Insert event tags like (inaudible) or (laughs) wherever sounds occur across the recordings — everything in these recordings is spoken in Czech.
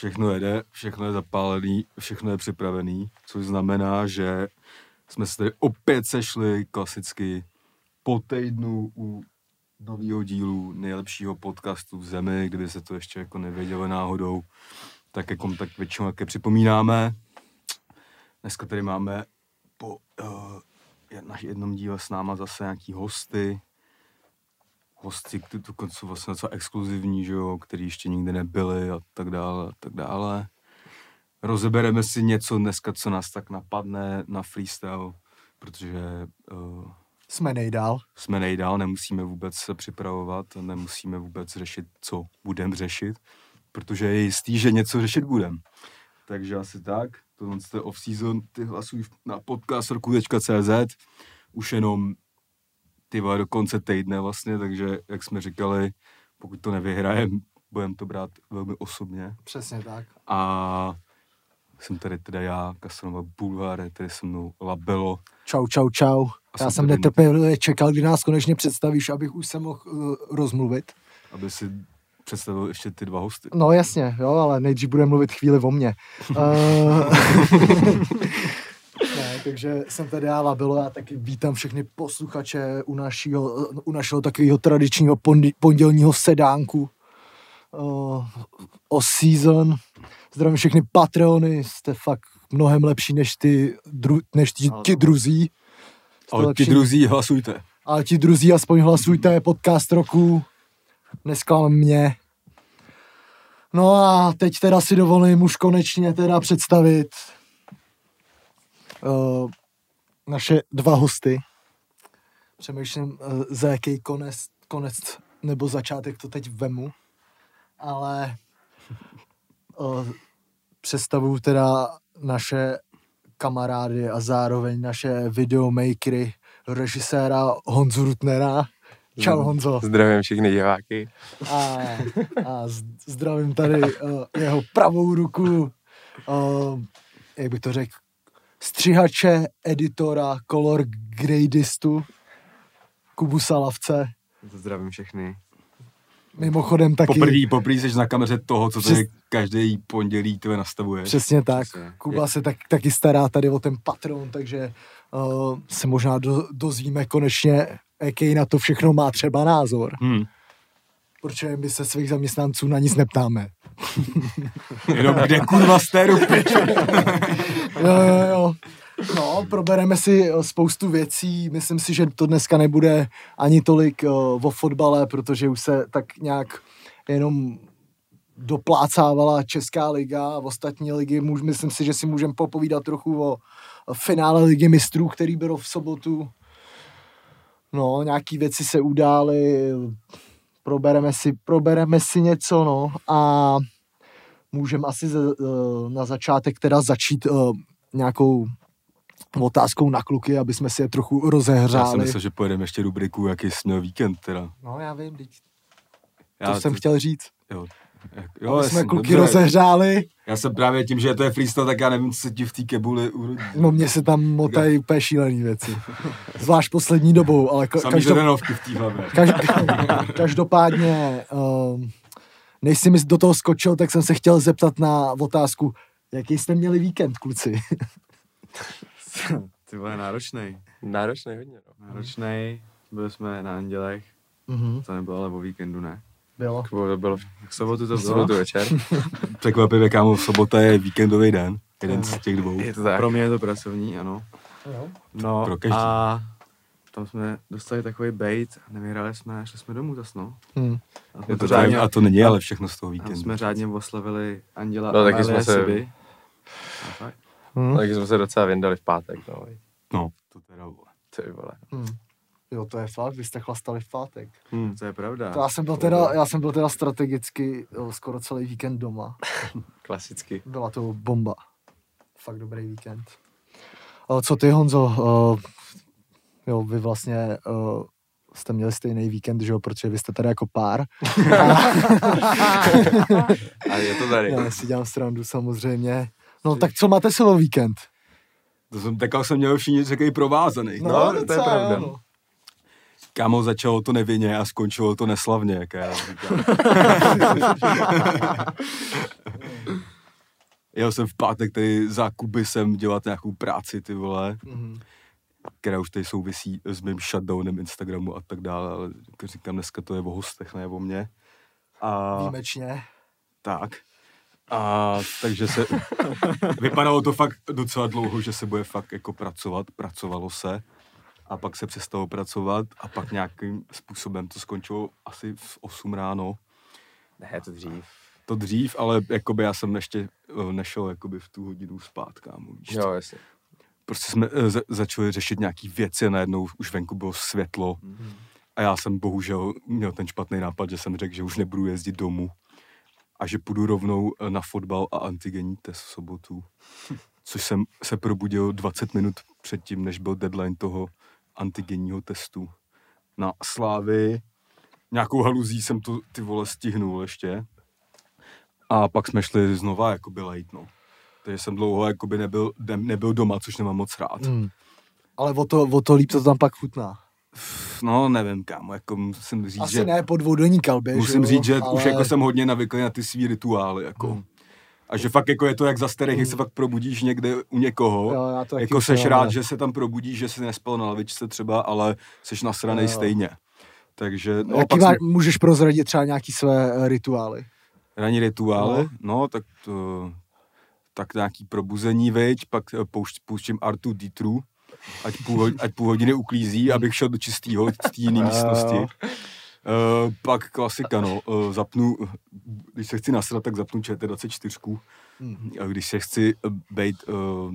všechno jede, všechno je zapálený, všechno je připravený, což znamená, že jsme se tady opět sešli klasicky po týdnu u nového dílu nejlepšího podcastu v zemi, kdyby se to ještě jako nevědělo náhodou, tak jako tak většinou také připomínáme. Dneska tady máme po uh, na jednom díle s náma zase nějaký hosty, hosty, kteří dokonce jsou vlastně docela exkluzivní, že jo, který ještě nikdy nebyli a tak dále, a tak dále. Rozebereme si něco dneska, co nás tak napadne na freestyle, protože uh, jsme nejdál. Jsme nejdál, nemusíme vůbec se připravovat, nemusíme vůbec řešit, co budeme řešit, protože je jistý, že něco řešit budeme. Takže asi tak, tohle je off-season, ty hlasují na podcast.cz, už jenom ty do konce týdne vlastně, takže jak jsme říkali, pokud to nevyhrajeme, budeme to brát velmi osobně. Přesně tak. A jsem tady teda já, Kasanova Bulvár, tady se mnou Labelo. Čau, čau, čau. A já jsem netrpělivě čekal, kdy nás konečně představíš, abych už se mohl uh, rozmluvit. Aby si představil ještě ty dva hosty. No jasně, jo, ale nejdřív bude mluvit chvíli o mně. uh, (laughs) (laughs) takže jsem tady já Labilo, já taky vítám všechny posluchače u našeho, u našeho takového tradičního pondělního sedánku uh, o season. Zdravím všechny Patreony, jste fakt mnohem lepší než ty, dru, než ty, ti druzí. Ale ti druzí hlasujte. Ale ti druzí aspoň hlasujte, podcast roku, nesklam mě. No a teď teda si dovolím už konečně teda představit uh, naše dva hosty. Přemýšlím, uh, za jaký konec, konec nebo začátek to teď vemu, ale uh, představuju teda naše kamarády a zároveň naše videomakery, režiséra Honzu Rutnera. Čau Honzo. Zdravím všechny diváky. A, a zdravím tady uh, jeho pravou ruku, uh, jak bych to řekl, střihače, editora, color gradistu, Kubu Salavce. Zdravím všechny. Mimochodem taky... Poprvé, poprvé jsi na kameře toho, co tady každý pondělí tebe nastavuje. Přesně tak. Přesně. Kuba je. se tak, taky stará tady o ten patron, takže uh, se možná do, dozvíme konečně, jaký na to všechno má třeba názor. Hmm. Protože my se svých zaměstnanců na nic neptáme. (laughs) Jenom kde kurva jste (laughs) jo, jo, jo. No, probereme si eh, spoustu věcí. Myslím si, že to dneska nebude ani tolik uh, o fotbale, protože už se tak nějak jenom doplácávala Česká liga a ostatní ligy. Myslím si, že si můžeme popovídat trochu o finále ligy mistrů, který bylo v sobotu. No, nějaký věci se udály, probereme si, probereme si něco, no, a můžeme asi z, uh, na začátek teda začít uh, nějakou otázkou na kluky, aby jsme si je trochu rozehřáli. Já jsem myslel, že pojedeme ještě rubriku, jaký jsi měl víkend teda. No já vím, teď. To já jsem to... chtěl říct. Jo. Jo, aby jsme kluky dobře. rozehřáli. Já jsem právě tím, že to je freestyle, tak já nevím, co se ti v té kebuli urodí. No mně se tam motají úplně šílený věci. Zvlášť poslední dobou, ale ka- každop... v té hlavě. Každ- (laughs) každopádně, um, než jsi mi do toho skočil, tak jsem se chtěl zeptat na otázku, jaký jste měli víkend, kluci? Ty vole, náročný. Náročný hodně, no. Náročný, byli jsme na Andělech, mm-hmm. to nebylo ale o víkendu, ne? Bylo. To bylo v sobotu to bylo. V sobotu večer. (laughs) Překvapivě, kámo, sobota je víkendový den. Jeden z těch dvou. Je to tak. Pro mě je to pracovní, ano. Jo. No Pro každý. a tam jsme dostali takový bait, nevyhráli jsme, šli jsme domů zas, no. Hmm. A, je to řádně, a to není ale všechno z toho víkendu. Jsme řádně oslavili Anděla no, a taky jsme se... Siby. Hmm. Taky jsme se docela vyndali v pátek, no. No, to teda vole. Ty vole. Hmm. Jo, to je fakt, vy jste chlastali v pátek. Hmm, to je pravda. To já jsem byl teda, já jsem byl teda strategicky jo, skoro celý víkend doma. (laughs) Klasicky. Byla to bomba. Fakt dobrý víkend. Co ty, Honzo? Jo, vy vlastně jste měli stejný víkend, že jo, protože vy jste tady jako pár. (laughs) A je to tady. Já si dělám strandu samozřejmě. No tak co máte se víkend? To jsem, tak jsem měl všichni řekli provázaný. No, no to je pravda. No. Kámo, začalo to nevinně a skončilo to neslavně, jak já (laughs) jel jsem v pátek tady za Kubisem dělat nějakou práci, ty vole. Mm-hmm která už tady souvisí s mým shutdownem Instagramu a tak dále, ale jako říkám, dneska to je o hostech, ne o mně. A... Výjimečně. Tak. A takže se, (laughs) vypadalo to fakt docela dlouho, že se bude fakt jako pracovat, pracovalo se a pak se přestalo pracovat a pak nějakým způsobem to skončilo asi v 8 ráno. Ne, to dřív. To dřív, ale jakoby já jsem ještě eh, nešel jakoby v tu hodinu spát, kámo, víš Jo, jasně. Prostě jsme uh, za, začali řešit nějaký věci a najednou už venku bylo světlo mm-hmm. a já jsem bohužel měl ten špatný nápad, že jsem řekl, že už nebudu jezdit domů a že půjdu rovnou eh, na fotbal a antigenní test v sobotu. (laughs) Což jsem se probudil 20 minut předtím, než byl deadline toho antigenního testu. Na Slávy nějakou haluzí jsem to ty vole stihnul ještě. A pak jsme šli znova jakoby lejt, no. Takže jsem dlouho jakoby nebyl, nebyl doma, což nemám moc rád. Hmm. Ale o to, o to líp to tam pak chutná. No, nevím, kámo, jako musím říct, Asi že... ne po dvoudenní kalbě, Musím že říct, že ale... už jako jsem hodně navyklý na ty svý rituály, jako. Hmm. A že fakt jako je to jak za starých, hmm. jak se fakt probudíš někde u někoho, jo, to jako seš rád, ale... že se tam probudíš, že jsi nespal na lavičce třeba, ale seš nasranej stejně. Takže, no, Jaký má, jsem... můžeš prozradit třeba nějaký své uh, rituály? Ranní rituály? No, no tak to, tak nějaký probuzení, veď, pak eh, poušť, pouštím Artu Ditru, ať půl, ať půl hodiny uklízí, abych šel do čistého, z té jiné místnosti. (laughs) Uh, pak klasika, no, uh, zapnu, když se chci nasrat, tak zapnu ČT24. Hmm. A když se chci být uh,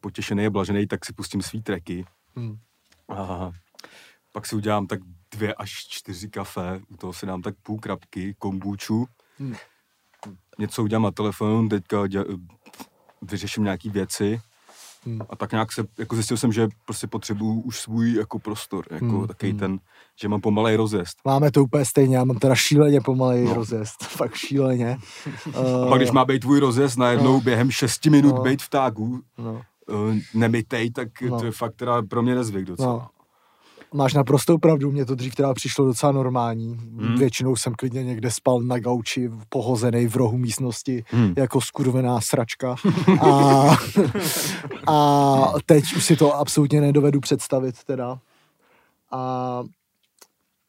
potěšený a blažený, tak si pustím svý treky. Hmm. A pak si udělám tak dvě až čtyři kafe, u toho si dám tak půl krabky, kombuču. Hmm něco udělám na telefonu, teďka děl, vyřeším nějaký věci hmm. a tak nějak se, jako zjistil jsem, že prostě potřebuju už svůj jako prostor, jako hmm. takový hmm. ten, že mám pomalej rozjezd. Máme to úplně stejně, já mám teda šíleně pomalej no. rozjezd, (laughs) fakt šíleně. a pak když má být tvůj rozjezd najednou no. během šesti minut no. být v tágu, no. uh, nemytej, tak no. to je fakt teda pro mě nezvyk docela. No máš naprostou pravdu, mě to dřív teda přišlo docela normální. Hmm. Většinou jsem klidně někde spal na gauči, pohozený v rohu místnosti, hmm. jako skurvená sračka. (laughs) a, a teď už si to absolutně nedovedu představit teda. A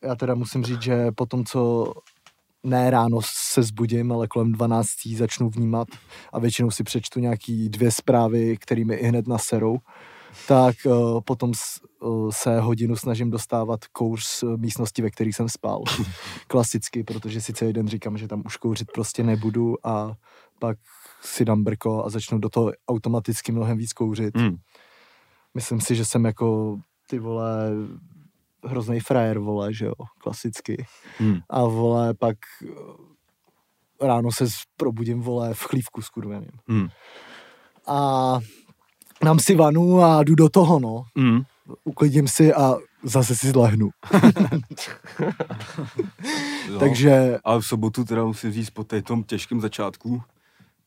já teda musím říct, že po tom, co ne ráno se zbudím, ale kolem 12 začnu vnímat a většinou si přečtu nějaký dvě zprávy, kterými i hned naserou, tak uh, potom uh, se hodinu snažím dostávat kouř z místnosti, ve kterých jsem spal. (laughs) Klasicky, protože si celý den říkám, že tam už kouřit prostě nebudu a pak si dám brko a začnu do toho automaticky mnohem víc kouřit. Mm. Myslím si, že jsem jako ty vole hrozný frajer, vole, že jo, klasicky. Mm. A vole, pak eh, ráno se probudím, vole, v chlívku s kurveným. Mm. A dám si vanu a jdu do toho, no. Mm. Uklidím si a zase si zlehnu. (laughs) Takže... A v sobotu teda musím říct po tom těžkém začátku,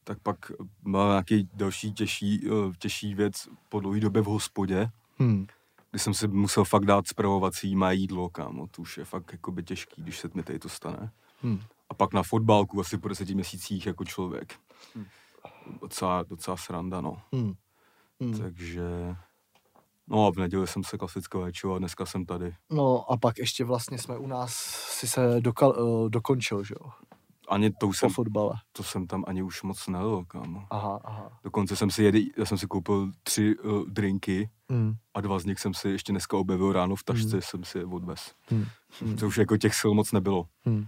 tak pak má nějaký další těžší, eh, těžší věc po dlouhé době v hospodě, hmm. kdy jsem si musel fakt dát spravovací má jídlo, kámo. To už je fakt jakoby těžký, když se mi tady to stane. Hmm. A pak na fotbalku asi po deseti měsících jako člověk. Hmm. Docela, docela sranda, no. Hmm. Hmm. Takže... No a v neděli jsem se klasicky léčil a dneska jsem tady. No a pak ještě vlastně jsme u nás si se dokal, uh, dokončil, že jo? Ani to už jsem, fotbale. To jsem tam ani už moc nelil, kámo. Aha, aha. Dokonce jsem si jedy, já jsem si koupil tři uh, drinky hmm. a dva z nich jsem si ještě dneska objevil ráno v tašce, hmm. jsem si je odvez. Hmm. Hmm. To už jako těch sil moc nebylo. Hmm.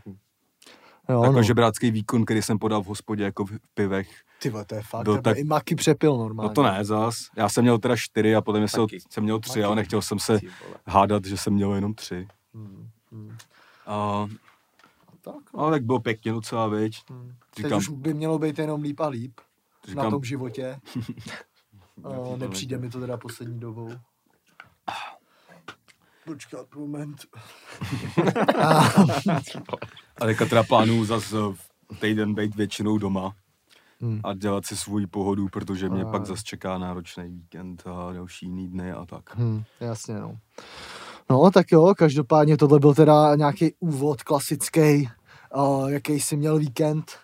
Jo, jako no. žebrácký výkon, který jsem podal v hospodě jako v pivech, ty to je fakt, byl tak... i maky přepil normálně. No to ne, zas. Já jsem měl teda čtyři a potom jsem, jsem měl tři, ale nechtěl jsem se hádat, že jsem měl jenom tři. Hmm, hmm. A, tak, no. Ale tak bylo pěkně docela, věď. Hmm. Říkám, Teď už by mělo být jenom líp a líp říkám, na tom životě. (laughs) a, nepřijde mi to teda poslední dobou. Počkat moment. a teďka teda plánuju zase týden být většinou doma hmm. a dělat si svůj pohodu, protože mě a... pak zase čeká náročný víkend a další jiný dny a tak. Hmm, jasně, no. No, tak jo, každopádně tohle byl teda nějaký úvod klasický, uh, jaký jsi měl víkend.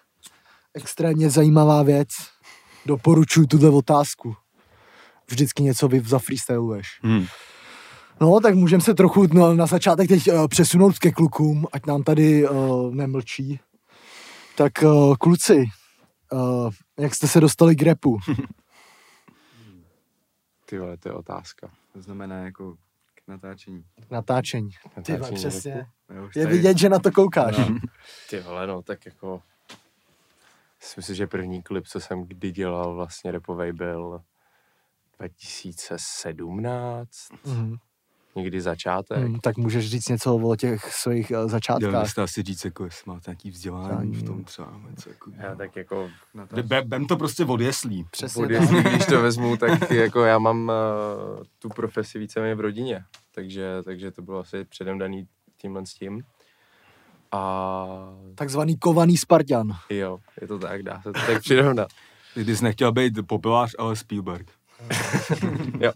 Extrémně zajímavá věc. doporučuji tuhle otázku. Vždycky něco vy zafreestyluješ. Hmm. No, tak můžeme se trochu no, na začátek teď uh, přesunout ke klukům, ať nám tady uh, nemlčí. Tak uh, kluci, uh, jak jste se dostali k repu? (laughs) Ty vole, to je otázka. To znamená jako k natáčení. Natáčení. Ty vole, Natáčení přesně. Jo, Je tady- vidět, že na to koukáš. No, ty vole, no, tak jako... Myslím si, že první klip, co jsem kdy dělal vlastně repovej, byl 2017, Mhm. Někdy začátek. Hmm, tak můžeš říct něco o těch svých Měl začátkách. byste asi říct, jako jestli máte nějaký vzdělání v tom třeba. Něco, jako, Já tak jako natáčení. Be, bem to prostě od jeslí. Přesně Pod tak. jestli, když to vezmu, tak jako já mám uh, tu profesi víceméně v rodině, takže, takže to bylo asi předem daný tímhle s tím. A Takzvaný kovaný Spartan. jo, je to tak, dá se to tak přirovnat. Ty jsi nechtěl být popelář, ale Spielberg. Jo,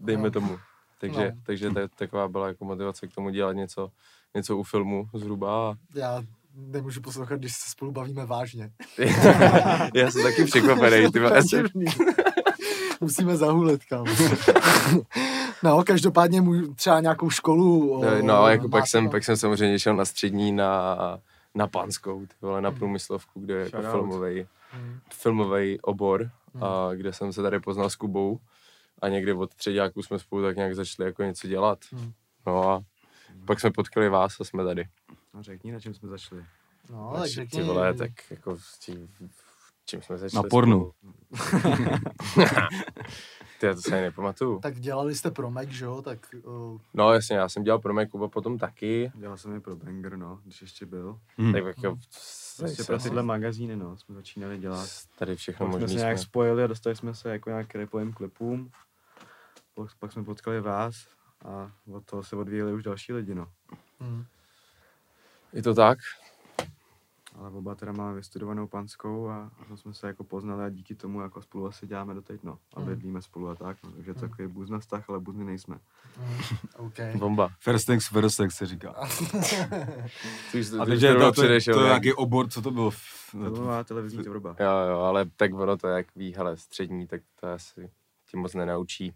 dejme tomu. Takže, No. takže ta, taková byla jako motivace k tomu dělat něco, něco u filmu zhruba. A Já nemůžu poslouchat, když se spolu bavíme vážně. (laughs) já jsem taky překvapený. Ty vole. Divný. Musíme zahulit, kam. no, každopádně můj, třeba nějakou školu. o, No, no jako pak máte, jsem, no. pak jsem samozřejmě šel na střední na, na Panskou, ty vole, na průmyslovku, kde je jako Shoutout. filmový, Hmm. filmový obor, a kde jsem se tady poznal s Kubou a někdy od třetíáků jsme spolu tak nějak začali jako něco dělat. Hmm. No a pak jsme potkali vás a jsme tady. No řekni, na čem jsme začali. No, A tak řekni. ty vole, tak jako s tím, čím jsme začali Na pornu. (laughs) Ty, já to se ani nepamatuju. Tak dělali jste pro Mac, že jo? Tak uh, No jasně, já jsem dělal pro mé Kuba potom taky. Dělal jsem je pro Banger, no, když ještě byl. Hmm. Tak jako, Prostě pro tyhle magazíny, no, jsme začínali dělat. tady všechno Pak jsme se nějak jsme. spojili a dostali jsme se jako nějak k rapovým klipům. Pak, pak jsme potkali vás a od toho se odvíjeli už další lidi, no. hm. Je to tak? Ale oba teda máme vystudovanou panskou a, a to jsme se jako poznali a díky tomu jako spolu asi děláme doteď, no. A Mm. bydlíme spolu a tak, no. Takže to takový buzna vztah, ale buzny nejsme. hm, OK. (laughs) Bomba. First things first, jak se říká. (laughs) Ty už, A už takže to to, to, to, je nějaký obor, co to bylo? To byla televizní tvorba. Jo, jo, ale tak ono to jak ví, hele, střední, tak to asi ti moc nenaučí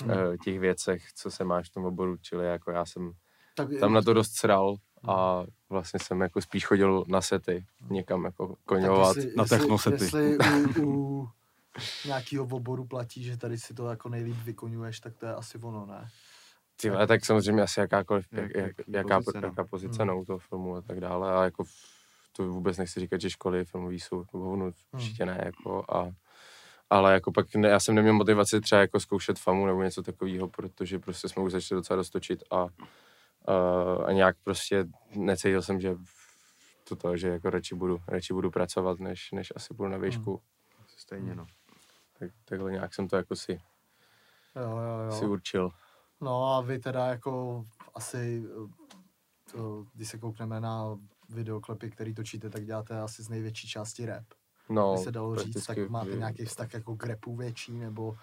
Hmm. eh, těch věcech, co se máš v tom oboru, čili jako já jsem tak, tam na to dost sral a vlastně jsem jako spíš chodil na sety, někam jako koňovat. tak jestli, na jestli, technosety. Jestli u, (laughs) u nějakého oboru platí, že tady si to jako nejlíp vykonuješ, tak to je asi ono, ne? Ty vole, tak samozřejmě asi jakákoliv, jak, Jak- jaká, pozice, no. jaká pozice Hmm. no, u toho filmu a tak dále. A jako to vůbec nechci říkat, že školy filmový jsou jako hovnu, určitě ne. Jako a, ale jako pak ne, já jsem neměl motivaci třeba jako zkoušet famu nebo něco takového, protože prostě jsme už začali docela dostočit a, a, a nějak prostě necítil jsem, že to, to že jako radši budu, radši budu pracovat, než, než asi budu na výšku. Asi Stejně, no. Tak, takhle nějak jsem to jako si, Jo, jo, si jo. určil. No a vy teda jako asi, eh, to, když se koukneme na videoklepy, který točíte, tak děláte asi z největší části rap. No, by se dalo říct, tak máte nějaký vztah jako k rapu větší, nebo,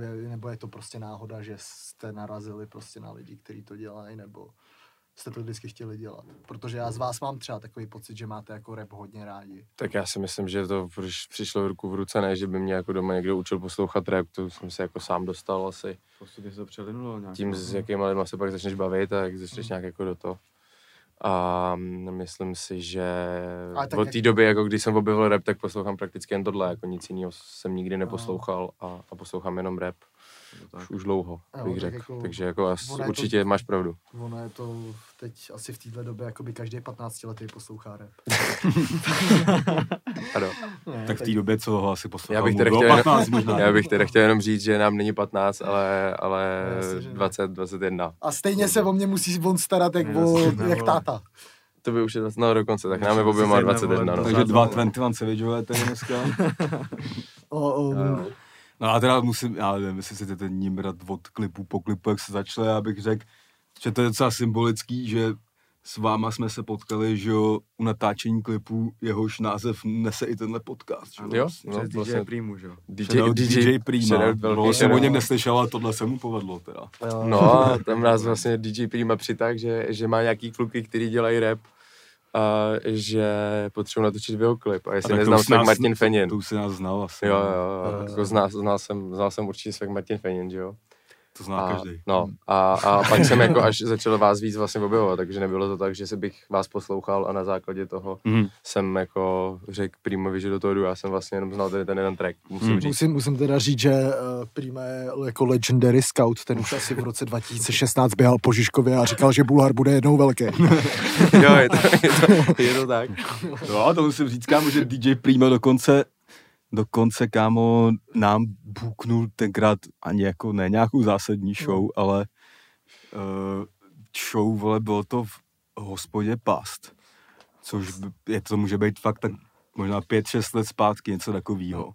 je, nebo je to prostě náhoda, že jste narazili prostě na lidi, kteří to dělají, nebo jste to vždycky chtěli dělat. Protože já z vás mám třeba takový pocit, že máte jako rap hodně rádi. Tak já si myslím, že to přiš- přišlo ruku v ruce, ne, že by mě jako doma někdo učil poslouchat rap, to jsem se jako sám dostal asi. Postupně se to přelinulo nějak. Tím, no. s jakýma lidma se pak začneš bavit, tak začneš nějak jako do toho. A myslím si, že od jak- té doby, jako když jsem objevil rap, tak poslouchám prakticky jen tohle, jako nic jiného jsem nikdy neposlouchal a, a poslouchám jenom rap. Tak. Už, dlouho, Jo, bych tak řekl. jako- Takže jako as, je to- určitě máš pravdu. Ono je to teď asi v této době, jako by každý 15 letý poslouchá rap. (laughs) Ano. Ne, Tak v té době, co ho asi poslouchal, Já bych teda chtěl, 15 možná. já bych teda chtěl jenom říct, že nám není 15, ale, ale No, jasně, že ne. 20, 21. A stejně se o mě musí on starat jak, Ne, o, jak táta. To by už je, no dokonce, tak nám je oběma jedna 21, no. Takže dva 21 Savageové tady dneska. (laughs) O, o, No a teda musím, já nevím, jestli si ten ním brát od klipu po klipu, jak se začali, já bych řekl, že to je docela symbolický, že s váma jsme se potkali, že jo, u natáčení klipů, jehož název nese i tenhle podcast. Že? Jo, přes no, DJ vlastně- Primu, že jo. DJ, Shoutout DJ Prima. Bylo jsem o shoutout. něm neslyšel, ale tohle se mu povedlo teda. No a tam nás vlastně DJ Prima přitáh, že, že má nějaký kluky, který dělají rap a že potřebuji natočit videoklip a jestli a neznám svek Martin Fenin. To už si nás znal asi. Jo, jo, jo. Jako znal, znal, jsem, znal jsem určitě svek Martin Fenin, že jo. To zná a, každý. No, a, a (laughs) pak jsem jako až začal vás víc vlastně objevovat, takže nebylo to tak, že si bych vás poslouchal a na základě toho mm. jsem jako řekl Primovi, že do toho jdu, já jsem vlastně jenom znal ten, ten jeden track, musím mm. říct. Musím, musím teda říct, že uh, Prima je jako legendary scout, ten už asi v roce 2016 běhal po Žižkově a říkal, že Bulhar bude jednou velký. (laughs) jo, je to, je, to, je to tak. No, to musím říct, kámo, že DJ Prima dokonce dokonce, kámo, nám buknul tenkrát ani jako ne nějakou zásadní show, no. ale uh, show, vole, bylo to v hospodě Past, což je, to může být fakt tak možná pět, šest let zpátky, něco takového. No.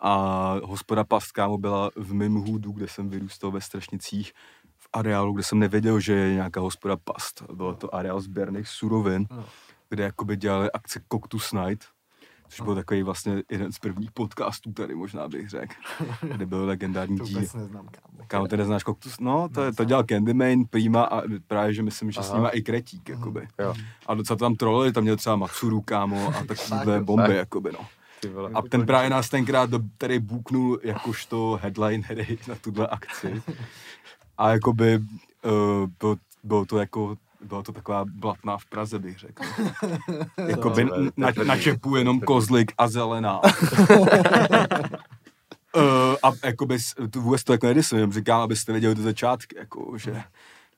A hospoda Past, kámo, byla v mém hůdu, kde jsem vyrůstal ve Strašnicích, v areálu, kde jsem nevěděl, že je nějaká hospoda Past. Bylo to areál sběrných surovin, no. kde jakoby dělali akce Coctus Night, což byl takový vlastně jeden z prvních podcastů tady, možná bych řekl, kde byl legendární (laughs) díl. To neznám, kámo. Kámo, ty neznáš Coctus? No, to, je, to dělal Candyman, Prima a právě, že myslím, že Aha. s nima i Kretík, mhm. jakoby. Jo. A docela tam trolili, tam měl třeba Matsuru, kámo, a (laughs) takovýhle bomby, jakoby, no. A ten právě nás tenkrát do, tady buknul jakožto headlinery na tuhle akci. (laughs) A jakoby uh, bylo, bylo to jako byla to taková blatná v Praze, bych řekl. (laughs) jako by na, na čepu jenom kozlik a zelená. uh, (laughs) a jakoby, to vůbec to jako nedisujem, říkám, abyste věděli do začátky, jako, že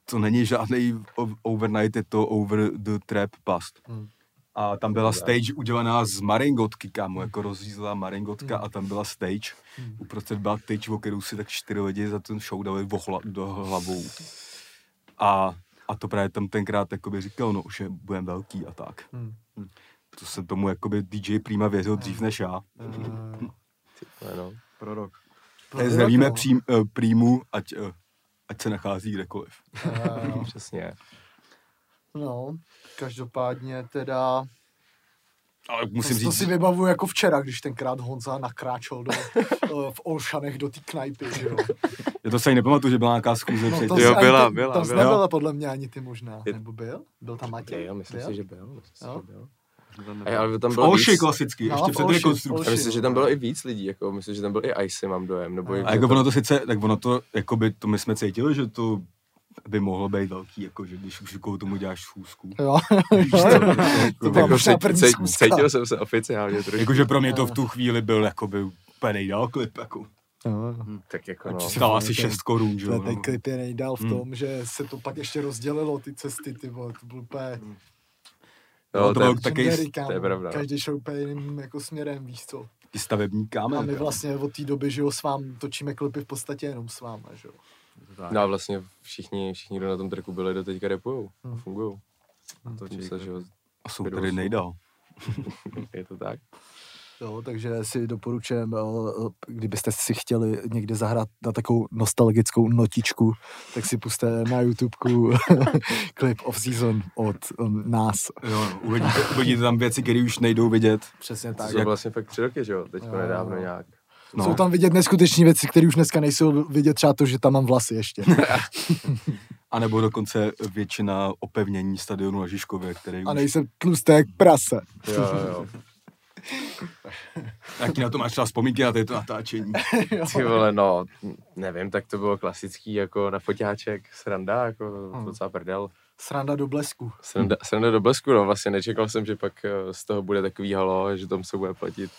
to není žádný overnight, je to over the trap past. Hmm. A tam byla stage udělaná z maringotky, kámo, jako rozřízlá maringotka hmm. a tam byla stage. Hmm. Uprostřed byla tyč, o kterou si tak čtyři lidi za ten show dali do hlavou. A a to právě tam tenkrát jakoby říkal, no, že budeme velký a tak. Hmm. To jsem tomu jakoby DJ Prima věřil dřív než já. Hmm. no. Prorok. Zdravíme přím, uh, Prímu, ať, uh, ať se nachází kdekoliv. Uh, (laughs) Přesně. No, každopádně teda ale musím to, říct... To si vybavuju jako včera, když tenkrát Honza nakráčel do, (laughs) v Olšanech do té knajpy, že jo. Já to se ani nepamatuju, že byla nějaká zkuze. No, to jo, byla, byla. Tam byla. nebyla podle mě ani ty možná, nebo byl? Byl tam Matěj? Jo, myslím byl? si, že byl. Myslím si, že byl. A, ale tam bylo Olši víc... klasicky, no, ještě před rekonstrukcí. Myslím, že tam bylo i víc lidí, jako myslím, že tam byl i Ice, mám dojem. Nebo a, a jako ono to sice, tak ono to, jako by, to my jsme cítili, že to by mohlo být velký, jako že když už jako tomu děláš schůzku. Jo, (laughs) to byla možná první schůzka. Cítil jsem se oficiálně trošku. Jakože pro mě to v tu chvíli byl jakoby úplně nejdál klip, jako. No. Hm, tak jako no. Stál asi 6 korun, že jo. Ten no. klip je nejdál v hmm. tom, že se to pak ještě rozdělilo, ty cesty, ty vole, to bylo úplně... No, no, to bylo taky, to je pravda. Každý šel úplně jiným jako směrem, víš co. Ty stavební kámen. A my vlastně od té doby, že jo, s vám točíme klipy v podstatě jenom s váma, že jo. No a vlastně všichni, všichni, kdo na tom tracku byli, do teďka repujou hmm. a fungujou. A to se, že a jsou tady nejdál. (laughs) je to tak. Jo, takže si doporučujem, kdybyste si chtěli někde zahrát na takovou nostalgickou notičku, tak si puste na YouTubeku (laughs) klip of season od um, nás. Jo, uvidíte, uvidíte tam věci, které už nejdou vidět. Přesně tak. To jsou vlastně fakt tři roky, že jo, teďko nedávno nějak. No. Jsou tam vidět neskuteční věci, které už dneska nejsou vidět, třeba to, že tam mám vlasy ještě. (laughs) A nebo dokonce většina opevnění stadionu na Žižkově, který A nejsem tlusté jak prase. Jo, jo. Jaký na to máš třeba vzpomínky na této natáčení? (laughs) Ty vole, no, nevím, tak to bylo klasický jako na foťáček, sranda, jako hmm. docela prdel. Sranda do blesku. Sranda, sranda do blesku, no, vlastně nečekal jsem, že pak eh, z toho bude takový halo, že tam se bude platit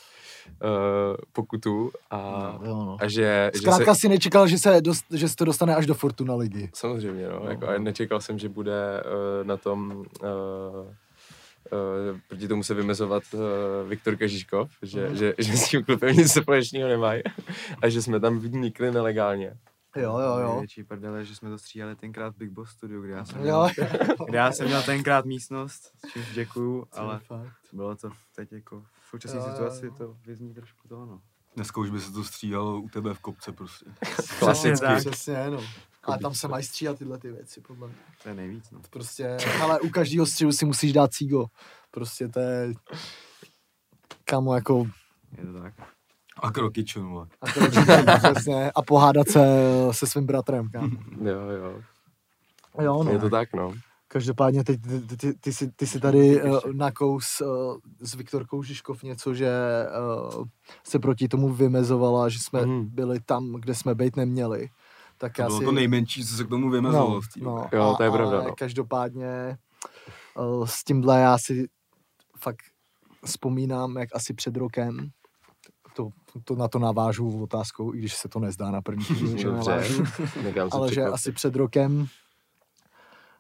uh, pokutu a, no, jo, no. a že... Zkrátka že se, si nečekal, že se, dost, že se to dostane až do Fortuna ligy. Samozřejmě, no, no jako, a nečekal jsem, že bude uh, na tom... Uh, Uh, proti tomu se vymezovat uh, Viktor Kažiškov, že, mm. že, že s tím klubem nic společného nemají a že jsme tam vnikli nelegálně. Jo, jo, jo. Největší prdele, že jsme to stříhali tenkrát Big Boss Studio, kde já jsem, měl, kde já jsem měl tenkrát místnost, čímž děkuju, ale bylo to teď jako v současné situaci to vyzní trošku toho, no. Dneska už by se to stříhalo u tebe v kopce prostě. (laughs) Klasicky. Přesně, no. A tam se mají stříhat tyhle ty věci, podle mě. To je nejvíc, no. Prostě, ale u každého střihu si musíš dát cígo. Prostě to je... Kamo, jako... Je to tak. A kroky čunule. A kroky (laughs) přesně. A pohádat se se svým bratrem, kámo. Jo, jo. Jo, no. Je to tak, no. Každopádně teď ty, ty, ty, jsi, ty jsi tady uh, nakous uh, s Viktorkou Žižkov něco, že uh, se proti tomu vymezovala, že jsme Mhm. byli tam, kde jsme být neměli. Tak To já bylo si... to nejmenší, co se k tomu vymezilo. no, no. Jo, to je pravda, no. Každopádně uh, s tímhle já si fakt vzpomínám, jak asi před rokem, to, to na to navážu otázkou, i když se to nezdá na první (laughs) chvíli, že navážu, ale že asi před rokem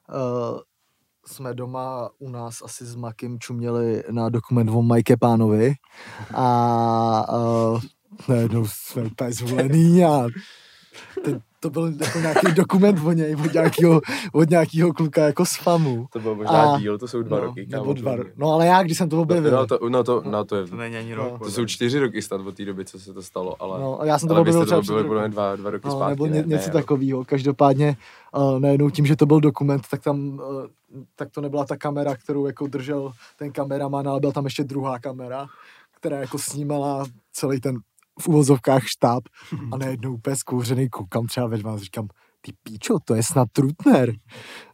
uh, jsme doma u nás asi s Makem čuměli na dokument o Mike Pánovi. A uh, najednou jsme úplně zvolený a teď to byl jako nějaký dokument o něj, od nějakého, od nějakého kluka jako z FAMu. To bylo možná A- díl, to jsou dva no, roky. kámo, Nebo dva, no ale já, když jsem to objevil. No to, no to, no to je, To není ani No. rok. To to jsou čtyři roky snad od té doby, co se to stalo, ale, No, a já jsem to ale objevil to třeba mě rokem. dva, dva roky No, zpátky. nebo ne, ně, něco ne, takového. Každopádně uh, najednou tím, že to byl dokument, tak tam uh, tak to nebyla ta kamera, kterou jako držel ten kameraman, ale byla tam ještě druhá kamera, která jako snímala celý ten v uvozovkách štáb a najednou úplně zkouřený koukám třeba ve vás, říkám, ty píčo, to je snad Trutner,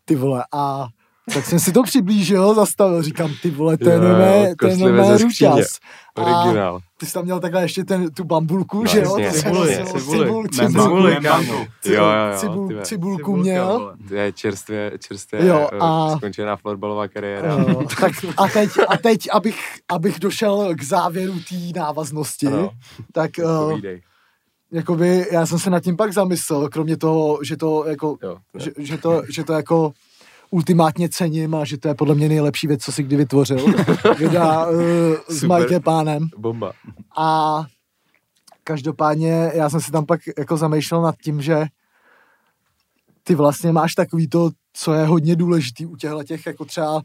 ty vole, a tak jsem si to přiblížil, zastavil, říkám, ty vole, to je normálně, to je skříně. ručas. A Originál. ty jsi tam měl takhle ještě ten, tu bambulku, No, že jo? To cibuli, cibuli. cibul, Membanku, cibul, membanku. cibul, Jo, jo, jo, cibul, ty ve. cibulku měl. To je čerstvě, čerstvě Jo, eh, a- skončená florbalová kariéra. Jo, tak a teď, a teď abych, abych došel k závěru té návaznosti, Ano. tak uh, jakoby já jsem se nad tím pak zamyslel, kromě toho, že to jako, Jo, ne. že, že, to, že to jako ultimátně cením a že to je podle mě nejlepší věc, co si kdy vytvořil. (laughs) Věda uh, s. Mike Pánem. Bomba. A každopádně já jsem si tam pak jako zamýšlel nad tím, že ty vlastně máš takový to, co je hodně důležitý u těchto těch, jako třeba,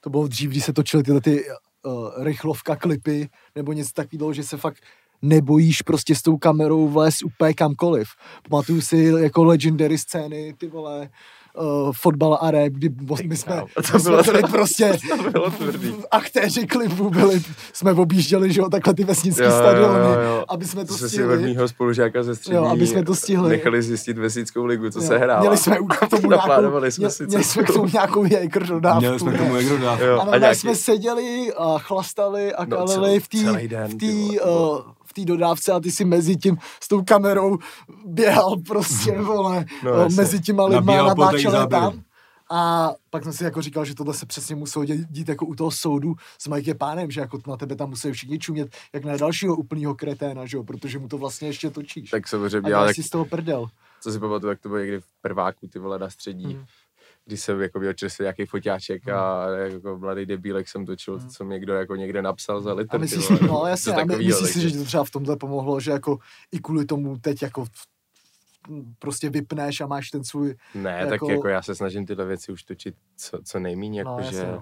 to bylo dřív, když se točily tyhle ty uh, rychlovka klipy, nebo něco takového, že se fakt nebojíš prostě s tou kamerou vlézt úplně kamkoliv. Pamatuju si jako legendary scény, ty vole, uh, fotbal a rap, kdy my jsme, kámo, my to jsme bylo- byli prostě (laughs) to bylo tvrdý. aktéři klipu byli, jsme objížděli, že jo, takhle ty vesnické stadiony, jo, jo. aby jsme to To jsme si stihli. mýho spolužáka ze střední Jo, aby jsme to stihli. nechali zjistit vesnickou ligu, co Jo, se hrála. Měli jsme (laughs) k tomu nějakou, Naplánovali jsme si měli jsme k tomu nějakou jejkr dodávku. Měli jsme k tomu jak dodávku. A a nějaký- jsme seděli a chlastali a No, kalili té celý v té té dodávce a ty si mezi tím s tou kamerou běhal prostě, vole, No, no, jasně. mezi těma lidma záběry. tam. A pak jsem si jako říkal, že tohle se přesně muselo dít, dít jako u toho soudu s Mike Pánem, že jako na tebe tam musí všichni čumět, jak na dalšího úplného kreténa, že jo, protože mu to vlastně ještě točíš. Tak samozřejmě, a já, děláš tak, si z toho prdel. co si pamatuju, jak to bylo někdy v prváku, ty vole na střední, Hmm. Když jsem jako čerstvě nějaký foťáček a jako mladý debílek jsem točil, to, co mi někdo jako někde napsal za litr. Hmm. A myslíš si, vole, no jasně, a my, myslíš si, takže- že to třeba v tomhle pomohlo, že jako i kvůli tomu teď jako prostě vypneš a máš ten svůj, Ne, jako- tak jako já se snažím tyhle věci už točit co, co nejméně, jako no, jasně, že no.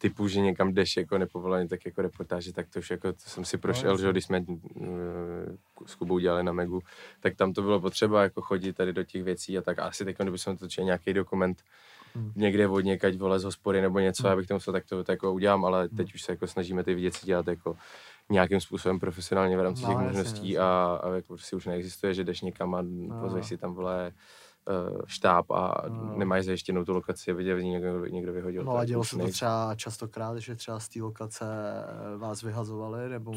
Typu, že někam jdeš jako nepovolaně, tak jako reportáže, tak to už jako, to jsem si prošel, jasně. že když jsme uh, s Kubou dělali na Megu, tak tam to bylo potřeba jako chodit tady do těch věcí a tak a asi teď, kdybychom točili nějaký dokument Hmm. někde od někať, vole, z hospody nebo něco, Hmm. abych to musel, tak to, to jako udělám, ale teď už se jako snažíme ty věci dělat jako nějakým způsobem profesionálně v rámci No, těch jasně, možností jasně. a, a jako prostě už neexistuje, že jdeš někam a No. pozveš si tam, vole, štáb a No. nemáš zajištěnou tu lokaci a viděl, že někdo, někdo vyhodil. No a jako dělo se to nejde. třeba častokrát, že třeba z té lokace eh, vás vyhazovali, nebo...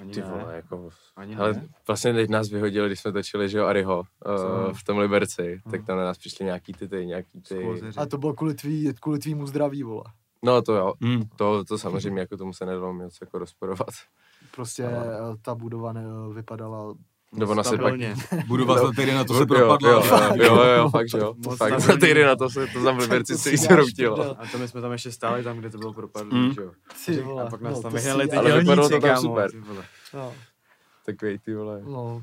Ani Ty ne. vole, jako... Ani Ale ne. vlastně teď nás vyhodili, když jsme točili, že jo, Ariho uh, v tom Liberci, tak Hmm. tam na nás přišli nějaký ty, ty nějaký ty... A to bylo kvůli, tvý, kvůli tvýmu zdraví, vole. No to jo, Hmm. to, to samozřejmě jako tomu se nedalo moc jako rozporovat. Prostě Ale- eh, ta budova ne, vypadala... Nebo ona se pak... Stabilně. (laughs) Budova za týden na to se jo, propadla. jo, jo, jo, jo, fakt, že jo. Moc Fakt, za týden na to se to tam v (laughs) Liberci se dáš routilo. prdel. A to my jsme tam ještě stáli tam, kde to bylo propadlé, Mm. že jo. A pak nás no, tam vyhnali ty ale vypadalo to dělníci, tam kámo, super. No, Takový ty vole. no,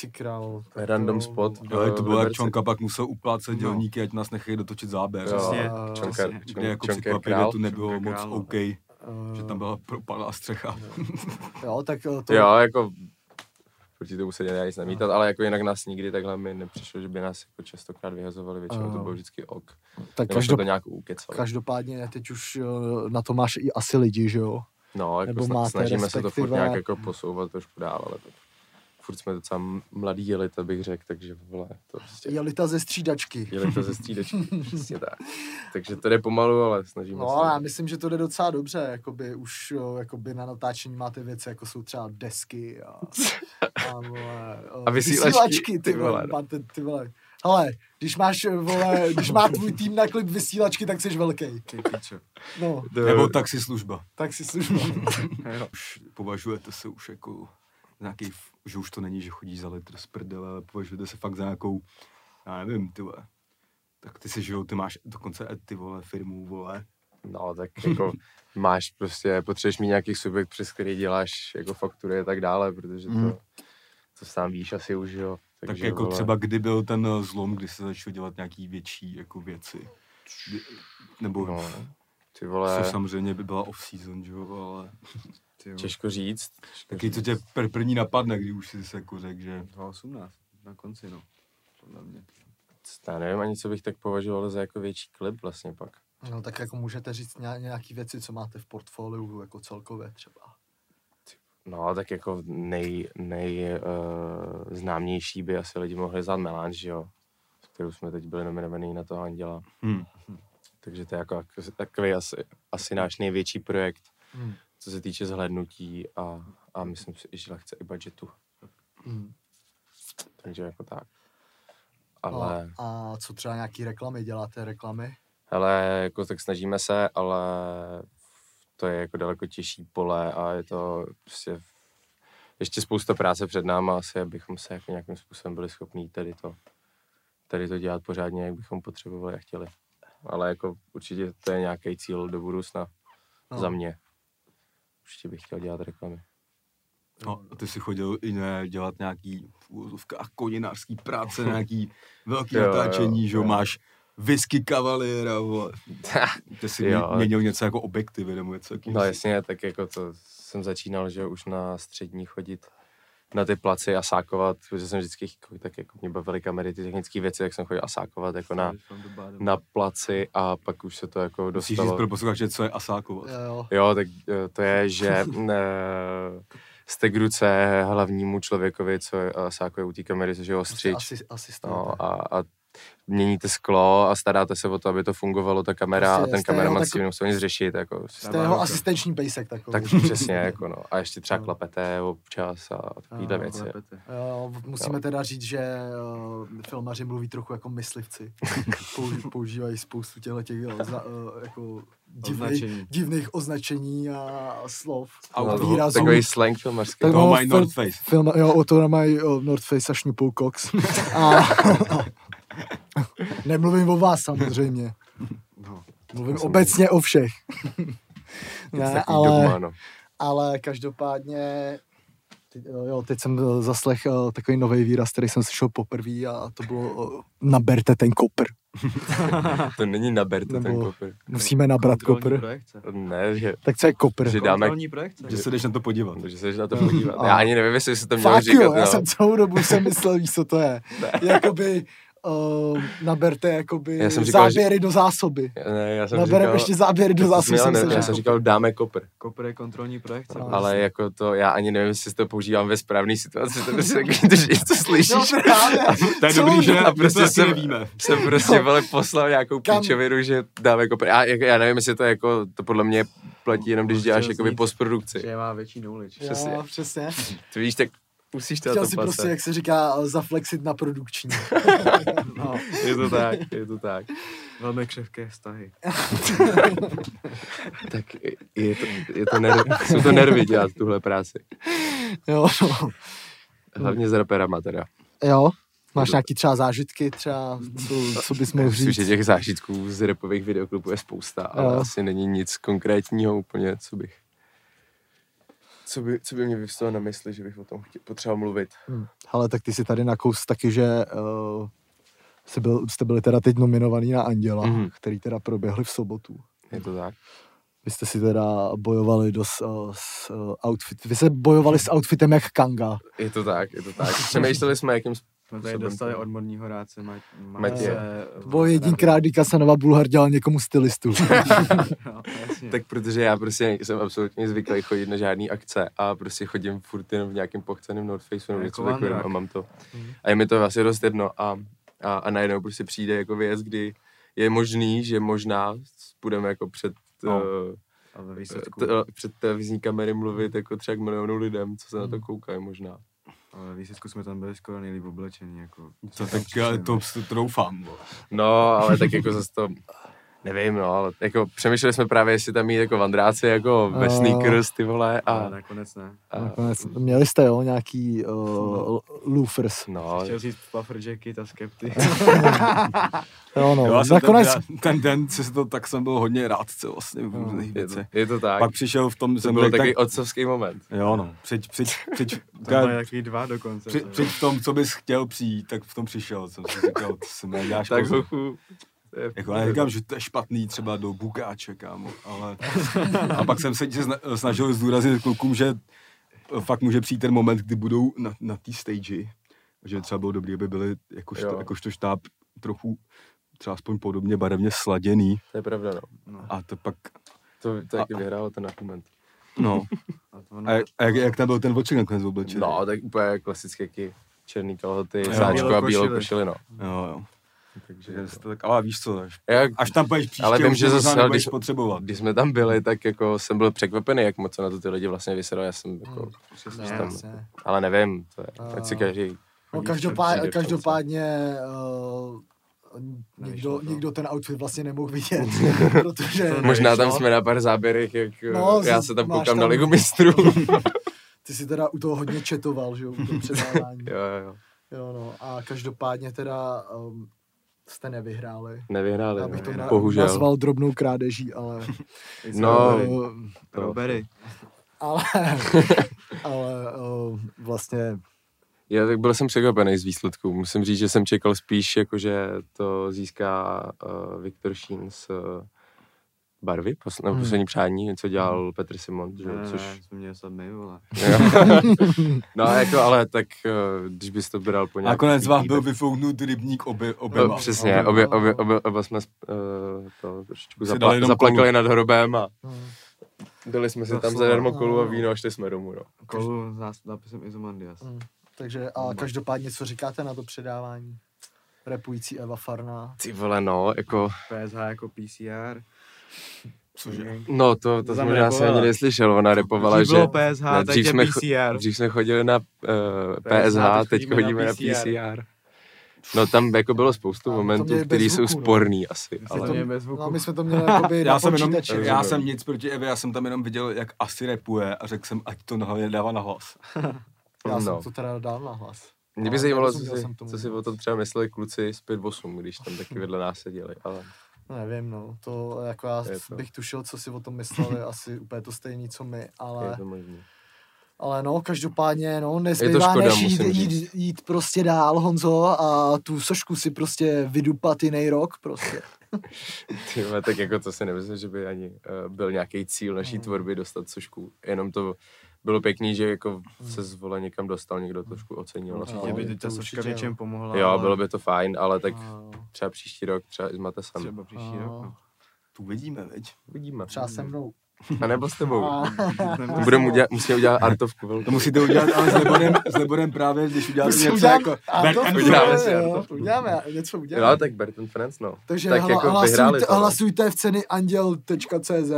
ty král. Random to- spot. Ale to bylo jak. Čonka pak musel uplácet No. dělníky, ať nás nechají dotočit záběr. Jo, Přesně, Čonka. Kde jako překvapivě to nebylo moc no. OK, že tam byla propadlá střecha. Jo, tak (laughs) to... Jo, jako proti tomu se nedá nic namítat, ale jako jinak nás nikdy takhle mi nepřišlo, že by nás jako častokrát vyhazovali, většinou to bylo vždycky ok. tak každop, to nějak ukecali. každopádně teď už eh, na to máš i asi lidi, že jo? No, jako nebo sna- máte snažíme se to furt respektive- nějak jako posouvat trošku dál, ale to furt jsme docela mladý jelita, bych řekl, takže vole, to prostě... Jelita ze střídačky. Jelita ze střídačky, (laughs) přesně tak. Takže to jde pomalu, ale snažíme no, se. No, já myslím, že to jde docela dobře, jakoby už jo, jakoby na natáčení máte věci, jako jsou třeba desky a, a, vole, (laughs) a vysílačky, vysílačky ty, vole, no. máte, ty vole. Ale když máš, vole, když má tvůj tým na klip vysílačky, tak jsi velký. Ty. No. Nebo taxislužba. Taxislužba. (laughs) už považujete se už jako nějaký, že už to není, že chodí za litr z prdele, ale považujete se fakt za nějakou, já nevím, ty vole. Tak ty si, že ty máš dokonce ty vole firmu, vole. No, tak jako (laughs) máš prostě, potřebuješ mít nějaký subjekt, přes který děláš jako faktury a tak dále, protože to, mm. to sám víš asi už, jo. Takže, tak jako vole... třeba kdy byl ten eh, zlom, kdy se začal dělat nějaký větší jako věci. Nebo no, ty vole... Co samozřejmě by byla off-season, že jo, ale... (laughs) Tyjo. Těžko říct. Taky co tě pr- první napadne, když už si se jako řekl, že... 18, na konci, no. Podle mě. Já nevím ani, co bych tak považoval za jako větší klip vlastně pak. No tak jako můžete říct nějaký věci, co máte v portfoliu jako celkově třeba. No, tak jako nej, nej uh, známější by asi lidi mohli znát Melange, jo, s kterou jsme teď byli nominovaní na toho Anděla. Hmm. Takže to je jako, jako takový asi, asi náš největší projekt, hmm. Co se týče zhlednutí a, a myslím si, že lehce i budgetu. Hmm. Takže jako tak. Ale... A, a co třeba nějaký reklamy? Děláte reklamy? Ale jako tak snažíme se, ale to je jako daleko těžší pole a je to prostě ještě spousta práce před náma asi, abychom se jako nějakým způsobem byli schopní tady to, tady to dělat pořádně, jak bychom potřebovali a chtěli. Ale jako určitě to je nějaký cíl do budoucna no. za mě. Určitě bych chtěl dělat reklamy. No, a ty jsi chodil i ne, dělat nějaký v úvozovkách koninářský práce, (laughs) nějaký velký natáčení, že jo, máš whisky kavaliera, vole. (laughs) Ty jsi jo. měnil něco jako objektivy nebo něco No jasně, tak jako to jsem začínal, že už na střední chodit na ty placi a sákovat, protože jsem vždycky, tak jako mě bavily kamery, ty technické věci, jak jsem chodil a sákovat jako na, na placi a pak už se to jako dostalo. Musíš říct pro posluchače, co je asákovat. Jo, jo tak eh, to je, že ne, jste k ruce hlavnímu člověkovi, co sákuje u té kamery, což je ostřič. Asi, asistent. No, a, a měníte sklo a staráte se o to, aby to fungovalo, ta kamera prostě, a ten kameraman s tím nemusel nic řešit. Jako, jste jeho asistenční pejsek takový. Tak přesně, (laughs) jako no. A ještě třeba klapete občas a takovýhle věci. Jo, musíme jo. teda říct, že uh, filmaři mluví trochu jako myslivci. (laughs) Používají spoustu těchto těch uh, jako divnej, označení. divných označení a slov. A no, výrazů. Takový slang filmařský. Tak to mají North Face. Film, jo, to mají North Face a šňupou Cox. (laughs) a, (laughs) Nemluvím o vás samozřejmě. No, Mluvím obecně o všech. (laughs) ne, ale, dogma, no. ale každopádně jo, teď jsem zaslech takový nový výraz, který jsem slyšel poprvé a to bylo naberte ten kopr. (laughs) to není naberte Nebo ten kopr. Musíme nabrat kopr. Ne, že... Tak co je kopr? Že dáme... projekce. Že se jdeš na to podívat. Že se jdeš na to podívat. Já ani nevím, jestli se to měl říkat. Jo, já no. jsem celou dobu jsem myslel, víš, co to je. Jakoby uh, naberte jakoby já jsem říkal, záběry že... do zásoby. Ne, já jsem Nabereme říkal... ještě záběry do zásoby. Jsem ne, já jsem říkal, dáme kopr. Kopr je kontrolní projekt. No, ale jako to, já ani nevím, jestli to používám ve správné situaci, to prostě když něco (laughs) (laughs) slyšíš. No, to je dobrý, že a prostě jsem, nevíme. jsem prostě no. poslal nějakou píčovinu, že dáme kopr. Já, já nevím, jestli to jako, to podle mě platí jenom, když děláš jakoby postprodukci. Že má větší knowledge. Přesně. Jo, přesně. Ty víš, tak Musíš to Chtěl si prostě, jak se říká, zaflexit na produkční. (laughs) no, je to tak, je to tak. Velmi křehké vztahy. (laughs) tak je to, je to nerv, jsou to nervy dělat tuhle práci. Jo, no. Hlavně s raperama teda. Jo, Máš nějaký třeba zážitky, třeba, co, co bys mohl říct? Myslím, že těch zážitků z repových videoklipů je spousta, ale jo. asi není nic konkrétního úplně, co bych co by, co by mě vyvstalo na mysli, že bych o tom chtěl, potřeboval mluvit. Hmm. Ale tak ty si tady nakous taky, že uh, jste, byl, jste byli teda teď nominovaný na Anděla, mm. který teda proběhli v sobotu. Je to tak. Vy jste si teda bojovali do, uh, s uh, outfit. Vy jste bojovali s outfitem jak Kanga. Je to tak, je to tak. Přemýšleli jsme, jakým Jsme tady dostali od modního rádce Mat- Matěje. To bylo jedinkrát, kdy Kasanova Bulhar dělal někomu stylistu. (laughs) no, jasně. Tak protože já prostě jsem absolutně zvyklý chodit na žádný akce a prostě chodím furt jenom v nějakém pochceném North Faceu nebo Jako něco takového vandrák. a mám to. Mhm. A je mi to vlastně dost jedno a, a, a najednou prostě přijde jako věc, kdy je možný, že možná budeme jako před, No. uh, A ve výsledku, t, před televizní kamery mluvit jako třeba k milionu lidem, co se na to Mhm. koukají možná. Ale výsledku jsme tam byli skoro nejlíp oblečení, jako. To tak já to, to doufám. No, ale tak jako zase to, nevím, no, ale jako přemýšleli jsme právě, jestli tam mít jako vandráci, jako ve A- sneakers, ty vole, a, nakonec ne. a Nakonec, měli jste, jo, nějaký uh, loafers. no, Chtěl říct puffer jacket a skepty. (laughs) Jo, no, Jo, nakonec, ten, ten, den, co se to, tak jsem byl hodně rád, co vlastně v různých je to, věcech. je to tak. Pak přišel v tom, to byl takový tak, otcovský moment. jo no, přijď, přijď, přijď, Tam byly takový dva dokonce. při, to- přijď v tom, co bys chtěl přijít, tak v tom přišel, jsem si říkal, to se mi děláš Tak hochu. Jako neříkám, že to je špatný třeba do bukáče, kámo, ale... (laughs) A pak jsem se sna- snažil zdůraznit klukům, že fakt může přijít ten moment, kdy budou na, na té stage, že třeba bylo dobré, aby byli jakožto, jakožto štáb trochu třeba aspoň podobně barevně sladěný To je pravda, no. No, a to pak, To, to taky vyhrálo ten argument. no. (laughs) a to A, ono, jak- a jak, jak tam byl ten voček nakonec oblečený? No, tak úplně klasicky jaký černý kalhoty, sáčko a Bílou košili. košili, no. Jo, jo. Takže, to tak, ale víš co, až, jak, až tam půjdeš příště, Ale vím, že zase, nebudeš když- potřebovat. když jsme tam byli, tak jako jsem byl překvapený, jak moc se na to ty lidi vlastně vysedali. Já jsem jako, přesně, Ne, tam- jasně. ale nevím, to je, A- tak si každý No, chodí, každopádně, uh, to. někdo ten outfit vlastně nemohl vidět, (laughs) protože To Možná tam jsme na pár záběrech, jak No, no, já se tam koukám tam- na Ligu mistrů. (laughs) ty si teda u toho hodně četoval, že jo, u toho předávání. (laughs) jo, jo, jo. jo, no. A každopádně teda um, jste nevyhráli. Nevyhráli, Já bych to no, na, bohužel. nazval drobnou krádeží, ale, (laughs) No, Strawberry. ale, (laughs) ale uh, vlastně Já tak byl jsem překvapený z výsledků. Musím říct, že jsem čekal spíš, jako, že to získá uh, Viktor Šín z uh, barvy, pos, nebo Hmm. poslední přání, co dělal Petr Simon, že, Ne, což... ne, vole. Jo. (laughs) no jako, ale tak, uh, když bys to bral po A nějaký nakonec vám tý- byl vyfouknut rybník obě, No, oběma. přesně, No, obě, no, obě, no. obě, oba jsme uh, to trošičku zapla, zaplakali nad hrobem a hm, dali jsme si tam zadarmo kolu a No. víno a šli jsme domů. No. Kolu s nás- nápisem Izomandias. hm. takže a každopádně co říkáte na to předávání? Repující Eva Farná. Ty vole, no, jako, PSH jako PCR. Cože? no to, to jsem možná se ani neslyšel, ona repovala, Dřív že... bylo PSH, ne, teď dřív jsme cho- PCR. Dřív jsme chodili na uh, PSH, PSH, teď chodíme chodíme na na PCR. PCR. No tam jako bylo spoustu to momentů, které jsou zvuku, no. sporný asi, My ale jsme to měli bez zvuku. No, my jsme to měli jakoby (laughs) Já na jsem, jenom, já jsem nic proti Evě, já jsem tam jenom viděl, jak asi repuje a řekl jsem, ať to hlavně dává na hlas. (laughs) Já jsem no. to teda dal na hlas. Mě by zajímalo, co si, jsem co si o tom třeba mysleli kluci z 5-8, když tam taky vedle nás seděli, ale No, nevím, no. To jako já Je to. bych tušil, co si o tom mysleli, (laughs) asi úplně to stejný, co my, je ale, to možné. ale no, každopádně, no, nezbývá škoda, než jít, jít, jít, prostě dál, Honzo, a tu sošku si prostě vydupat jiný rok, prostě. (laughs) Ty vole, tak jako to si nemyslím, že by ani uh, byl nějaký cíl naší tvorby dostat sošku. Jenom to bylo pěkný, že jako se zvole někam dostal, někdo to trošku ocenil. Vlastně. No, Určitě by to teď ta určitě soška v jo. něčem pomohla. Jo, ale bylo by to fajn, ale tak No, třeba příští rok, třeba i s Matesem. Třeba příští rok. no. Tu vidíme, veď. Uvidíme. třeba se mnou. A nebo s tebou. (laughs) A, (laughs) Budeme udělat, musíme udělat artovku velkou. To musíte udělat, ale s Leborem, s Leborem právě, když uděláte Musím něco udělat- jako a Bert to and uděláme si jo, Artovku. uděláme, něco uděláme. Jo, tak Berton Friends, no. Takže tak hla, jako vyhráli hlasujte, hlasujte v ceny anděl.cz.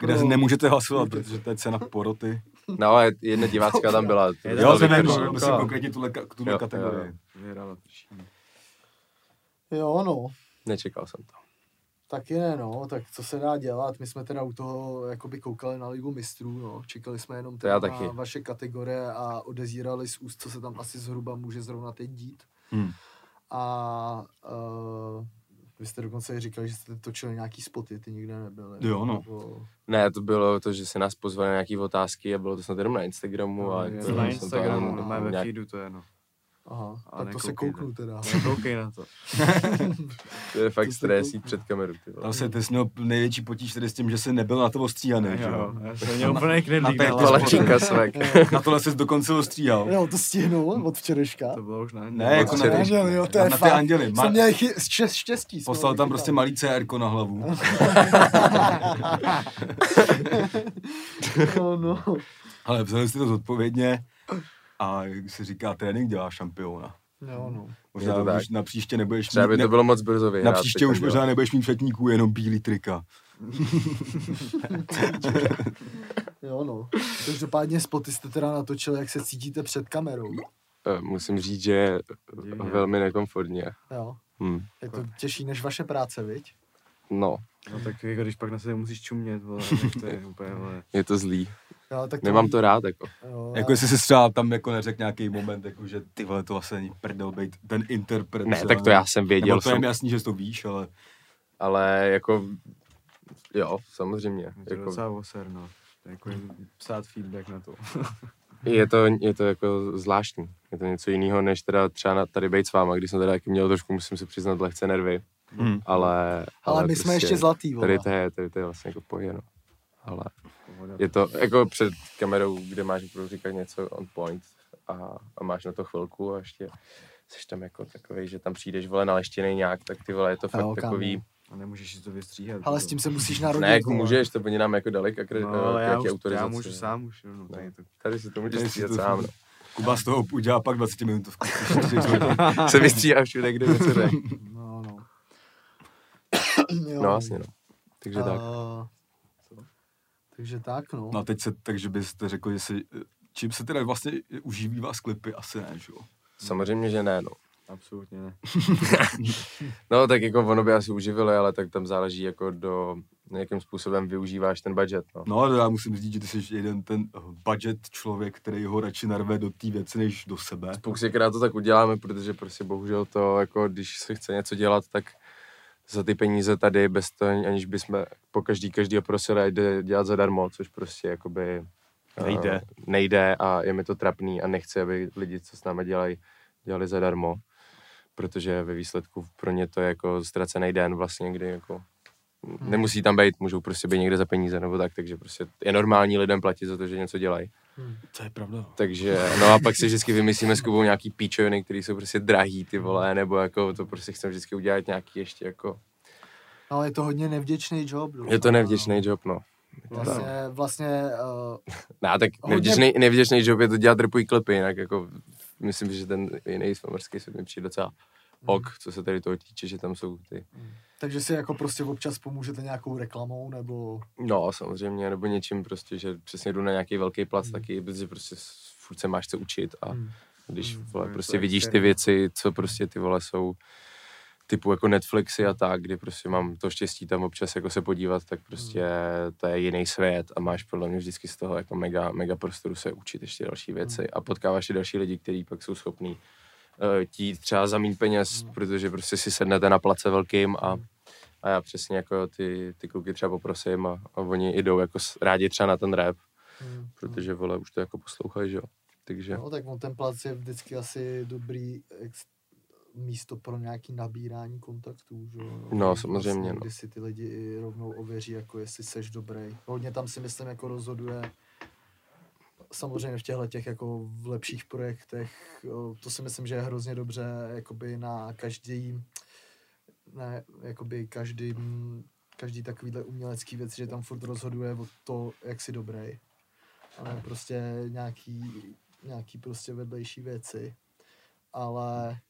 Kde No. nemůžete hlasovat, protože to je cena poroty. No, ale jedna divácká tam byla. Jo, Viktor nevím, Šinko. myslím konkrétně tuhle, tuhle Jo, kategorii. jo. Jo, no. Nečekal jsem to. Taky ne, no, tak co se dá dělat? My jsme teda u toho jakoby koukali na Ligu mistrů, no. Čekali jsme jenom teda na taky. vaše kategorie a odezírali z úst, co se tam asi zhruba může zrovna teď dít. Hmm. A uh, vy jste dokonce i říkali, že jste točili nějaký spoty, ty nikde nebyly. Jo, no. Nebo, Ne, to bylo to, že se nás pozvali na nějaké otázky a bylo to snad jenom na Instagramu. No, a je to to Na to Instagramu, ani no, máme ve nějak- feedu, to je no. Aha, tak to se kouknu teda. (laughs) Koukej na to. (laughs) To je fakt stres před kameru. Ty vole. Tam se ty měl největší potíž tady s tím, že jsi nebyl na to ostříhaný, že Jo, jo? já jsem měl úplný knedlík na na. Palačinka svek. (laughs) Na tohle jsi dokonce ostříhal. Jo, to stihnul od včerejška. To bylo už na Ne, jako na ty, Anděl, jo, to je na ty anděli. Ma, Jsem měl štěstí. poslal tam prostě malý CR na hlavu. no, no. Ale vzali jsi to zodpovědně a jak se říká, trénink dělá šampiona. Jo, no. Možná už na příště nebudeš Třeba by mít, to bylo moc brzo na vyhrát. příště ty už možná nebudeš mít všetníků, jenom bílý trika. (laughs) Jo, no. Každopádně spoty jste teda natočili, jak se cítíte před kamerou. Eh, Musím říct, že je Divně. velmi nekomfortně. Jo. Hm. Je to těžší než vaše práce, viď? No, No tak jako když pak na sebe musíš čumět, vole, (laughs) to je úplně, vole. je to zlý. Jo, tak Nemám to rád, jako. Jo, Jako jestli si třeba tam jako neřekl nějaký moment, jako že ty vole, to vlastně není prdel být ten interpret. Ne, tak to já jsem věděl, Nebo to je jsem, mi jasný, že to víš, ale ale jako, jo, samozřejmě. Je to Jako, docela oser, no. Jako psát feedback na to. (laughs) je, to, je to jako zvláštní. Je to něco jiného, než teda třeba na- tady být s váma, když jsem teda měl trošku, musím se přiznat, lehce nervy. Hmm. Ale, Ale my jsme prostě ještě zlatý, vole. Tady to je, tady to je vlastně jako pohyb, no. Ale. Je to jako před kamerou, kde máš opravdu říkat něco on point a, a máš na to chvilku a ještě jsi tam jako takový, že tam přijdeš vole naleštěnej nějak, tak ty vole je to fakt Jo, kámo. takový, A nemůžeš si to vystříhat. Ale s tím se musíš narodit. ne, jako můžeš, to oni nám jako dali akre, No, no, ale k já, jaký už, já můžu sám už, no, No. tady to. Tady si to můžeš stříhat to- sám, no. Kuba z toho udělá pak 20 minutovku. (laughs) Se vystříhá všude, kde něco jde. No, no. No vlastně, no. Takže tak. Takže tak, no. No a teď se, takže byste řekl, že si, čím se teda vlastně uživí vás klipy, asi ne, že jo? Samozřejmě, že ne, no. Absolutně ne. (laughs) No tak jako ono by asi uživili, ale tak tam záleží jako do, jakým způsobem využíváš ten budget, no. No ale já musím říct, že ty jsi jeden ten budget člověk, který ho radši narve do té věci, než do sebe. Spoustě to tak uděláme, protože prostě bohužel to, jako když se chce něco dělat, tak za ty peníze tady, bez toho, aniž bychom po každý každý prosili, ať jde dělat zadarmo, což prostě jakoby eh, Nejde. nejde a je mi to trapný a nechci, aby lidi, co s námi dělají, dělali zadarmo, protože ve výsledku pro ně to je jako ztracený den vlastně, kdy jako nemusí tam být, můžou prostě být někde za peníze nebo tak, takže prostě je normální lidem platit za to, že něco dělají. To je pravda. Takže, no a pak si vždycky vymyslíme s Kubou nějaký píčoviny, které jsou prostě drahý, ty vole, nebo jako to prostě chceme vždycky udělat nějaký ještě jako, Ale je to hodně nevděčný job. no. je to nevděčný job, no. Vlastně, vlastně uh, No, tak Hodně- nevděčný, nevděčný job je to dělat repují klipy, jinak jako myslím, že ten jiný svamrský svět mi přijde docela ok, co se tady toho týče, že tam jsou ty, takže si jako prostě občas pomůžete nějakou reklamou, nebo... no samozřejmě, nebo něčím prostě, že přesně jdu na nějaký velký plac taky, protože prostě furt se máš co učit a Hmm. když Hmm, vole, prostě vidíš ty externí. věci, co prostě ty vole jsou typu jako Netflixy a tak, kdy prostě mám to štěstí tam občas jako se podívat, tak prostě to je jiný svět a máš podle mě vždycky z toho jako mega, mega prostoru se učit ještě další věci a potkáváš i další lidi, kteří pak jsou schopní ti třeba za míň peněz, protože prostě si sednete na place velkým a, a já přesně jako ty, ty kluky třeba poprosím a, a oni jdou jako rádi třeba na ten rap, Hmm. protože vole už to jako poslouchají, že jo. Takže No, tak on ten plac je vždycky asi dobrý ex- místo pro nějaký nabírání kontaktů, že jo? No, samozřejmě, Vlastně, no. kdy si ty lidi i rovnou ověří, jako jestli seš dobrý. Hodně tam si myslím, jako rozhoduje samozřejmě v těchto těch jako v lepších projektech, to si myslím, že je hrozně dobře jakoby na každý, ne, jakoby každý, každý takovýhle umělecký věc, že tam furt rozhoduje o to, jak jsi dobrý. Ale prostě nějaký, nějaký prostě vedlejší věci. Ale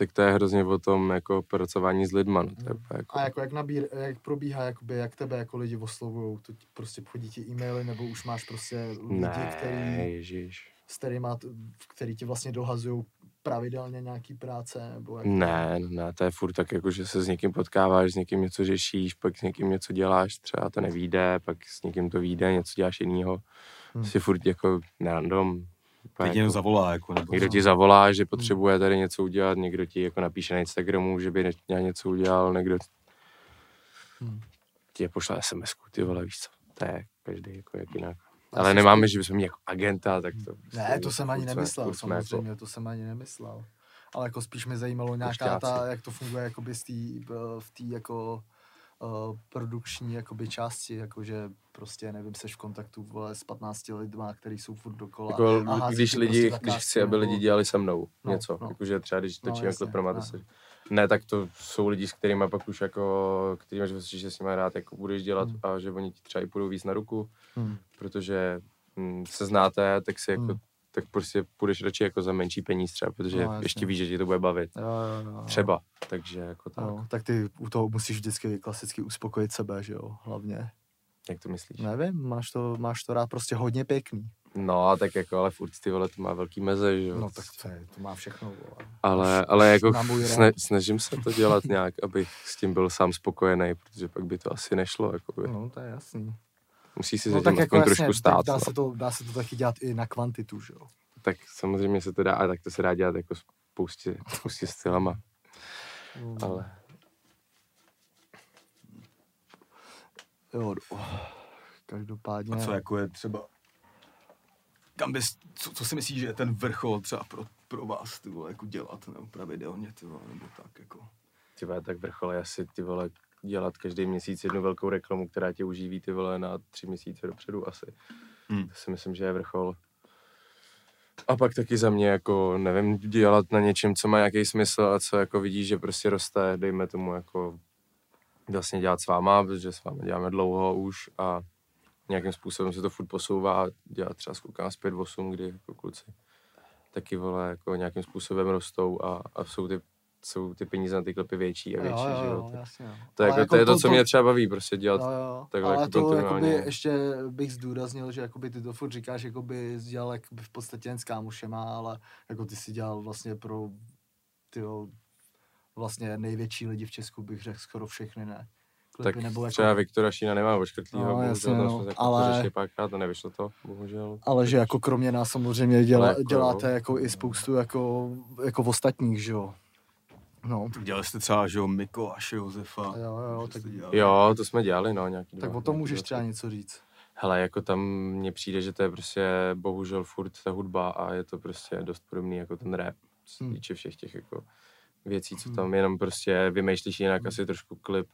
tak to je hrozně o tom jako pracování s lidma, no, to je Mm. úplně jako, a jako jak, nabír, jak probíhá, jakoby, jak tebe jako lidi oslovují, to ti prostě chodí ti e-maily, nebo už máš prostě lidi, ne, který, ježiš. s kterýma, který ti vlastně dohazují pravidelně nějaký práce, nebo jak Ne, ne, to je furt tak jako, že se s někým potkáváš, s někým něco řešíš, pak s někým něco děláš, třeba to nevíde, pak s někým to vyjde, něco děláš jinýho. Hmm. Hmm. Si furt jako random. Úplně jenom Jako, zavolá, jako, nebo někdo ti zavolá, že potřebuje tady něco udělat, někdo ti jako napíše na Instagramu, že by něco udělal, někdo Hmm. ti je pošle sms ty vole, víš co, to je každý jako jak jinak. Ale nemáme, že bychom měli jako agenta, tak to... Prostě ne, to jsem ani nemyslel, jako- samozřejmě, to jsem ani nemyslel. Ale jako spíš mi zajímalo nějaká ta, jak to funguje jakoby z tý, v té jako uh, produkční jakoby části, jakože prostě, nevím, seš v kontaktu vole, s 15 lidma, který jsou furt dokola. Jako, když lidi, prostě když chci, aby lidi dělali se mnou no, něco, no. jakože třeba když točím no, klip pro no. Ne, tak to jsou lidi, s kterými pak už jako, kterými že s nimi rád jako budeš dělat hmm. a že oni ti třeba i půjdou víc na ruku, hmm. protože hm, se znáte, tak si jako hmm tak prostě půjdeš radši jako za menší peníz třeba, protože no, ještě víš, že ti to bude bavit. Jo, jo, jo. Třeba, takže jako tak. No, tak ty u toho musíš vždycky klasicky uspokojit sebe, že jo, hlavně. Jak to myslíš? Nevím, máš to, máš to rád prostě hodně pěkný. No a tak jako, ale furt ty vole, to má velký meze, že jo. No tak to, je, to má všechno, vole. Ale, ale jako sne, snažím se to dělat nějak, abych s tím byl sám spokojený, protože pak by to asi nešlo, jako No to je jasný. Musí si no, tak jako jasně, trošku stát. Dá, no. se to, dá se to taky dělat i na kvantitu, že jo? Tak samozřejmě se to dá, ale tak to se dá dělat jako spoustě, spoustě stylama. Mm. Ale... Jo, každopádně... A co jako je třeba... Kam bys, co, co si myslíš, že je ten vrchol třeba pro, pro vás, ty vole, jako dělat, nebo pravidelně, ty vole, nebo tak, jako... Ty vole, tak vrchol je asi, ty vole, dělat každý měsíc jednu velkou reklamu, která tě uživí ty vole na tři měsíce dopředu asi. Hmm. To si myslím, že je vrchol. A pak taky za mě jako, nevím, dělat na něčem, co má nějaký smysl a co jako vidíš, že prostě roste, dejme tomu jako vlastně dělat s váma, protože s váma děláme dlouho už a nějakým způsobem se to furt posouvá, dělat třeba s klukama 5-8, kdy jako kluci taky vole, jako nějakým způsobem rostou a, a jsou ty jsou ty peníze na ty klipy větší a větší, jo, jo, že jo. Jasně, jo. To, jako, jako to je to, co to, mě třeba baví, prostě dělat jo, jo. takhle Ale jako to jakoby, ještě bych zdůraznil, že jakoby ty to furt říkáš, jakoby dělal jakoby v podstatě jen s kámošema, ale jako ty si dělal vlastně pro tyjo, vlastně největší lidi v Česku, bych řekl skoro všechny, ne? Klipy, tak nebo jako... třeba Viktora Šína nemá oškrtlýho, no, jasně, no, jako ale... to párkrát a nevyšlo to, bohužel. Ale že jako kromě nás samozřejmě děla, jako, děláte jako i spoustu jako, jako ostatních, že jo? No. Tak dělali jste třeba, že jo, Mikoláše Josefa. Jo, jo, tak... jo, to jsme dělali, no, nějaký Tak o tom můžeš třeba něco říct. Hele, jako tam mně přijde, že to je prostě bohužel furt ta hudba a je to prostě dost podobný jako ten rap, co se hmm. týče všech těch jako věcí, co hmm. tam jenom prostě vymýšlíš jinak, hmm. asi trošku klip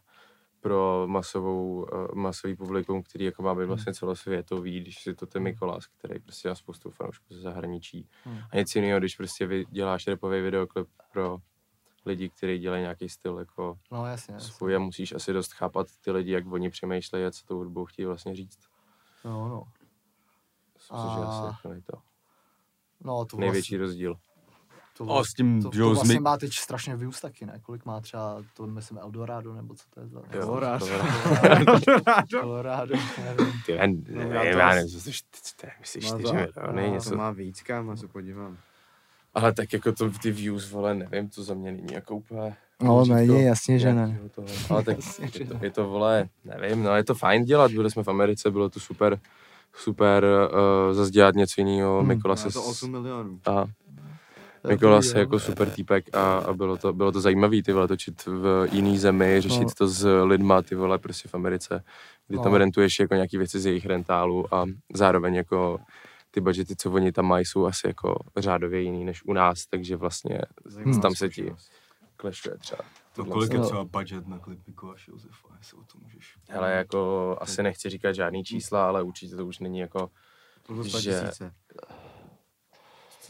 pro masovou, uh, masový publikum, který jako má být hmm. vlastně celosvětový, když si to ten Mikolás, který prostě má spoustu fanoušků ze zahraničí. Hmm. A nic jiného, když prostě děláš repový videoklip pro lidi, kteří dělají nějaký styl jako no, jasně, jasně. svůj a musíš asi dost chápat ty lidi, jak oni přemýšlejí a co tou hudbou chtějí vlastně říct. No, no. Myslím, a... že asi jako to no, to největší vlastně... rozdíl. To, vlastně, s tím, to, to vlastně má teď strašně views taky, ne? Kolik má třeba, to myslím Eldorado, nebo co to je za... Eldorado. Eldorado, Ty, já nevím, co to je, myslíš, 4 miliony, něco. To má víc, kam, se podívám. Ale tak jako to, ty views, vole, nevím, to za mě není jako úplně... No, není, jasně, že ne. Toho. Ale tak (laughs) jasně, je, to, je to, vole, nevím, no, je to fajn dělat, byli jsme v Americe, bylo to super, super uh, zase dělat něco jiného, hmm, Mikola se... to 8 milionů. A, Mikolas je jako super týpek a, a bylo to, bylo to zajímavé ty vole točit v jiný zemi, řešit no. to s lidma ty vole prostě v Americe, kdy no. tam rentuješ jako nějaký věci z jejich rentálu a zároveň jako ty budgety, co oni tam mají, jsou asi jako řádově jiný než u nás, takže vlastně hmm. tam se ti klešuje třeba. To kolik je třeba budget na klip Mikuláše Josefa, jestli o tom můžeš... Hele, jako asi nechci říkat žádný čísla, ale určitě to už není jako, že...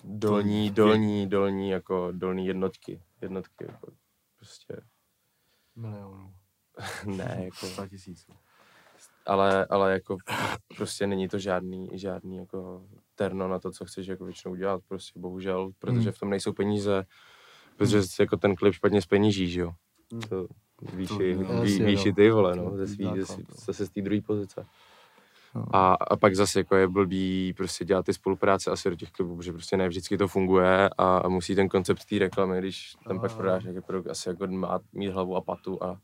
Dolní, dolní, dolní, jako dolní jednotky, jednotky, jako prostě... Milionů. (laughs) ne, (laughs) jako... 100 tisíců ale, ale jako prostě není to žádný, žádný jako terno na to, co chceš jako většinou dělat, prostě bohužel, protože hmm. v tom nejsou peníze, protože hmm. jako ten klip špatně speníží, že jo. Hmm. To výši, ví, výši ty vole, no, ze svý, zase z té druhé pozice. No. A, a pak zase jako je blbý prostě dělat ty spolupráce asi do těch klubů, protože prostě ne vždycky to funguje a, a musí ten koncept té reklamy, když tam pak prodáš nějaký produkt, asi jako má mít hlavu a patu a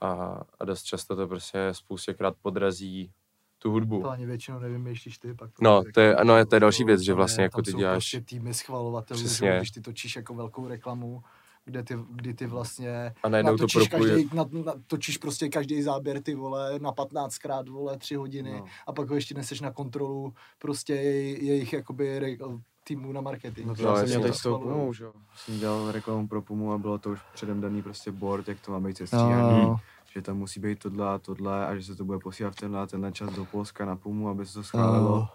a, a dost často to prostě spoustěkrát podrazí tu hudbu. To ani většinou nevymýšlíš ty pak. No, to je, ano, to je další věc, že vlastně jako ty děláš... Prostě týmy schvalovatelů, že když ty točíš jako velkou reklamu, kde ty, kdy ty vlastně A najednou to propuje. každý, na, natočíš prostě každý záběr ty vole na 15 krát vole 3 hodiny No. a pak ho ještě neseš na kontrolu prostě jej, jejich jakoby re, týmu na marketing. No to já jsem měl teď no. s tou Pumou, že jo. Jsem dělal reklamu pro Pumu a bylo to už předem daný prostě board, jak to má být No, sestříhaný. no. Že tam musí být tohle a tohle a že se to bude posílat v tenhle a tenhle čas do Polska na Pumu, aby se to schválilo. No.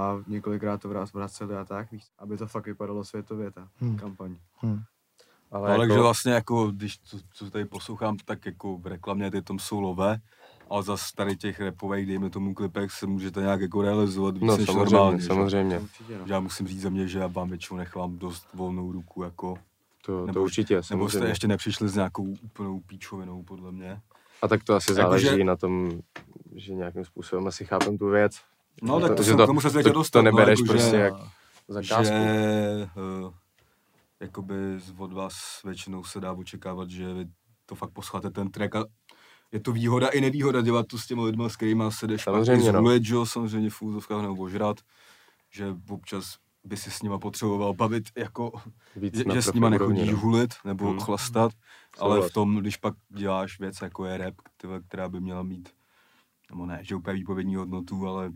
A několikrát to vrát- vraceli a tak, víš, aby to fakt vypadalo světově, ta Hmm. kampaň. Ale No, takže jako, vlastně jako, když to, co tady poslouchám, tak jako v reklamě ty tom jsou lové, ale za tady těch repových, dejme tomu klipech, se můžete nějak jako realizovat víc no než samozřejmě, normálně. že? samozřejmě. Určitě, no. Že já musím říct za mě, že já vám většinou nechám dost volnou ruku, jako, To, Nebo- to určitě, nebo jste samozřejmě. ještě nepřišli s nějakou úplnou píčovinou, podle mě. A tak to asi Jako, záleží že- na tom, že nějakým způsobem asi chápem tu věc. No, tak to, Protože jsem, to- tomu se to- dostat. to nebereš no, prostě že, jak zakázku. Že, uh, jakoby z- od vás většinou se dá očekávat, že vy to fakt posláte ten track a je to výhoda i nevýhoda dělat to s těmi lidmi, s kterými se jdeš Samozřejmě, pak no. že jo, samozřejmě v úzovkách nebo ožrat, že občas by si s nima potřeboval bavit, jako, Víc že, že s nima nechodíš no. hulit nebo Hmm. chlastat, ale Souhlas. v tom, když pak děláš věc, jako je rap, která by měla mít, nebo ne, že úplně výpovědní hodnotu, ale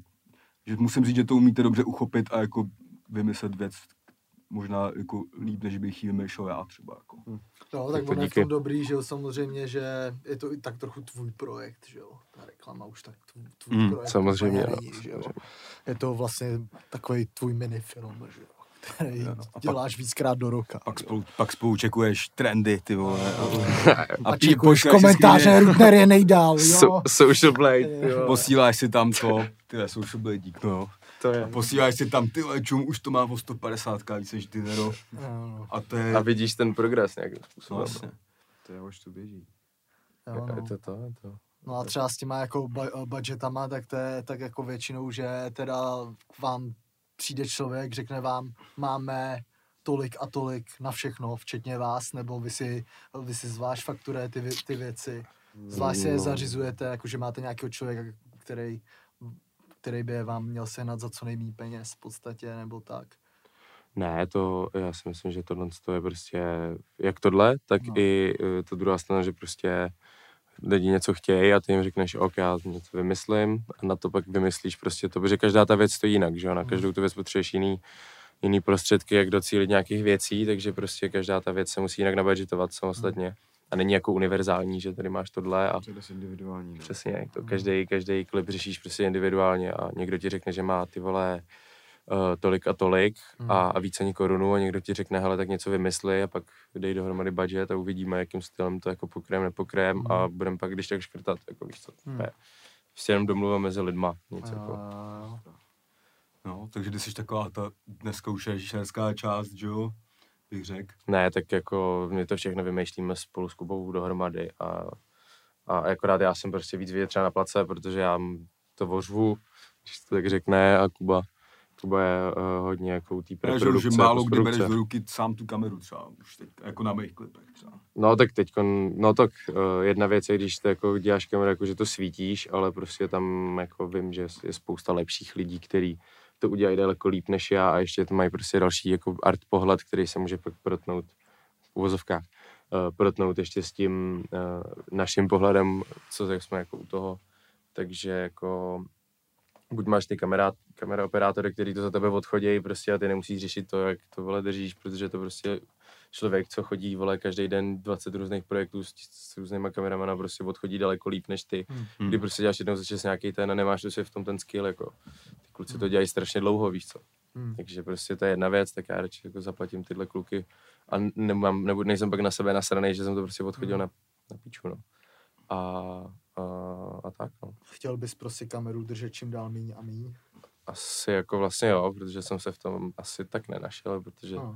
že musím říct, že to umíte dobře uchopit a jako vymyslet věc možná jako líp, než bych ji vymýšlel já třeba. Jako. No, Tak ono je v díky. tom dobrý, že jo, samozřejmě, že je to i tak trochu tvůj projekt, že jo, ta reklama už tak tvůj, tvůj Mm, projekt samozřejmě, no, není, že jo. samozřejmě. Je to vlastně takový tvůj minifilm, že jo, který Jo, no. A pak- děláš víckrát do roka. Pak spolu, pak spolu čekuješ trendy, ty vole. A, A, pí- čekuješ komentáře, Rutner je nejdál, jo. So, social blade, jo. Posíláš si tam to, ty social bladík, no. To A je. posíláš si tam, ty čum, už to má o 150 víc než dinero. Jo, A to je, A vidíš ten progres nějakým no, způsobem. vlastně. To je, už to běží. jo, Je no. to to, je to. No a třeba s těma jako bu- budgetama, tak to je tak jako většinou, že teda k vám přijde člověk, řekne vám, máme tolik a tolik na všechno, včetně vás, nebo vy si, vy si zvlášť fakturujete ty, ty věci, zvlášť si je No. zařizujete, jakože máte nějakého člověka, který, který by vám měl sehnat za co nejméně peněz v podstatě, nebo tak. Ne, to já si myslím, že tohle to je prostě jak tohle, tak No. no. i eh, to druhá strana, že prostě lidi něco chtějí a ty jim řekneš, OK, já něco vymyslím a na to pak vymyslíš prostě to, protože každá ta věc stojí jinak, že jo, na Hmm. každou tu věc potřebuješ jiný, jiný prostředky, jak docílit nějakých věcí, takže prostě každá ta věc se musí jinak nabudgetovat samostatně a není jako univerzální, že tady máš tohle a To je dost individuální. No. Přesně, to Mm. každý, každý klip řešíš prostě individuálně a někdo ti řekne, že má ty vole uh, tolik a tolik Mm. a, a více ani korunu a někdo ti řekne, hele, tak něco vymysli a pak dej dohromady budget a uvidíme, jakým stylem to jako pokryjem, nepokryjem Mm. a budeme pak když tak škrtat, jako víš co, Mm. to je prostě jenom domluva mezi lidma, nic jako. Jo, jo. No, takže ty jsi taková ta dneska už režisérská část, že jo, bych řekl. Ne, tak jako my to všechno vymýšlíme spolu s Kubou dohromady a, a akorát já jsem prostě víc vidět třeba na place, protože já to vořvu, když to tak řekne a Kuba, Kuba je uh, hodně jako u té produkce, že málo kdy bereš do ruky sám tu kameru třeba, už teď, jako na mých klipech třeba. No tak teď, no tak uh, jedna věc je, když to jako děláš kameru, jako že to svítíš, ale prostě tam jako vím, že je spousta lepších lidí, který to udělají daleko líp než já a ještě to mají prostě další jako art pohled, který se může pak protnout v uvozovkách, uh, protnout ještě s tím uh, naším pohledem, co jsme jako u toho, takže jako buď máš ty kamera, kamera operátory, který to za tebe odchodí prostě a ty nemusíš řešit to, jak to vole držíš, protože to prostě člověk, co chodí, vole, každý den 20 různých projektů s, s různýma kameramana, prostě odchodí daleko líp než ty. Hmm. Hmm. Kdy prostě děláš jednou za čas nějaký ten a nemáš prostě v tom ten skill, jako. Ty kluci to dělají strašně dlouho, víš co. Hmm. Takže prostě to je jedna věc, tak já radši jako zaplatím tyhle kluky a nemám, nebo nejsem pak na sebe nasranej, že jsem to prostě odchodil Hmm. na, na píču, no. A, a, a tak, no. Chtěl bys prostě kameru držet čím dál míň a míň. Asi jako vlastně jo, protože jsem se v tom asi tak nenašel, protože No.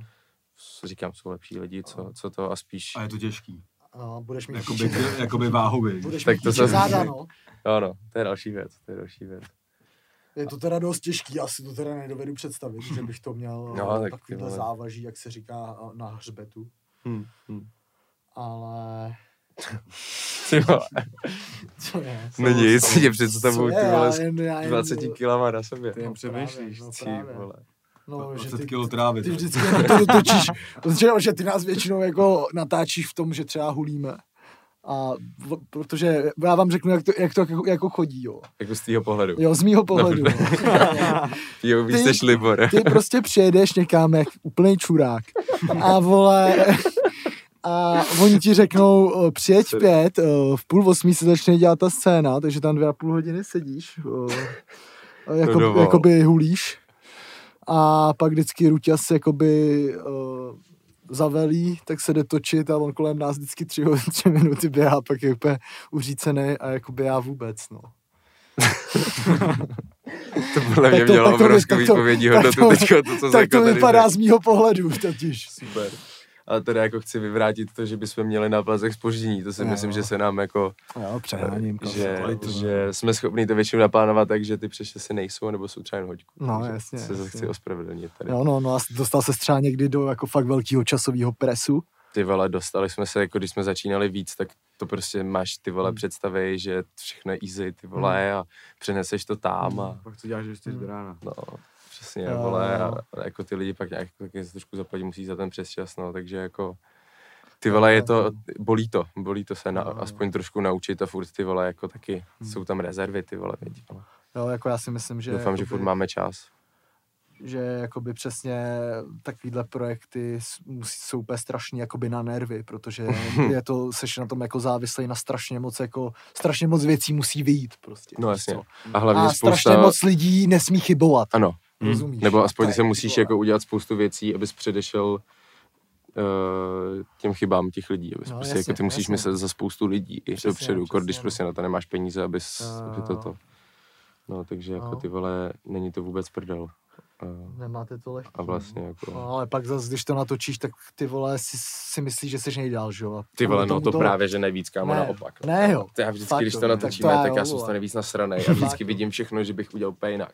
Říkám, jsou lepší lidi, co, co to a spíš, A je to těžký. A budeš mít Jakoby, píče- jakoby váhový. budeš Tak mít to jsem- záda, no. jo no, to je další věc, to je další věc. Je to teda dost těžký, já si to teda nedovedu představit, že bych to měl No, no, tak takovýhle vole. závaží, jak se říká na hřbetu. Hmm, hmm. Ale Ty vole, (laughs) co je? no nic, si tě Co (laughs) představuju, je? ty vole, s jen- já jen- 20 kilama na sobě. Ty jen No přemýšlíš. právě, no Ty právě. vole. No, že 20 ty, kilo trávy. ty vždycky to dotočíš, (laughs) protože že ty nás většinou jako natáčíš v tom, že třeba hulíme. A v, protože já vám řeknu, jak to, jak to jako, jako chodí, jo. Jako z tvýho pohledu. Jo, z mýho pohledu. jo. (laughs) Jo, víš, Ty- jsi Libor. Ty prostě přijedeš někam jak úplný čurák a vole, (laughs) a oni ti řeknou, přijeď Sorry. pět, v půl osmí se začne dělat ta scéna, takže tam dvě a půl hodiny sedíš, a jako, jakoby hulíš a pak vždycky Ruťas jakoby uh, zavelí, tak se jde točit a on kolem nás vždycky tři, tři minuty běhá, pak je úplně uřícený a jakoby já vůbec, no. (laughs) To podle mě Tak to- mělo tak to- obrovskou tak to- výpovědí tak hodnotu to- teďko, to, co Tak to tady vypadá řekl. z mýho pohledu totiž. Super. Ale teda jako chci vyvrátit to, že bychom měli na plazech spoždění. To si Jo. myslím, že se nám jako, Jo, přeháním. že, kvalitu, že jsme schopni to většinou naplánovat tak, že ty přeštěsy nejsou, nebo jsou třeba jen hoďku. No, Takže jasně, Se jasně. chci ospravedlnit tady. Jo, no, no a dostal se třeba někdy do jako fakt velkého časového presu. Ty vole, dostali jsme se, jako když jsme začínali víc, tak to prostě máš ty vole Hmm. představy, že všechno je easy, ty vole, a přeneseš to tam a Pak to děláš 4 do rána. no, přesně, Jo, vole, jo. a, a jako ty lidi pak nějak taky se trošku zaplatí, musí za ten přesčas, no, takže jako ty vole, je to, bolí to, bolí to se na, Jo, aspoň trošku naučit a furt ty vole, jako taky, Hmm. jsou tam rezervy, ty vole, věď, vole. Jo, jako já si myslím, že... Doufám, že jakoby- furt máme čas. že jakoby přesně takovýhle projekty jsou úplně strašný jakoby na nervy, protože (laughs) je to, seš na tom jako závislý na strašně moc jako, strašně moc věcí musí vyjít prostě. No jasně. A hlavně A spousta, strašně moc lidí nesmí chybovat. ano, Rozumíš? nebo To aspoň se musíš jako udělat spoustu věcí, abys předešel uh, těm chybám těch lidí. Abys No, prostě, jasně, jako ty musíš jasně. myslet za spoustu lidí i Přesně, dopředu, kor, když přesně, no. prostě na to nemáš peníze, abys, Jo, aby jo, to jo. to. No, takže jako No. ty vole, není to vůbec prdel. Uh, Nemáte to lehký. a vlastně jako... No, ale pak zase, když to natočíš, tak ty vole si, si myslíš, že jsi nejdál, že jo? Ty vole, no to právě, že nejvíc, kámo, Ne, naopak. ne jo. To já vždycky, Fakt když to tak to natočíme, já tak já jsem toho nejvíc nasranej a vždycky vidím všechno, že bych udělal úplně jinak.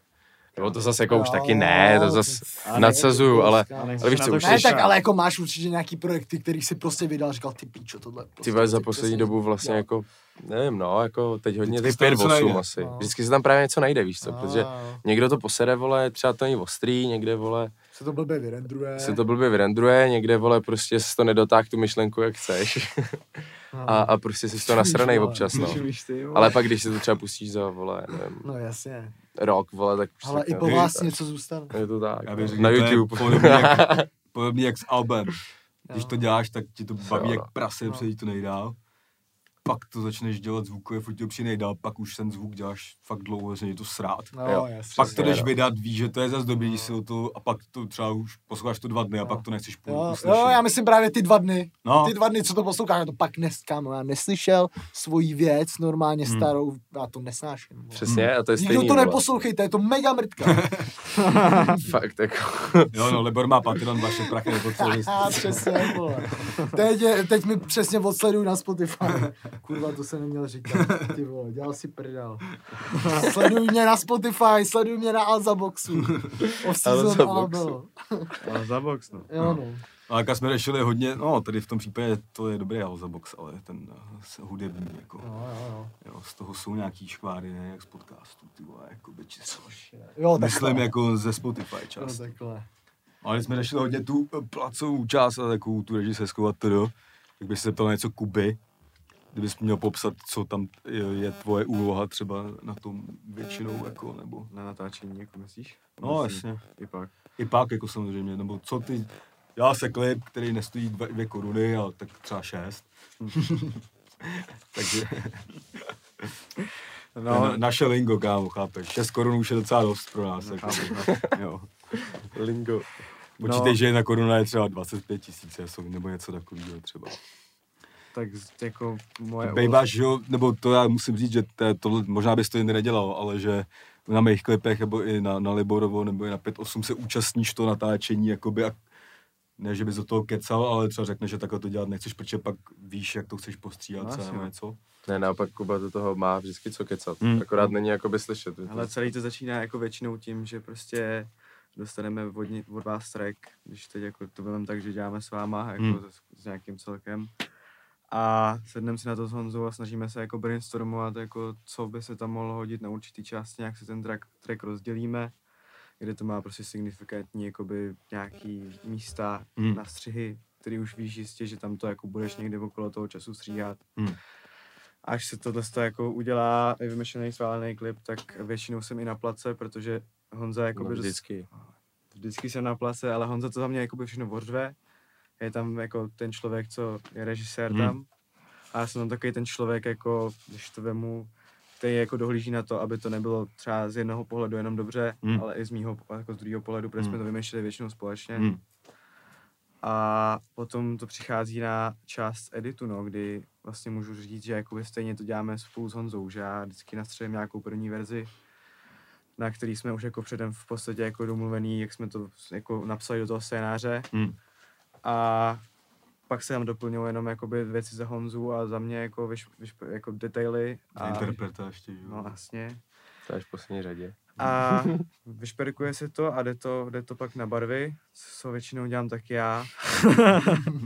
Nebo to zase jako už Jo, taky ne, to zase Ale nadsazuju, ale, Ale ale víš co, už Ne, tak ale jako máš určitě nějaký projekty, který si prostě vydal, říkal, ty píčo, tohle. Prostě, ty vole, za poslední dobu vlastně dělat. jako, nevím, no, jako teď hodně ty se tam 5 něco 8 najde. asi. No. Vždycky se tam právě něco najde, víš co, No, protože jo. někdo to posede, vole, třeba to není ostrý, někde, vole, se to blbě vyrendruje. se to blbě vyrendruje, někde, vole, prostě se to nedotáh tu myšlenku, jak chceš. No. A, a prostě jsi to nasranej občas, no. Ty. Ale pak, když si to třeba pustíš za, vole, nevím, No jasně. Rok, vole, tak už Ale tak i po vás něco zůstane. Je to tak, Já no. bych řekl, na YouTube. Podobně jak, (laughs) podobně jak s albem. Když to děláš, tak ti to baví Jo, jak no. prase, No. protože ti to nejdál. Pak to začneš dělat zvukově, furt ti to přijde nejdál, pak už ten zvuk děláš fakt dlouho, že je to srát. No, Jo. jasně. Pak to jdeš no. vydat, víš, že to je zase dobrý, když si o to, a pak to třeba už posloucháš to dva dny a pak to nechceš půl uslyšet. jo, já myslím právě ty dva dny. No. Ty dva dny, co to posloucháš, to pak nes, kámo, já neslyšel svoji věc normálně Hmm. starou, já to nesnáším. Přesně, a to je Nikdo stejný, to vole. neposlouchejte, je to mega mrtka. (laughs) Fakt, jako, Jo, no, Lebor má Patreon, vaše prachy nepotřebuje. (laughs) Přesně, vole. Teď, je- teď mi přesně odsleduj na Spotify. (laughs) Kurva, to se neměl říkat. (laughs) Ty vole, dělal si prdel. (laughs) Sleduj mě na Spotify, sleduj mě na Alzaboxu. (laughs) Off season Alzaboxu. album. Ale za box, no. Jo, no. A jak jsme řešili hodně, no, tady v tom případě to je dobrý Alza Box, ale ten uh, hudební, jako, Jo, jo, jo. jo, z toho jsou nějaký škváry, ne, jak z podcastu, ty vole, jako by čisto. Jo, Myslím takhle. jako ze Spotify Jo, část. takhle. Ale jsme řešili hodně tu eh, placovou část a takovou tu režisérskou a tedy, tak bych se zeptal na něco Kuby, kdybys měl popsat, co tam je, je tvoje úloha třeba na tom většinou, jako, nebo... Na natáčení, jako myslíš? No, Myslím, jasně. I pak. I pak, jako samozřejmě, nebo co ty... Dělá se klip, který nestojí dvě, dvě koruny, ale tak třeba šest. (laughs) Takže (laughs) No, na, naše lingo, kámo, chápeš? 6 korun už je docela dost pro nás. No, jako, chápu, (laughs) jo. lingo. Počítej, No. že jedna koruna je třeba 25 tisíc, nebo něco takového třeba. Tak jako moje... Bejváš, že jo, nebo to já musím říct, že to, tohle, možná bys to jiný nedělal, ale že na mých klipech, nebo i na, na Liborovo, nebo i na 5.8 se účastníš to natáčení, jakoby, a ne, že bys do toho kecal, ale třeba řekneš, že takhle to dělat nechceš, protože pak víš, jak to chceš postříhat, No, jasně, nebo něco. Ne, naopak Kuba do toho má vždycky co kecat. Hmm. Akorát není jakoby slyšet. Ale celý to začíná jako většinou tím, že prostě dostaneme od, od vás track, když teď jako to vím tak, že děláme s váma, jako Hmm. s, s, nějakým celkem. A sedneme si na to s Honzou a snažíme se jako brainstormovat, jako co by se tam mohlo hodit na určitý části, nějak si ten track, track rozdělíme. kde to má prostě signifikantní jakoby nějaký místa Hmm. na střihy, který už víš jistě, že tam to jako budeš někde okolo toho času stříhat. Hmm. Až se tohle to jako udělá vymyšlený sválený klip, tak většinou jsem i na place, protože Honza No, jakoby dost- vždycky. vždycky jsem na place, ale Honza to za mě jakoby všechno odřve. Je tam jako ten člověk, co je režisér Hmm. tam. A já jsem tam takový ten člověk, jako, když to vemu, který jako dohlíží na to, aby to nebylo třeba z jednoho pohledu jenom dobře, Hmm. ale i z mýho jako z druhého pohledu, protože jsme Hmm. to vymýšleli většinou společně. Hmm. A potom to přichází na část editu, no, kdy vlastně můžu říct, že jakoby stejně to děláme spolu s Honzou, že já vždycky nastřelím nějakou první verzi, na který jsme už jako předem v podstatě jako domluvený, jak jsme to jako napsali do toho scénáře. Hmm. A pak se tam doplňují jenom jakoby věci za Honzu a za mě jako, vyš, vyš, jako detaily. A interpreta ještě, že jo. no jasně. To je až v poslední řadě. A (laughs) vyšperkuje se to a jde to, jde to pak na barvy, co většinou dělám tak já.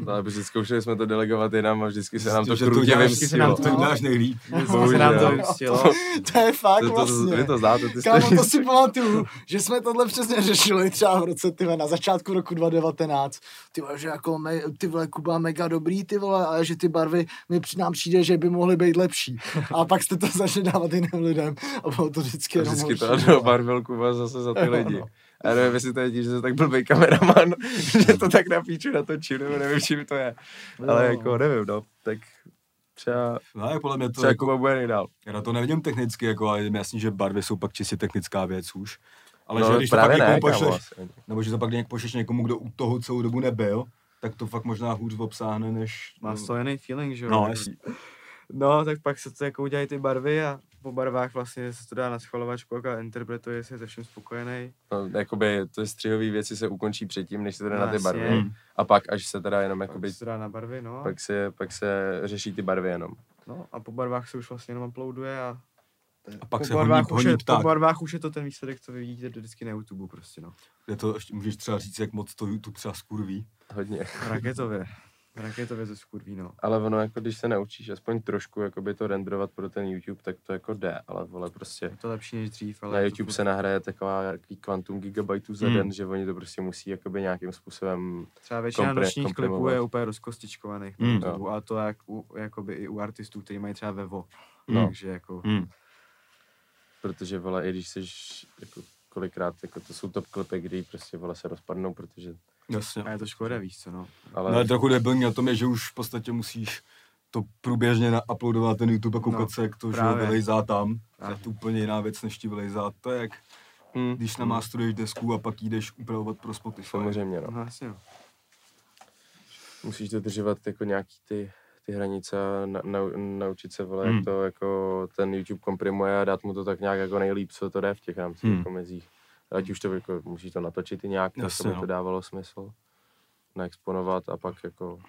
No, (laughs) ale vždycky zkoušeli jsme to delegovat jinam a vždycky se nám to Že to krutě děláš, vždycky se nám vymstilo. to- to děláš nejlíp. (laughs) se nám to vymstilo. to je fakt To, to, vlastně. vy to znáte, ty Kámo, to si pamatuju, že jsme tohle přesně řešili třeba v roce, ty na začátku roku 2019. Ty vole, že jako me, ty vole, Kuba mega dobrý, ty vole, ale že ty barvy mi při nám přijde, že by mohly být lepší. A pak jste to (laughs) začali dávat jiným lidem a bylo to vždycky A jenom vždycky to barvil Kuba zase za ty lidi. No. A nevím, jestli to je tím, že jsi tak blbý kameraman, (laughs) že to tak na píču natočil, nebo nevím, čím to je. Ale Jo. jako nevím, no, tak třeba, No, podle mě to, třeba jako, bude nejdál. já na to nevidím technicky, jako, ale je jasný, že barvy jsou pak čistě technická věc už. Ale no, že když to pak někomu ne, kámo, pošleš, asi. nebo že to pak nějak pošleš někomu, kdo u toho celou dobu nebyl, tak to fakt možná hůř obsáhne, než... Má toho jiný feeling, že jo? No, jasně. No, tak pak se to jako udělají ty barvy a po barvách vlastně se to dá na schvalovačku a interpretuje, jestli je se vším spokojený. No, jakoby ty střihové věci se ukončí předtím, než se to jde na ty barvy. Hmm. A pak, až se teda jenom Pak jakoby, se to dá na barvy, no. pak se, pak se řeší ty barvy jenom. no. A po barvách se už vlastně jenom uploaduje a A pak po se honí, barvách, už honí je, pták. po barvách už je to ten výsledek, co vy vidíte vždycky na YouTube prostě, no. Kde to ještě můžeš třeba říct, jak moc to YouTube třeba skurví. Hodně. Raketově. Raketově to skurví, no. Ale ono, jako když se naučíš aspoň trošku jakoby to renderovat pro ten YouTube, tak to jako jde, ale vole prostě Je to lepší než dřív, ale... na YouTube furt- se nahraje taková jaký kvantum gigabajtů za Hmm. den, že oni to prostě musí jakoby nějakým způsobem Třeba většina kompre- nočních klipů je úplně rozkostičkovaných na Mm. YouTube, a to jak u, jakoby i u artistů, kteří mají třeba Vevo. No. Takže jako... Hmm. Protože vole, i když jsi jako kolikrát, jako to jsou top klipy, kdy prostě vole se rozpadnou, protože, Jasně. A je to škoda, víš co, no. ale No, ale trochu debilní na tom je, že už v podstatě musíš to průběžně nauploadovat na ten YouTube a koukat No, se, jak to že právě. vylejzá tam. To je Právě. to úplně jiná věc, než ti vylejzá. To je jak hm, když namástruješ desku a pak jdeš upravovat pro Spotify. samozřejmě, no. No jasně, no. Musíš dodržovat jako nějaký ty, ty hranice a na, na, naučit se, vole, Hmm. jak to jako ten YouTube komprimuje a dát mu to tak nějak jako nejlíp, co to jde v těch rámcích Hmm. jako mezích. Ať už to jako, musíš to natočit i nějak, Jasně, aby no. to dávalo smysl. Naexponovat a pak jako...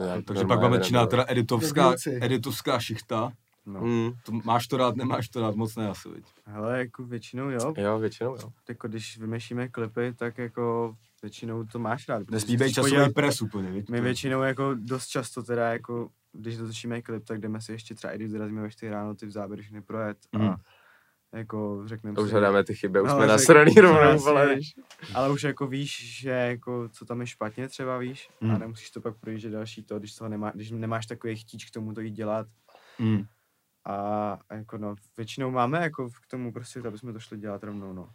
nějak Takže pak vám začíná teda editovská, editovská šichta. no. Hmm. To máš to rád, nemáš to rád, moc ne asi, viď? Hele, jako většinou jo. Jo, většinou jo. Jako když vymešíme klipy, tak jako většinou to máš rád. chceš časový podívat- pres úplně, viď? My To- většinou jako dost často teda jako, když dotočíme klip, tak jdeme si ještě třeba, i když dorazíme ve 4 ráno, ty v záběry všechny projet Mhm. a jako řekneme To už si, hledáme ty chyby, už No, jsme nasraný rovnou, vole, víš. ale už jako víš, že jako co tam je špatně třeba víš a Mhm. nemusíš to pak projíždět další to, když, toho nemá, když nemáš takový chtíč k tomu to jít dělat Mm. a, a jako no, většinou máme jako k tomu prostě, aby jsme to šli dělat rovnou, no.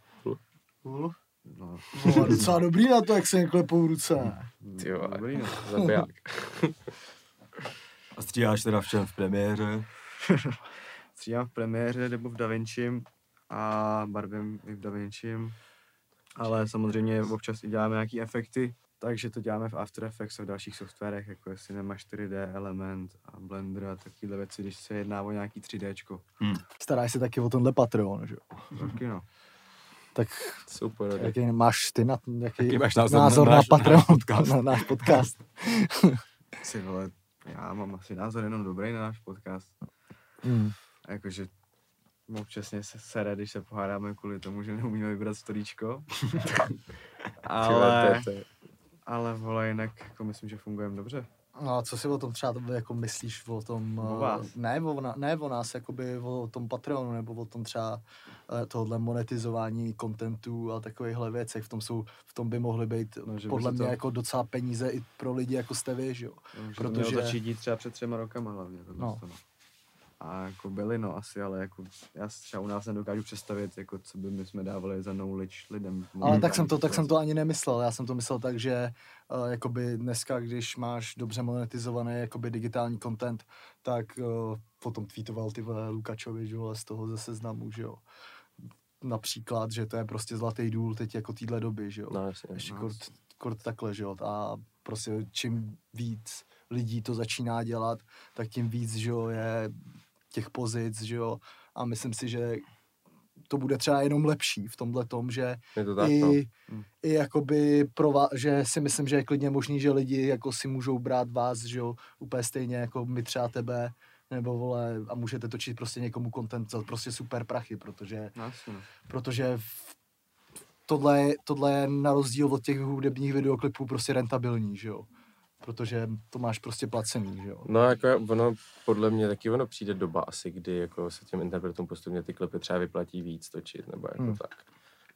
Cool. no Vole, docela dobrý na to, jak se jim klepou ruce. Ty vole. dobrý, no. (laughs) Zabiják. (laughs) A stříháš teda v čem? V premiéře? (laughs) stříhám v premiéře nebo v DaVinčim a barvím i v DaVinčim, ale samozřejmě občas i děláme nějaký efekty, takže to děláme v After Effects a v dalších softwarech, jako je Cinema 4D, Element a Blender a takovéhle věci, když se jedná o nějaký 3Dčko. Staráš se taky o tenhle Patreon, že jo? Taky no. Tak Super, jaký máš ty na, jaký Jaký máš názor názor na na, náš- Patreon, náš podcast? (laughs) na náš podcast? Si vole, já mám asi názor jenom dobrý na náš podcast. Hmm. A jakože občasně se sere, když se pohádáme kvůli tomu, že neumíme vybrat storíčko. (laughs) ale, ale vole, jinak jako myslím, že fungujeme dobře. No a co si o tom třeba jako myslíš o tom, O eh, vás. ne o, na, ne o nás, jakoby o tom Patreonu, nebo o tom třeba eh, tohle monetizování kontentu a takovýchhle věcech, v tom, jsou, v tom by mohly být No, podle mě to- jako docela peníze i pro lidi jako jste vy, že jo. No, že Protože- to mělo začít dít třeba před třema rokama hlavně. To No. no. A jako byli, no asi, ale jako já si třeba u nás nedokážu představit, jako co by my jsme dávali za knowledge lidem. Ale tak jsem to, tak jsem to ani nemyslel. Já jsem to myslel tak, že uh, jakoby dneska, když máš dobře monetizovaný jakoby digitální content, tak uh, potom tweetoval ty vole Lukačovi, že vole, z toho ze seznamu, že jo. Například, že to je prostě zlatý důl teď jako týhle doby, že jo. No, jasně. Ještě no. kort, kort takhle, že jo. A prostě čím víc lidí to začíná dělat, tak tím víc, že jo, je těch pozic, že jo. A myslím si, že to bude třeba jenom lepší v tomhle tom, že Je to tak, i, no. Hmm. i jakoby pro vás, že si myslím, že je klidně možný, že lidi jako si můžou brát vás, že jo, úplně stejně jako my třeba tebe, nebo vole, a můžete točit prostě někomu content za prostě super prachy, protože, No, asi, no. protože v, tohle, je- tohle je na rozdíl od těch hudebních videoklipů prostě rentabilní, že jo. Protože to máš prostě placený, že jo. No jako ono, podle mě taky ono přijde doba asi, kdy jako se těm interpretům postupně ty klipy třeba vyplatí víc točit, nebo jako Hmm. tak.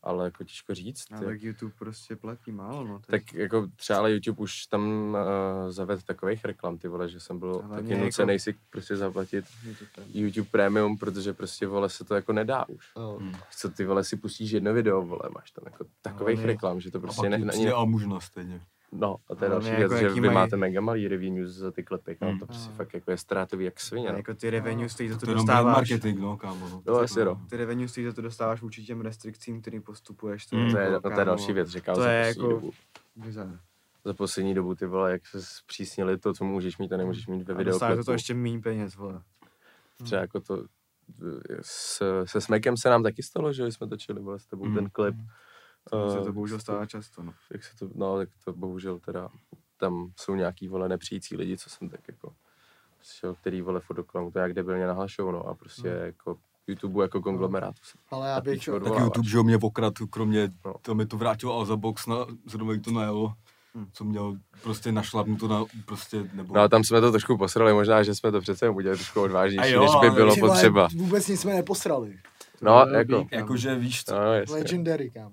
Ale jako těžko říct. A ty- tak YouTube prostě platí málo, no. teď. Tak jako třeba ale YouTube už tam uh, zavedl takových reklam, ty vole, že jsem byl Ale taky jako- nucený si prostě zaplatit. YouTube Premium, protože prostě vole se to jako nedá už. Jo. Hmm. Co ty vole si pustíš jedno video, vole, máš tam jako takových mě- reklam, že to A prostě pak ne, ne, přijde almužnost stejně. No, a to je další mě věc, jako že jaký vy mají- máte mega malý revenues za ty klipy, kámo, Hmm. to prostě No. fakt jako je ztrátový jak svině. A no. jako ty revenue stojí za to To dostáváš. marketing, no, kámo. No. No, jasně, no. Ty revenue stojí za to dostáváš vůči těm restrikcím, kterým postupuješ. Mm. To je, jako, no, to je další věc, říkal To za je poslední jako dobu. bizar. Za poslední dobu, ty vole, jak se zpřísnili to, co můžeš mít a nemůžeš mít ve A dostáváš za videoklipu. to ještě méně peněz, vole. Třeba jako to, s, se Smekem se nám taky stalo, že jsme točili vole, s tebou Mm. ten klip. To se Eh, to bohužel stává často, no. jak se to, no, tak to bohužel teda, tam jsou nějaký, vole, nepřijící lidi, co jsem tak jako, šel, který, vole, fotoklamu, to jak debilně nahlašou, no, a prostě Hmm. jako YouTube jako konglomerátu. Ale já bych. Tak YouTube, že jo, mě okrad, kromě, No. to mi to vrátil Alza Box, na, zrovna to najelo, Hmm. co měl prostě našlapnuto na, prostě, nebo... No a tam jsme to trošku posrali, možná, že jsme to přece udělali trošku odvážnější, A jo, než by bylo potřeba. Vůbec nic jsme neposrali. No, bylo jako. Jakože víš co, no, jasně. Legendary, kam.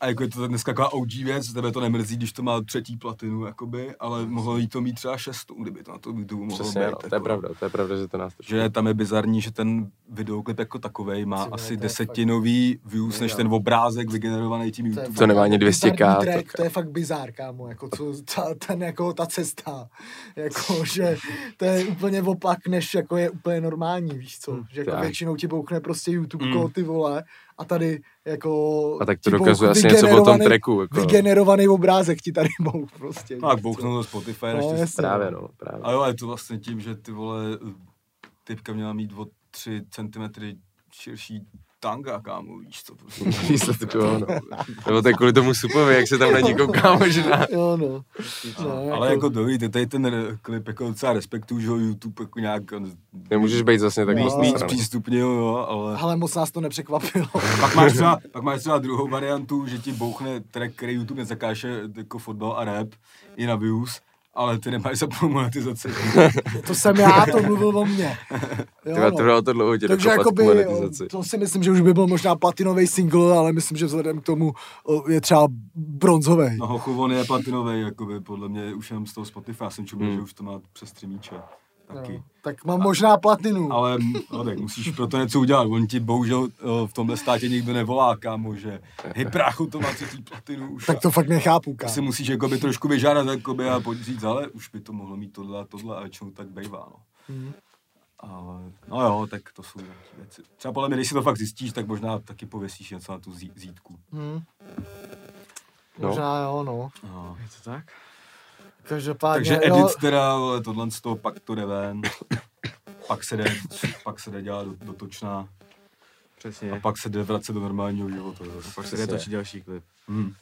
A jako je to dneska taková OG věc, tebe to nemrzí, když to má třetí platinu, jakoby, ale mohlo jí to mít třeba šestou, kdyby to na to YouTube mohlo Přesně, být. no, to je jako. pravda, to je pravda, že to nás trošku... Že tam je bizarní, že ten videoklip jako takovej má vole, asi desetinový views, než ten obrázek vygenerovaný tím YouTube. To nemá ani fakt 200K, bizarní track, tak- to je fakt bizár, kámo, jako co, ta, ten, jako ta cesta, jako, že to je úplně opak, než jako je úplně normální, víš co, Hm, že jako tak. většinou ti bouchne prostě YouTube mm. ty vole, a tady jako A tak to dokazuje asi něco o tom tracku. Jako. Vygenerovaný obrázek ti tady bouch prostě. No, co. bouchnou do Spotify, No, než jasně. Právě, no, právě. A jo, je to vlastně tím, že ty vole, typka měla mít o 3 cm širší tanga, kámo, víš co, prostě. (laughs) Výsledku, jo, no. Nebo to je kvůli tomu supovi, jak se tam na ní kouká možná. Jo, no. no Ale jako dobrý, ty tady ten klip jako docela respektuju, že ho YouTube jako nějak Nemůžeš být zase tak No, moc víc přístupnil, jo, ale Ale moc nás to nepřekvapilo. (laughs) pak máš, třeba, pak máš třeba druhou variantu, že ti bouchne track, který YouTube nezakáže jako fotbal a rap i na views, ale ty nemáš za monetizaci. (laughs) to jsem já, to mluvil o mně. (laughs) Jo, no. trvalo to dlouho tě Takže jakoby, monetizaci. to si myslím, že už by byl možná platinový single, ale myslím, že vzhledem k tomu je třeba bronzový. No hochu, on je platinový, jakoby, podle mě už jenom z toho Spotify, já jsem čuměl, Hmm. že už to má přes tři míče. Taky. No, tak mám možná platinu. Ale no, tak musíš pro to něco udělat. On ti bohužel eh, v tomhle státě nikdo nevolá, kámo, že hej práchu, to má třetí platinu už. tak to fakt nechápu, kámo. si musíš jakoby trošku vyžádat jakoby, a pojď říct, ale už by to mohlo mít tohle a tohle a většinou tak bejvá. No. Ale, no jo, tak to jsou nějaké věci. Třeba podle mě, když si to fakt zjistíš, tak možná taky pověsíš něco na tu zí, zítku. Hm. No. Možná jo, no. No. Je to tak? Každopádně, Takže jo, edit teda, vole, tohle z toho, pak to jde ven. pak se jde, pak se jde dělat do, dotočná. Přesně. A pak se jde vracet do normálního života. pak Zase. se jde točit další klip. Hmm.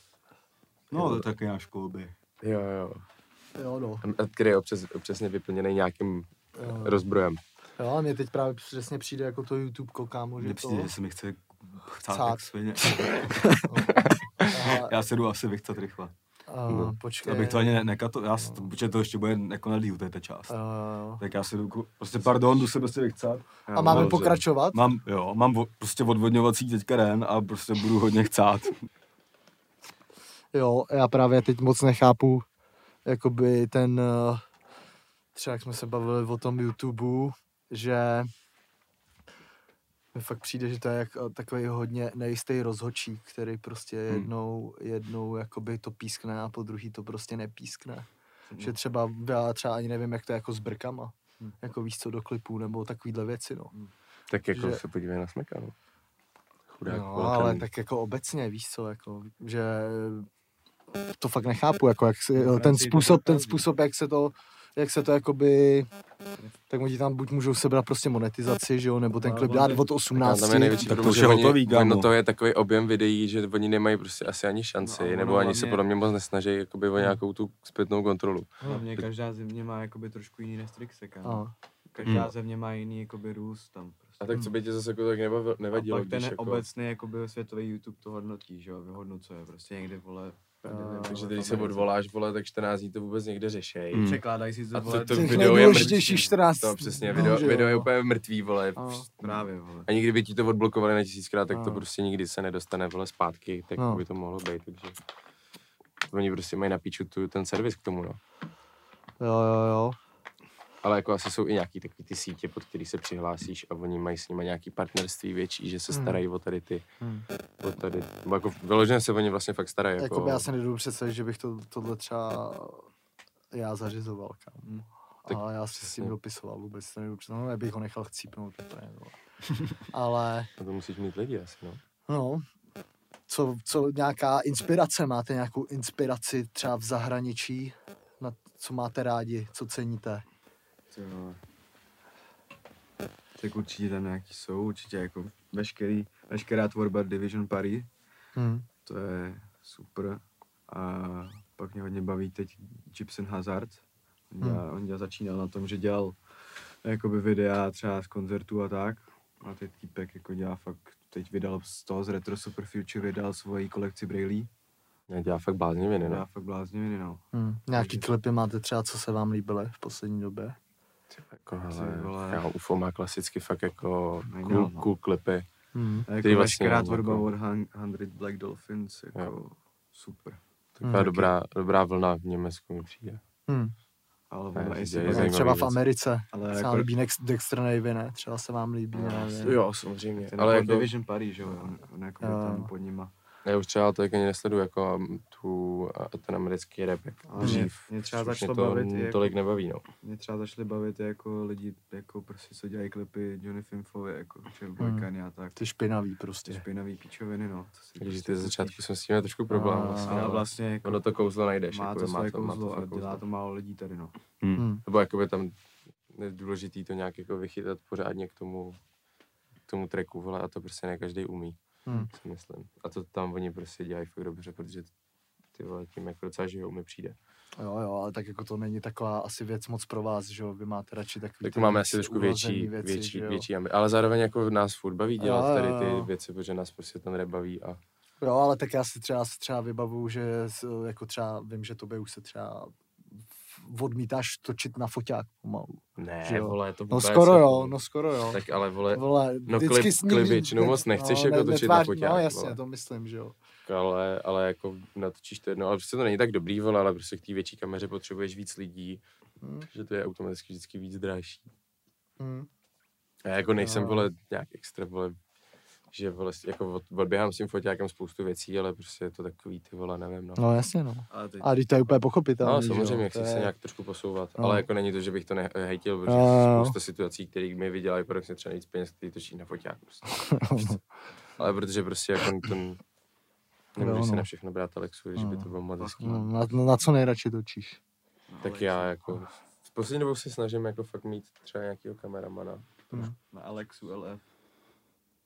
No, to je taky náš kolby. Jo, jo. jo, no. A Který je občas, přesně vyplněný nějakým Jo. rozbrojem. jo, a mně teď právě přesně přijde jako to YouTube kámo, že Mně to... přijde, že se mi chce chcát Chcát. jak svině. Aha, (laughs) Já se jdu asi vychcat rychle. Uh, počkej. Abych to ani ne, nekato, já si to, protože to ještě bude jako na díl, to je ta část. Uh, Tak já si jdu, prostě pardon, jdu se prostě vychcat. a máme dobře. pokračovat? Mám, jo, mám vo, prostě odvodňovací teďka den a prostě budu hodně chcát. Jo, já právě teď moc nechápu, jakoby ten, eh, třeba jak jsme se bavili o tom YouTube, že mi fakt přijde, že to je jak, eh, takový hodně nejistý rozhočík, který prostě jednou, jednou jakoby to pískne a po druhý to prostě nepískne. Že třeba, já třeba ani nevím, jak to je jako s brkama, jako víš co do klipů, nebo takovýhle věci, no. Tak jako Že- se podívej na Smeka, no. Chudák, No, ale tak jako obecně, víš co, jako, že to fakt nechápu, jako jak si, ten Francii to způsob, ten způsob, jak se to, jak se to jakoby, tak oni tam buď můžou sebrat prostě monetizaci, že jo, nebo ten No, klip dát od Ale 18. tam je největší Tak to už je oni, hotový, kámo. ono to je takový objem videí, že oni nemají prostě asi ani šanci, No nebo ani se podle mě moc nesnaží jakoby o nějakou tu zpětnou kontrolu. Hlavně každá země má jakoby trošku jiný restrikce, kámo. A, Každá Hmm. země má jiný jakoby růst tam. Prostě. A tak co by tě zase jako tak nebavil, a nevadilo, pak ten jako... obecný jakoby světový YouTube to hodnotí, že jo, vyhodnocuje prostě někde, vole, A, Takže v se odvoláš, vole, tak 14 dní to vůbec někde řešej. Mm. Překládají si to, A vole, to, to Těch video je mrtvý. 14 To přesně, video, že jo. video je úplně mrtvý, vole. A. právě, vole. A nikdy by ti to odblokovali na tisíckrát, tak to No. prostě nikdy se nedostane, vole, zpátky, tak No. by to mohlo být, takže... Oni prostě mají na píču tu, ten servis k tomu, no. jo, jo, jo. Ale jako asi jsou i nějaký takový ty sítě, pod který se přihlásíš a oni mají s nimi nějaký partnerství větší, že se Hmm. starají o tady ty, Hmm. o tady, nebo jako vyloženě se oni vlastně fakt starají. Jako, Jakoby já se nedovedu představit, že bych to, tohle třeba já zařizoval, kam. Tak A já si s tím dopisoval vůbec, to nedovedu představit. No, nebych ho nechal chcípnout úplně. (laughs) Ale, Na to musíš mít lidi asi, no. no, co, co nějaká inspirace, máte nějakou inspiraci třeba v zahraničí, na co máte rádi, co ceníte? Tak určitě tam nějaký jsou, určitě jako veškerý, veškerá tvorba Division Paris, Hmm. to je super. A pak mě hodně baví teď Gibson Hazard. On, Hmm. dělá, on dělá, začínal na tom, že dělal jakoby videa třeba z koncertů a tak. A teď týpek jako dělá fakt, teď vydal z toho z Retro Super Future, vydal svoji kolekci Braille. Ne, dělá fakt blázniviny, Dělá no. fakt blázniviny, no. Hmm. Nějaký Takže- klipy máte třeba, co se vám líbily v poslední době? Jako, hele, já UFO má klasicky fakt jako cool, no. cool klipy. Hmm. A jako vlastně veškerá mám tvorba jako- od Han- 100 Black Dolphins, jako Jo. super. Taková Hmm. dobrá, dobrá vlna v Německu mi přijde. Hmm. Ale Ne, Tak bude- zajímavý třeba v. Americe. Ale se jako- líbí Nex- Dexter Navy, ne? Třeba se vám líbí, nevím. Jo, samozřejmě. Ten Ale jako, Division Paris, že jo, on, on jako Jo. byl tam pod nima. Já už třeba to jako ani nesleduju jako um, tu, ten americký rap, jak Ale dřív. mě- mě třeba začalo to bavit i jako- tolik nebaví, no. Mě třeba začaly bavit jako lidi, jako prostě co dělají klipy Johnny Finfovi, jako Chef Hmm. Boykan a tak. Ty špinavý Ty prostě. špinavý píčoviny, no. To si Takže prostě ty ze začátku jsem s tím měl trošku problém. A- Vlastně, Ale vlastně jako ono to kouzlo najdeš. má jako, to svoje má kouzlo to a dělá kouzlo. to málo lidí tady, no. Hmm. Nebo jakoby tam je důležitý to nějak jako vychytat pořádně k tomu, k tomu tracku, vole, a to prostě ne každý umí, Hmm. si myslím. A to tam oni prostě dělají fakt dobře, protože ty vole, tím jako docela žijou, mi přijde. Jo, jo, ale tak jako to není taková asi věc moc pro vás, že jo? Vy máte radši takový Tak ty máme asi trošku větší, věci, větší, větší ambi- ale zároveň jako nás furt baví dělat Jo, tady jo, jo. ty věci, protože nás prostě ten rap baví a Jo, ale tak já si třeba, si třeba vybavuju, že jako třeba vím, že tobě už se třeba odmítáš točit na foťák pomalu. ne, Že jo. vole, to No skoro jako- jo, no skoro jo. Tak ale vole, Vole, no klip- ním- klip většinou moc nechceš jako točit na foťák, No jasně, vole. to myslím, že jo. ale, ale jako natočíš to jedno, ale prostě to není tak dobrý, vole, ale prostě k té větší kameře potřebuješ víc lidí, Hmm. že to je automaticky vždycky víc dražší. Hmm. Já jako nejsem, Jo. vole, nějak extra, vole, že vole, jako od- odběhám s tím foťákem spoustu věcí, ale prostě je to takový, ty vole, nevím, no. No jasně, no. Teď A teď to je úplně pochopitelné. No, jo, samozřejmě, to chci se je- nějak trošku posouvat, No. ale jako není to, že bych to nehejtil, protože Jo, jo, jo. spousta situací, které mi vydělají paradoxně třeba víc peněz, který točí na foťák prostě. (laughs) ale protože prostě jako to nemůžeš Jo, si no. na všechno brát Alexu, že by to No. bylo moc hezký. No, na, na, co nejradši točíš? Tak já jako, v poslední dobou se snažím jako fakt mít třeba nějakého kameramana. Hmm. Na Alexu LF.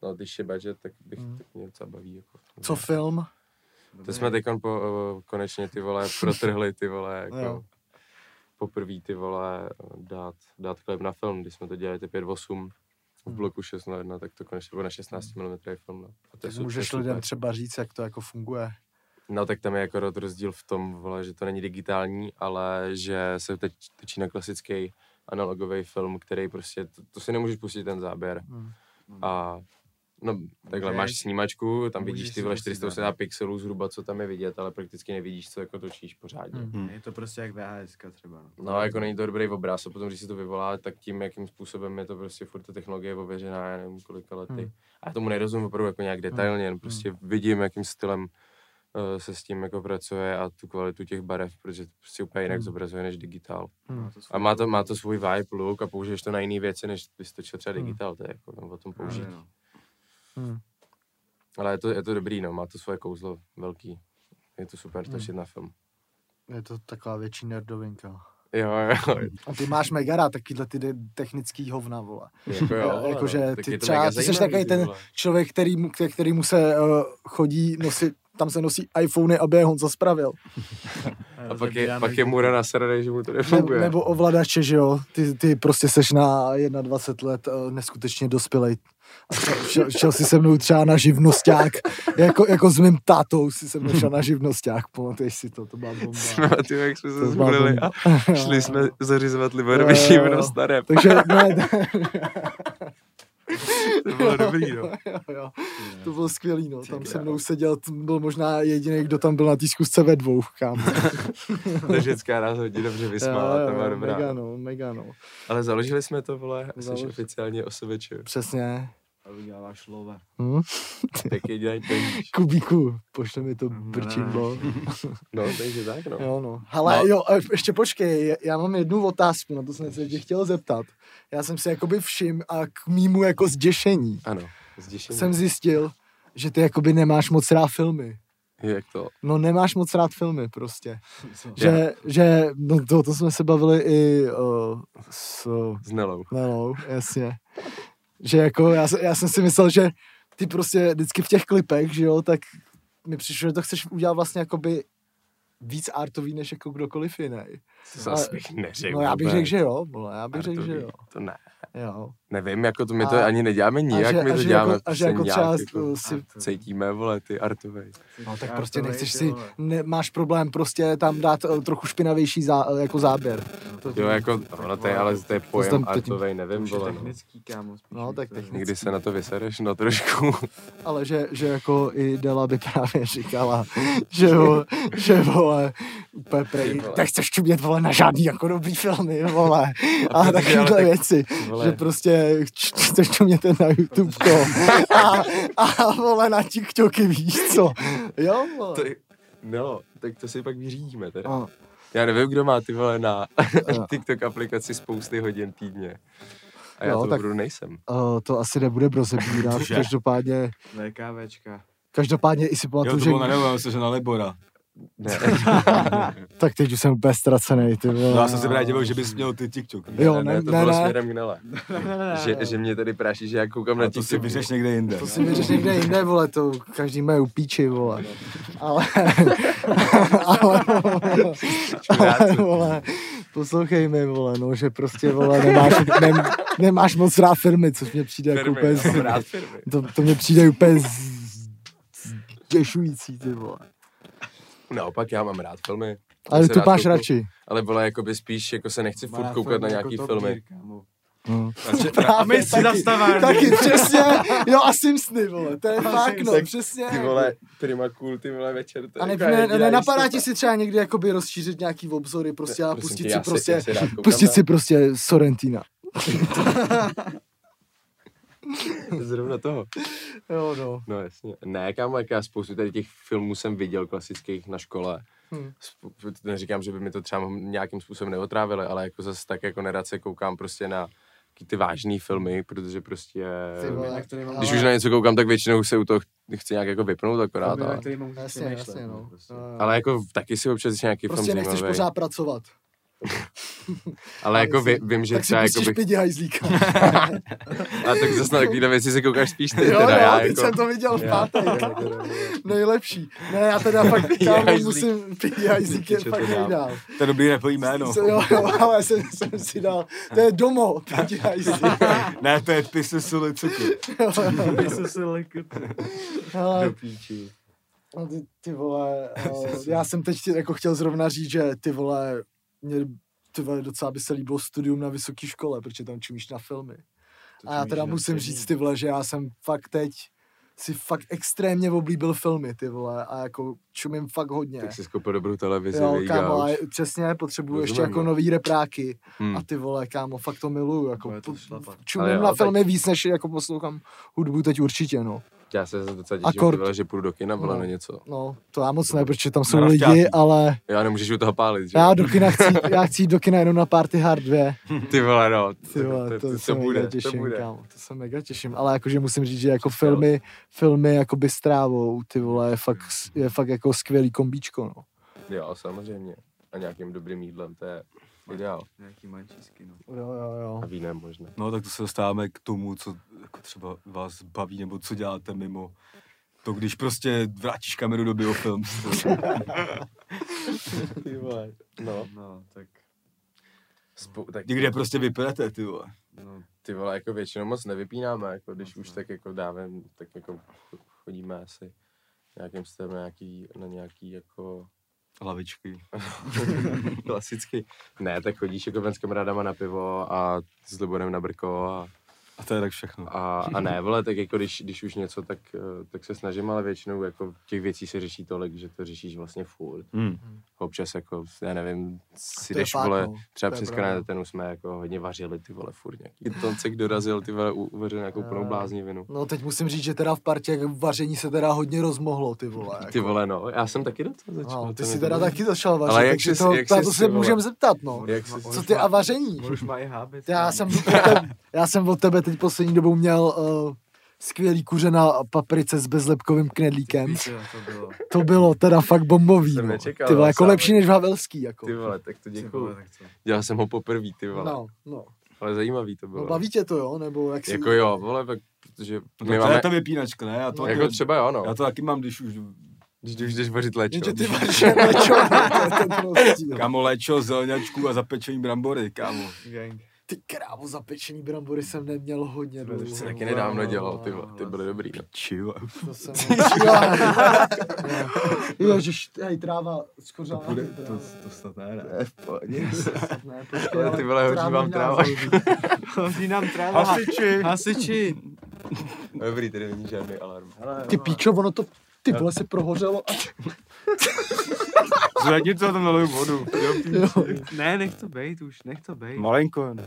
No, když je budget, tak bych, Hmm. tak mě docela baví. Jako. Co film? To jsme teď po, konečně ty vole (laughs) protrhli ty vole, jako poprvé ty vole dát, dát klip na film, když jsme to dělali ty 5.8 v Hmm. bloku 6 tak to konečně bylo na 16 mm film. No. A to je Tak můžeš super. lidem třeba říct, jak to jako funguje. No tak tam je jako rozdíl v tom, vole, že to není digitální, ale že se teď točí na klasický analogový film, který prostě, to, to si nemůžeš pustit ten záběr. Hmm. A no, takhle Můžeš. máš snímačku, tam Můžeš vidíš ty si vole pustit 480 záběr. pixelů zhruba, co tam je vidět, ale prakticky nevidíš, co jako točíš pořádně. Hmm. Hmm. Je to prostě jak VHS třeba. No. No, jako není to dobrý obraz a potom, když si to vyvolá, tak tím, jakým způsobem je to prostě furt ta technologie ověřená, já nevím, kolika lety. Hmm. A já tomu nerozumím opravdu jako nějak detailně, jen prostě vidím, jakým stylem uh, se s tím jako pracuje a tu kvalitu těch barev, protože to prostě úplně jinak Hmm. zobrazuje než digitál. Hmm. A má to, má to svůj vibe, look a použiješ to na jiné věci, než bys točil třeba Hmm. digitál, to je jako no, o tom použít. no. Hmm. Ale je to, je to dobrý, no, má to svoje kouzlo velký. Je to super Hmm. točit na film. Je to taková větší nerdovinka. Jo, jo, A ty máš mega rád takovýhle ty de- technický hovna, vole. jako jo, (laughs) Jo, tak ty třeba- ty jsi takový ten- vole. Člověk, který, který mu se uh, chodí nosit, tam se nosí iPhony, aby je Honza spravil. (laughs) A pak je, pak je Mura nasranej, že mu to Ne, nefunguje. nebo ovladače, že jo. Ty, ty prostě seš na 21 let uh, neskutečně dospělej. A šel, šel, šel, si se mnou třeba na živnosták, jako, jako s mým tátou si se mnou šel na živnosták, pamatuješ si to, to byla bomba. Ty, jak jsme se zvolili a šli jsme zařizovat Jo, jo, jo. živnost staré. Takže (laughs) ne, To bylo dobrý, no. jo, jo. To bylo skvělý, no. Tam se mnou seděl, byl možná jediný, kdo tam byl na té zkusce ve dvou, kámo. (laughs) Ta ženská nás hodně dobře vysmála, to byla dobrá. mega, no, mega, no. Ale založili jsme to, vole, jsi Založ- oficiálně osobeč. Přesně. A vyděláváš love. Hm? Tak je dělaj peníž. (laughs) Kubíku, pošle mi to brčidlo. (laughs) No, takže tak, no. Jo, no. Hele, No. jo, ještě počkej, já- já mám jednu otázku, na to jsem se tě chtěl zeptat. Já jsem si jakoby všim a k mýmu jako zděšení Ano, zděšení. jsem zjistil, že ty jakoby nemáš moc rád filmy. Jak to? No nemáš moc rád filmy prostě. Že, že no to, to jsme se bavili i uh, s S Nelou. Nelou, jasně. Že jako já, já jsem si myslel, že ty prostě vždycky v těch klipech, že jo, tak mi přišlo, že to chceš udělat vlastně jakoby víc artový, než jako kdokoliv jiný. To zase bych neřekl. No já bych řekl, že jo, vole, já bych řekl, že jo. To ne. jo. Nevím, jako to my to A- ani neděláme nijak, že, my a to že děláme jako, a že prostě jako třeba nějak, jako si, cítíme, vole, ty artové. no tak prostě to nechceš si, ne, máš problém prostě tam dát eh, trochu špinavější zá, eh, jako záběr. To, Jo, jako, ono to je, ale to je pojem to tím- artovej, nevím, vole, no. technický, kámo. Spíš No, tak technický. Někdy se na to vysereš, no trošku. (laughs) ale že, že jako i Dela by právě říkala, (laughs) že, vo, že vole, úplně prej, Ty vole. tak chceš čumět, vole, na žádný jako dobrý filmy, vole, (laughs) a Ale takovéhle tak- věci, vole. že prostě č- chceš čumět na YouTubeko a, a vole, na TikToky, víš co, jo, vole. To je, no, tak to si pak vyřídíme teda. A, Já nevím, kdo má ty vole na Jo. TikTok aplikaci spousty hodin týdně. A já Jo, to tak- opravdu nejsem. uh, to asi nebude rozebírat, každopádně, VKVčka. každopádně i si Jo, pamatuju, to že, bylo na nebo, já myslím, že na Libora. Ne. (laughs) tak teď už jsem úplně ztracený, ty vole. No, já jsem si právě divil, že bys měl ty TikTok. Jo, ne, ne, ne, to ne, bylo ne. směrem k Nele. Že, že mě tady práší, že já koukám na A to si TikTok. vyřeš někde jinde. To si vyřeš někde jinde, vole, to každý má u píči, vole. Ale, ale, ale, vole, poslouchej mi, vole, no, že prostě, vole, nemáš, ne, nemáš moc rád firmy, což mě přijde jako Firmy, úplně, já mám z, rád firmy. to, to mě přijde úplně z, zděšující, ty vole. Naopak já mám rád filmy. Ale tu kouknu. radši. Ale vole, jakoby spíš, jako se nechci furt koukat na nějaký filmy. No. (laughs) A my si zastavárny. taky, přesně, jo a Simpsony, vole, to je (laughs) fakt, no, přesně. Ty vole, prima cool, ty vole večer. To A ne, jako ne, nenapadá jistota. ti si třeba někdy jakoby rozšířit nějaký obzory prostě a pustit si prostě, pustit si prostě Sorrentina. (laughs) (laughs) Zrovna toho. Jo, no. No jasně. Ne, kámo, jak já spoustu tady těch filmů jsem viděl klasických na škole. Hm. Sp- Neříkám, že by mi to třeba nějakým způsobem neotrávili, ale jako zase tak jako nerad se koukám prostě na ty vážný filmy, protože prostě... Ty vole, který mám- Když ale- už na něco koukám, tak většinou se u toho ch- chci nějak jako vypnout akorát. na Ale, který mám Jasně, jasně, no. prostě. Ale jako taky si občas nějaký Prostě film nechceš zajímavý. pořád pracovat. (laughs) Ale jako si- ví, vím, že Tak si třeba jako pustíš bych... pidi hajzlíka. (laughs) A tak zase na takovýhle věci se koukáš spíš ty, Jo, teda jo, já teď jako... jsem to viděl v pátek. (laughs) Nejlepší. Ne, já teda fakt, kámo, musím, pidi hajzlík je fakt nejdál. To je dobrý repový jméno. Jo, jo, ale jsem, jsem si dal, to je domo, pidi hajzlík. Ne, to je pisy soli cukru. Aby se se lekl. Hele, píči. No ty, ty vole, já jsem teď jako chtěl zrovna říct, že ty vole, mě ty vole, docela by se líbilo studium na vysoké škole, protože tam čumíš na filmy. To A já teda musím říct, ty vole, že já jsem fakt teď si fakt extrémně oblíbil filmy, ty vole, a jako čumím fakt hodně. Tak si skoupil dobrou televizi, Jo, kámo, a přesně, potřebuju Rozumím, ještě jako no. nový repráky. Hm. A ty vole, kámo, fakt to miluju, jako to čumím Ale jo, na tak- filmy víc, než jako poslouchám hudbu teď určitě, no. Já se zase docela Akord. těším, vole, že půjdu do kina, vole, No. na něco. No, to já moc ne, protože tam jsou Na lidi, ale Já nemůžeš u toho pálit, že? já do kina chci, já chci jít do kina jenom na Party Hard 2. (laughs) Ty vole, no. Ty vole, to, to, to, to, se bude, mega to těším, bude. kámo, to se mega těším, ale jakože musím říct, že jako filmy, filmy jako by s trávou, ty vole, je fakt, je fakt jako skvělý kombíčko, no. Jo, samozřejmě. A nějakým dobrým jídlem, to je ideál. Nějaký mančísky, no. Jo, jo, jo. A vínem možná. No tak to se dostáváme k tomu, co jako třeba vás baví, nebo co děláte mimo. To když prostě vrátíš kameru do biofilm. (laughs) Ty vole. No, No, tak, spou- tak Někde prostě vypnete, ty vole. no, ty vole, jako většinou moc nevypínáme, jako když už tak jako dávem, tak jako chodíme asi nějakým stylem na nějaký, na nějaký jako Hlavičky. (laughs) klasický. Ne, tak chodíš jako ven s kamarádama na pivo a s Liborem na brko a, A to je tak všechno. a, a ne, vole, tak jako když, když už něco, tak, eh, tak se snažím, ale většinou jako těch věcí se řeší tolik, že to řešíš vlastně furt. Hmm. Občas jako, já nevím, si jdeš, fakt, vole, no. třeba přes kanál jsme jako hodně vařili, ty vole, furt nějaký toncek dorazil, ty vole, uvařil nějakou plnou bláznivinu. No teď musím říct, že teda v partě vaření se teda hodně rozmohlo, ty vole. Ty Jako. vole, no, já jsem taky do toho začal. No, ty jsi teda taky začal vařit, Ale jak takže jsi- to, jak to si, se vole? můžem zeptat, no. Jak jsi- Co ty a vaření? Hábit. Já jsem, od tebe, teď poslední dobou měl uh, skvělý kuře na paprice s bezlepkovým knedlíkem. Víte, to bylo. To bylo teda fakt bombový, Jsem no. nečekal, Ty vole, jako sám. lepší než Havelský, jako. Ty vole, tak to Ty děkuju. co? Dělal jsem ho poprvé, ty vole. No, no. Ale zajímavý to bylo. no. baví tě to, jo? Nebo jak si... Jako jo, vole, tak, protože No, my tak to máme, je ta vypínačka, ne? Já to, No. jako třeba jo, no. já to taky mám, když už Když už jdeš vařit léčo. Jenže ty vaříš lečo, (laughs) to je ten rozdíl. kámo léčo, zelňačku a zapečení brambory, kámo. Gang. Ty krávo, zapečený brambory jsem neměl hodně To dlouho. Jsi taky Wow, nedávno dělal, ty ty byly dobrý, no. Chill. To jsem... (laughs) Jo, Ježiš, hej, tráva skořála. To, to snad ne, ne. Počkej, (laughs) Ale ty vole, hoří vám tráva. Hoří nám tráva. Hasiči. Hasiči. Dobrý, tady není žádný alarm. Ty píčo, ono to, ty vole se prohořelo a... (laughs) Zvedni to, tam naliju vodu. Jo, Jo. Ne, nech to bejt už, nech to bejt. Malinko. Ne,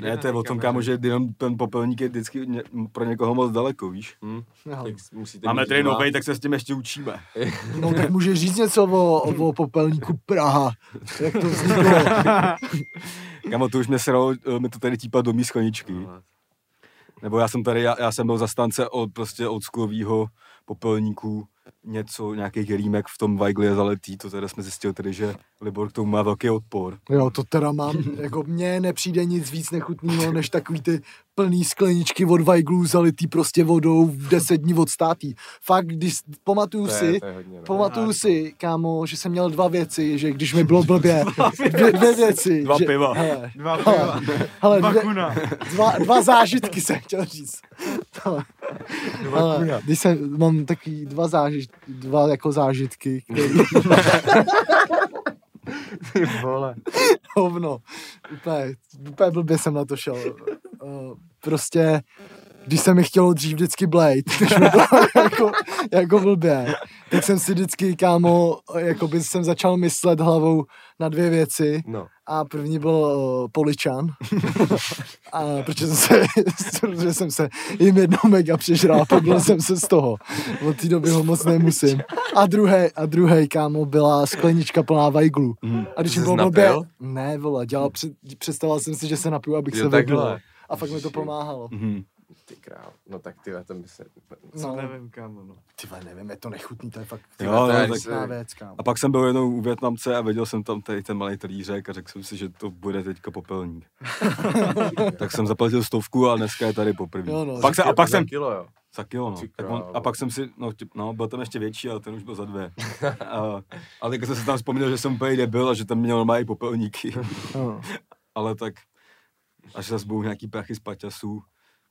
ne to je o tom, kámo, že jenom ten popelník je vždycky ně, pro někoho moc daleko, víš? Hm? Tak musíte Máme tady novej, tak se s tím ještě učíme. (laughs) No tak můžeš říct něco o, o popelníku Praha. Jak to vzniklo? (laughs) Kámo, to už mě sralo, eh, mi to tady típat do mý skleničky. No, Nebo já jsem tady, já, já jsem byl zastánce od prostě od schoolového popelníku něco, nějakých rýmek v tom Weigli je zaletý, to teda jsme zjistili tedy, že Libor k tomu má velký odpor. Jo, to teda mám, (laughs) jako mně nepřijde nic víc nechutného, než takový ty plný skleničky od Weiglu zalitý prostě vodou v 10 dní od státí. Fakt, když pamatuju To si, je, to je hodně, no. Pamatuju si, kámo, že jsem měl dva věci, že když mi bylo blbě, (laughs) dvě, dvě věci. Dva že, piva. Hele, Dva piva. hele Dva dvě, kuna. dva, dva zážitky jsem chtěl říct. Hele, hele, když jsem, mám takový dva, zážit, dva jako zážitky, který, Ty vole. hovno, úplně, úplně blbě jsem na to šel. Uh, prostě, když se mi chtělo dřív vždycky Blade, (laughs) když mi bylo jako, jako blbě, tak jsem si vždycky, kámo, jako by jsem začal myslet hlavou na dvě věci. No. A první byl uh, Poličan. a protože jsem se, (laughs) protože jsem se jim jednou mega přežral a pobil jsem se z toho. Od té doby ho moc nemusím. A druhý, a druhý kámo, byla sklenička plná vajglu. A když bylo se blbě, ne, vole, dělal, před, představoval jsem si, že se napiju, abych Jo, se takhle. A fakt mi to pomáhalo. Mhm. Ty král. No tak ty, to by se... No, nevím, kámo, no. ty vole, nevím, je to nechutný, to je fakt Jo, to je- no, tak, věc, kámo. a pak jsem byl jednou u Větnamce a viděl jsem tam tady ten malý talířek a řekl jsem si, že to bude teďka popelník. (laughs) tak jsem zaplatil stovku a dneska je tady poprvé. Jo, no, pak se, a pak Za jsem, Kilo, jo. za kilo, no. Tak on, a pak jsem si, no, tě- no, byl tam ještě větší, ale ten už byl za dvě. (laughs) a, ale teď jsem si tam vzpomněl, že jsem úplně debil a že tam měl normální popelníky. (laughs) No. ale tak, až zase budou nějaký prachy z paťasů,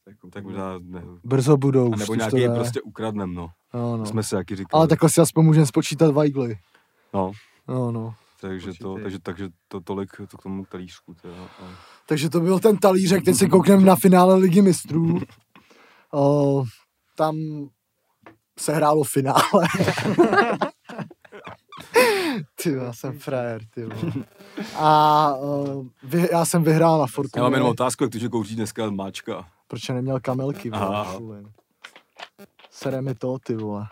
Jako, Tak možná ne. Brzo budou. A nebo nějaký prostě ukradnem, no. No, no. Jsme si jaký říkali. Ale takhle si aspoň můžeme spočítat vajgly. No, No, no. takže to, takže, takže to tolik to k tomu talířku. Teda. A... Takže to byl ten talířek, teď si koukneme na finále Ligy mistrů. (laughs) O, tam se hrálo finále. (laughs) (laughs) ty já jsem frajer, ty vole. A uh, vy, já jsem vyhrál na Já Fortuně. mám jenom otázku, jak to, že kouří dneska máčka. Proč neměl kamelky, vole. Sere mi to, ty vole.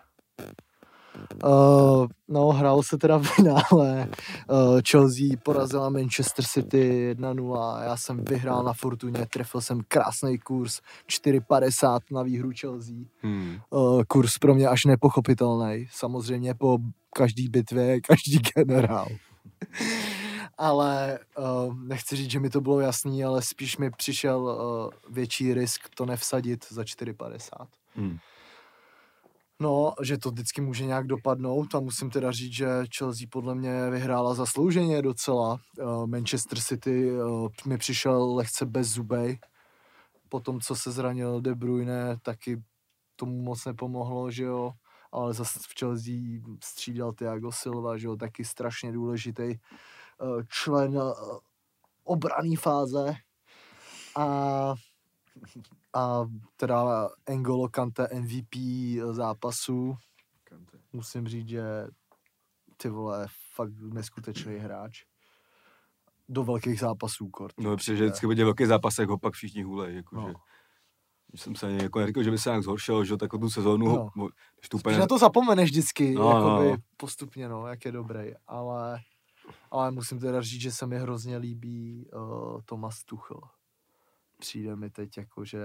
Uh, no, hrálo se teda v finále. Uh, Chelsea porazila Manchester City 1-0. Já jsem vyhrál na Fortuně, trefil jsem krásný kurz 4,50 na výhru Chelsea. Hmm. Uh, kurz pro mě až nepochopitelný. Samozřejmě po každý bitvě každý generál. (laughs) ale uh, nechci říct, že mi to bylo jasný, ale spíš mi přišel uh, větší risk to nevsadit za 4,50. Hmm. No, že to vždycky může nějak dopadnout a musím teda říct, že Chelsea podle mě vyhrála zaslouženě docela. Uh, Manchester City uh, mi přišel lehce bez zubej. Po tom, co se zranil De Bruyne, taky tomu moc nepomohlo, že jo. Ale zase v Chelsea střídal Thiago Silva, že jo, taky strašně důležitý uh, člen obraný fáze. A a teda Engolo Kante MVP zápasu. Kante. Musím říct, že ty vole, fakt neskutečný hráč. Do velkých zápasů kort. No, protože vždycky viděl velký zápas, jak ho pak všichni hulej, jakože. No. Když jsem se ani jako neříkal, že by se nějak zhoršil, že takovou tu sezónu, No. když to Spíš úplně... na to zapomeneš vždycky, No, no, jakoby no. postupně, no, jak je dobrý. Ale, ale musím teda říct, že se mi hrozně líbí uh, Thomas Tuchel. Přijde mi teď jako, že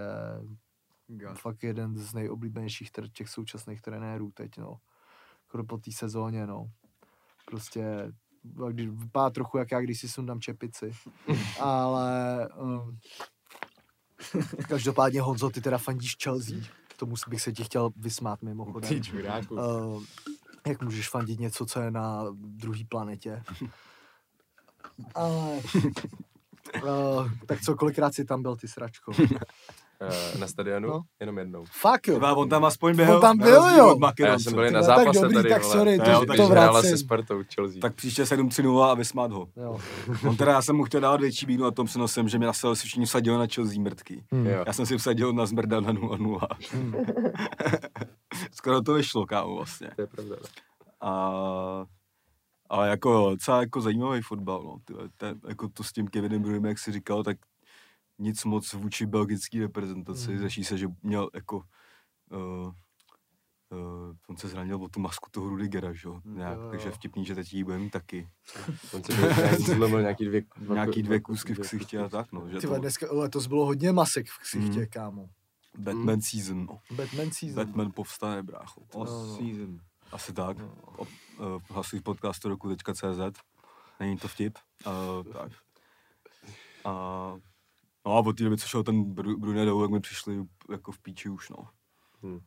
God. fakt jeden z nejoblíbenějších těch současných trenérů teď, no. Skoro po té sezóně, no. Prostě když vypadá trochu jak já, když si sundám čepici. (laughs) Ale um, každopádně Honzo, ty teda fandíš Chelsea. K tomu bych se ti chtěl vysmát mimochodem. Ty čuráku. Uh, jak můžeš fandit něco, co je na druhé planetě? (laughs) Ale... Uh, tak co, kolikrát jsi tam byl, ty sračko? (laughs) Eh, Na stadionu? No. Jenom jednou. Fakt jo. Tyba, on tam aspoň byl. On tam byl, jo. A já jsem byl na Tyhle, tak zápase dobrý, tady, tak sorry, to- Jo, to vracím. se Spartou Chelsea. Tak příště 7-3-0 a vysmát ho. Jo. On teda, já jsem mu chtěl dát větší bídu na tom přenosem, že mě na si všichni vsadili na Chelsea mrtky. Hmm. Jo. Já jsem si vsadil na zmrda na 0-0. Hmm. (laughs) Skoro to vyšlo, kámo, vlastně. To je pravda. no. A, ale jako jo, docela jako zajímavý fotbal, no. Tyhle, ten, jako to s tím Kevinem Bruyem, jak jsi říkal, tak nic moc vůči belgické reprezentaci. Mhm. Řeší se, že měl jako uh, uh, on se zranil o tu masku toho Rudigera, že jo, nějak, Jo, jo. takže vtipný, že teď jí bude mít taky. (laughs) On se nějak zlomil nějaký dvě, dva, Nějaký dvě kusky v ksichtě a tak, no. Že Ty to dneska letos bylo hodně masek v ksichtě, Hmm. kámo. Batman season, no. Batman season. Batman povstane, brácho. No, no. Off-season. Asi tak. No. O, hlasuj v podcastu roku.cz. Není to vtip. Uh, tak. A, no a od té doby, co šel ten Bru- Brune dolů, jak mi přišli jako v píči už, no. Hmm.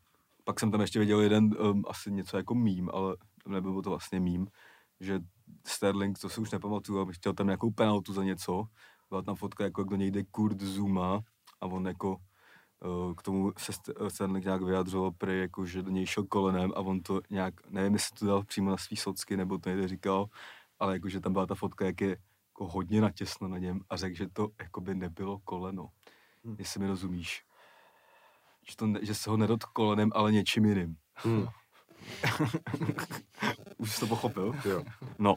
Pak jsem tam ještě viděl jeden, um, asi něco jako mím, ale nebylo to vlastně mím, že Sterling, to si už nepamatuju, ale chtěl tam nějakou penaltu za něco. Byla tam fotka, jako jak do něj jde Kurt Zuma a on jako eh, k tomu se St- Sterling nějak vyjadřoval prý, jako, že do něj šel kolenem a on to nějak, nevím, jestli to dal přímo na svý socky, nebo to někde říkal, ale jako, že tam byla ta fotka, jak je jako hodně natěsno na něm a řekl, že to jako by nebylo koleno. Hmm. Jestli mi rozumíš. Že, to že se ho nedotk kolenem, ale něčím jiným. Hmm. (laughs) Už jsi to pochopil? Jo. No,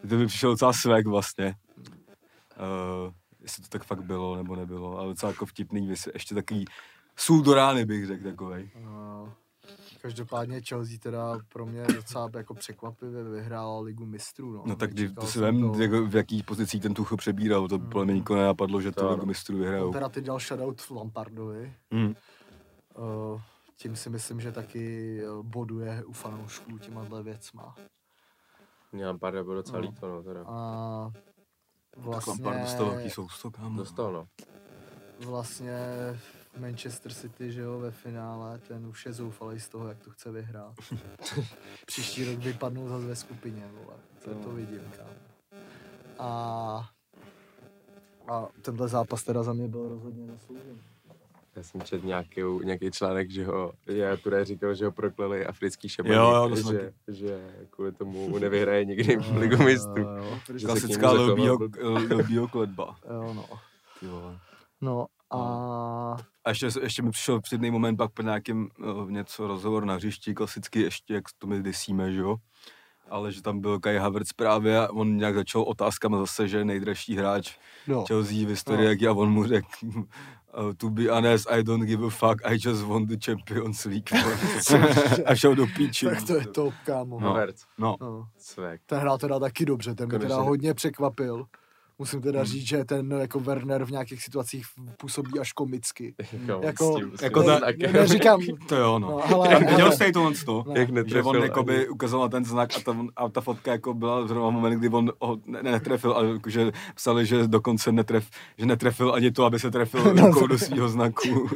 to by přišel docela svek vlastně. Uh, jestli to tak fakt bylo, nebo nebylo, ale docela jako vtipný, vys- ještě takový sůl do rány bych řekl takovej. No, každopádně Chelsea teda pro mě docela jako překvapivě vyhrála ligu mistrů. No, No tak to si vem, jako, v jaký pozici ten Tuchel přebíral, to podle mě nikoho nenapadlo, že to To ano. mistrů On vyhrajou. teda teď dal shoutout Lampardovi. Hmm. Uh, tím si myslím, že taky eh, boduje u fanoušků těma věcma. Mě Lampard byl docela No. líto, no teda. A vlastně, Lampard dostal velký sousto, kámo. Dostal, no. vlastně Manchester City, že jo, ve finále, ten už je zoufalý z toho, jak to chce vyhrát. (laughs) Příští rok vypadnou zase ve skupině, vole. To, to vidím, kámo. A, a tenhle zápas teda za mě byl rozhodně zasloužený. Já jsem četl nějaký, nějaký článek, že ho, já Ture říkal, že ho prokleli africký šabani, Jo, jo, že, že kvůli tomu nevyhraje nikdy v ligu mistrů. Klasická. Lobího, Lobího kletba. jo, no. Ty vole. No a A ještě, ještě mi přišel předný moment pak po nějakém uh, něco rozhovor na hřišti, klasicky ještě, jak to my disíme, že jo? Ale že tam byl Kai Havertz právě a on nějak začal otázkama zase, že nejdražší hráč no. Chelsea v historii, No. jak a on mu řekl, uh, to be honest, I don't give a fuck, I just won the Champions League. a šel do píči. tak to je top, kámo. No. No, No. svek. Ten hrál teda taky dobře, ten mě teda hodně překvapil. Musím teda Hmm. říct, že ten jako Werner v nějakých situacích působí až komicky. (laughs) Jako, Jako- tím, jako. Ne, neříkám, (laughs) to jo, no. no, ale, Tam viděl ale, jste to to? Ne. Jak Že on jakoby ukazoval ten znak a ta, a ta fotka jako byla zrovna moment, kdy on ho ne, netrefil, ale že psali, že dokonce netref, že netrefil ani to, aby se trefil (laughs) No, rukou do svého znaku.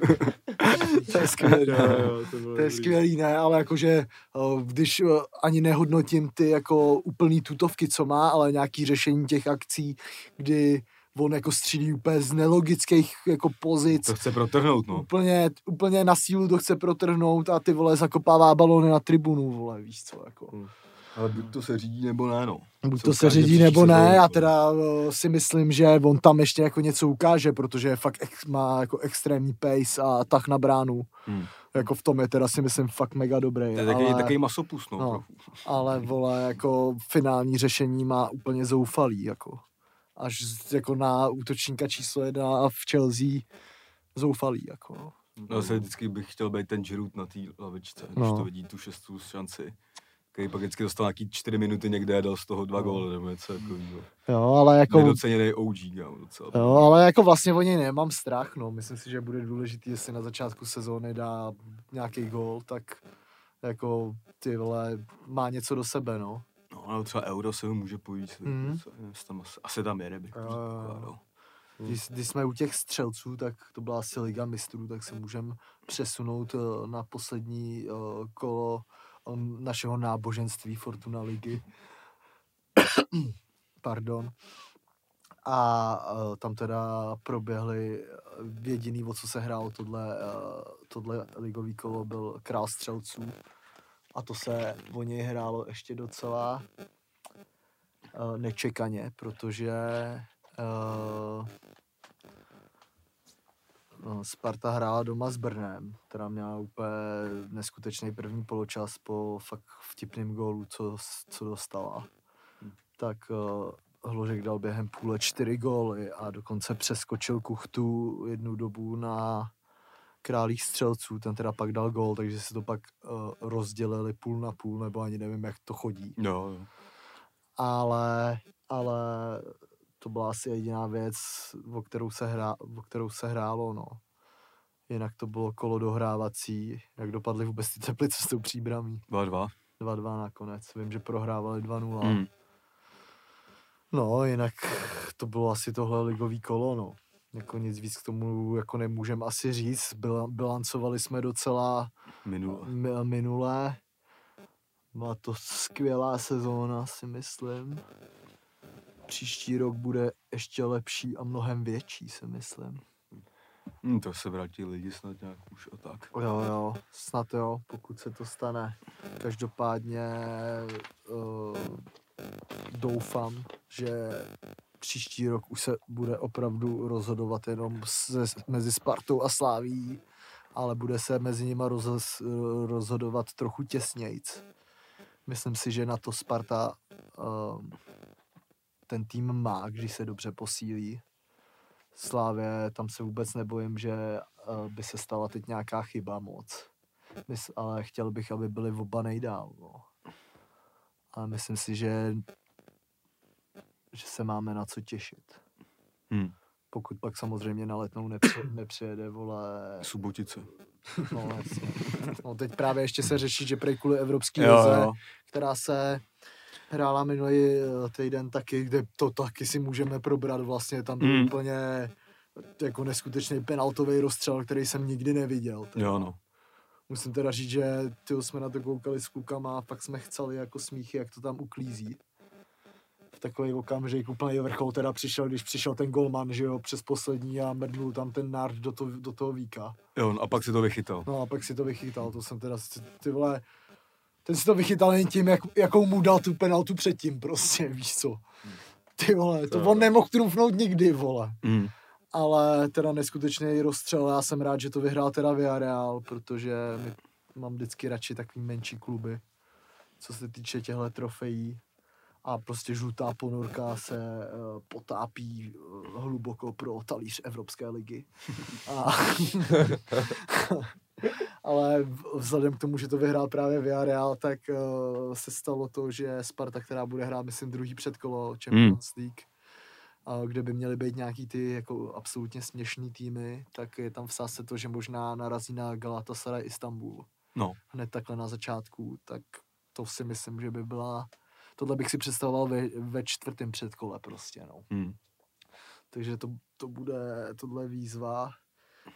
To je skvělý. Jo, (laughs) jo, to bylo To je skvělý, ne, ale jakože eh, když eh, ani nehodnotím ty jako úplný tutovky, co má, ale nějaký řešení těch akcí, kdy on jako střílí úplně z nelogických jako pozic, To chce protrhnout, no. úplně, úplně na sílu to chce protrhnout a ty vole zakopává balony na tribunu, vole, víš co, jako. Ale buď to se řídí, nebo ne, no. Buď to se řídí nebo ne, já no. teda uh, si myslím, že on tam ještě jako něco ukáže, protože fakt ex, má jako extrémní pace a tah na bránu. Hmm. Jako v tom je teda si myslím fakt mega dobrý. To je takový, ale, takový masopus, no. No. ale (laughs) vole, jako finální řešení má úplně zoufalý, jako. Až jako na útočníka číslo jedna v Chelsea zoufalý, jako. No, se vždycky bych chtěl být ten Giroud na té lavičce, když No. to vidí tu šestou šanci. Který pak vždycky dostal nějaký čtyři minuty někde a dal z toho dva No. góly, nebo něco takového. Jo, ale jako... Nedoceněný OG, kámo, docela. Jo, ale jako vlastně o něj nemám strach, no. Myslím si, že bude důležitý, jestli na začátku sezóny dá nějaký gól, tak jako ty vole, má něco do sebe, no. No, ale třeba Euro se mu může pojít. Mm. Tam asi, asi tam jede, bych Jo, předpokládal. Když, když jsme u těch střelců, tak to byla asi Liga mistrů, tak se můžeme přesunout eh, na poslední eh, kolo našeho náboženství Fortuna ligy. Pardon. A eh, tam teda proběhly, eh, jediný, o co se hrálo tohle, eh, tohle ligový kolo, byl král střelců. A to se o něj hrálo ještě docela eh, nečekaně, protože no, Sparta hrála doma s Brnem, která měla úplně neskutečný první poločas po fakt vtipným gólu, co, co dostala. Tak uh, Hložek dal během půle čtyři góly a dokonce přeskočil Kuchtu jednu dobu na králích střelců, ten teda pak dal gól, takže se to pak uh, rozdělili půl na půl, nebo ani nevím, jak to chodí jo. ale, ale to byla asi jediná věc, o kterou se, hrá, o kterou se hrálo, no. Jinak to bylo kolo dohrávací, jak dopadly vůbec ty teplice s tou příbramí. 2-2. 2-2 nakonec, vím, že prohrávali 2-0. Mm. No, jinak to bylo asi tohle ligový kolo, no. Jako nic víc k tomu jako nemůžem asi říct. Bila, bilancovali jsme docela Minule. mi- minulé. Byla to skvělá sezóna, si myslím. Příští rok bude ještě lepší a mnohem větší, si myslím. Hm, to se vrátí lidi snad nějak už a tak. Jo, jo, snad jo, pokud se to stane. Každopádně uh, doufám, že příští rok už se bude opravdu rozhodovat jenom se, mezi Spartou a Sláví, ale bude se mezi nimi roz, rozhodovat trochu těsnějc. Myslím si, že na to Sparta uh, ten tým má, když se dobře posílí. Slávě, tam se vůbec nebojím, že uh, by se stala teď nějaká chyba moc. Mys, ale chtěl bych, aby byli oba nejdál. No. Ale myslím si, že, že se máme na co těšit. Hm. Pokud pak samozřejmě na letnou nepři, nepřijede, vole, Subotice. no, jasně. no teď právě ještě se řeší, že prej kvůli Evropský Jo, lize, jo. která se hrála minulý eh, týden taky, kde to taky si můžeme probrat vlastně, tam byl Mm. úplně jako neskutečný penaltový rozstřel, který jsem nikdy neviděl. teda. Jo, no. Musím teda říct, že ty jsme na to koukali s klukama a pak jsme chceli jako smíchy, jak to tam uklízí v takový okamžik, úplný vrchol teda přišel, když přišel ten golman, že jo, přes poslední a mrdnul tam ten nard do, to, do toho víka. Jo, no a pak si to vychytal. No a pak si to vychytal, to jsem teda, ty, ty vole, ten si to vychytal jen tím, jak, jakou mu dal tu penaltu předtím, prostě, víš co. Ty vole, to on nemohl trumfnout nikdy, vole. Mm. Ale teda neskutečný rozstřel, já jsem rád, že to vyhrál teda Villarreal, protože my, mám vždycky radši takový menší kluby, co se týče těchto trofejí. A prostě žlutá ponorka se uh, potápí uh, hluboko pro talíř Evropské ligy. A, (laughs) (laughs) ale vzhledem k tomu, že to vyhrál právě Villarreal, tak uh, se stalo to, že Sparta, která bude hrát, myslím, druhý předkolo Champions League, a kde by měly být nějaký ty jako absolutně směšný týmy, tak je tam v sázce to, že možná narazí na Galatasaray Istanbul. No. Hned takhle na začátku, tak to si myslím, že by byla, tohle bych si představoval ve, ve čtvrtém předkole prostě, no. Mm. Takže to, to bude, tohle výzva,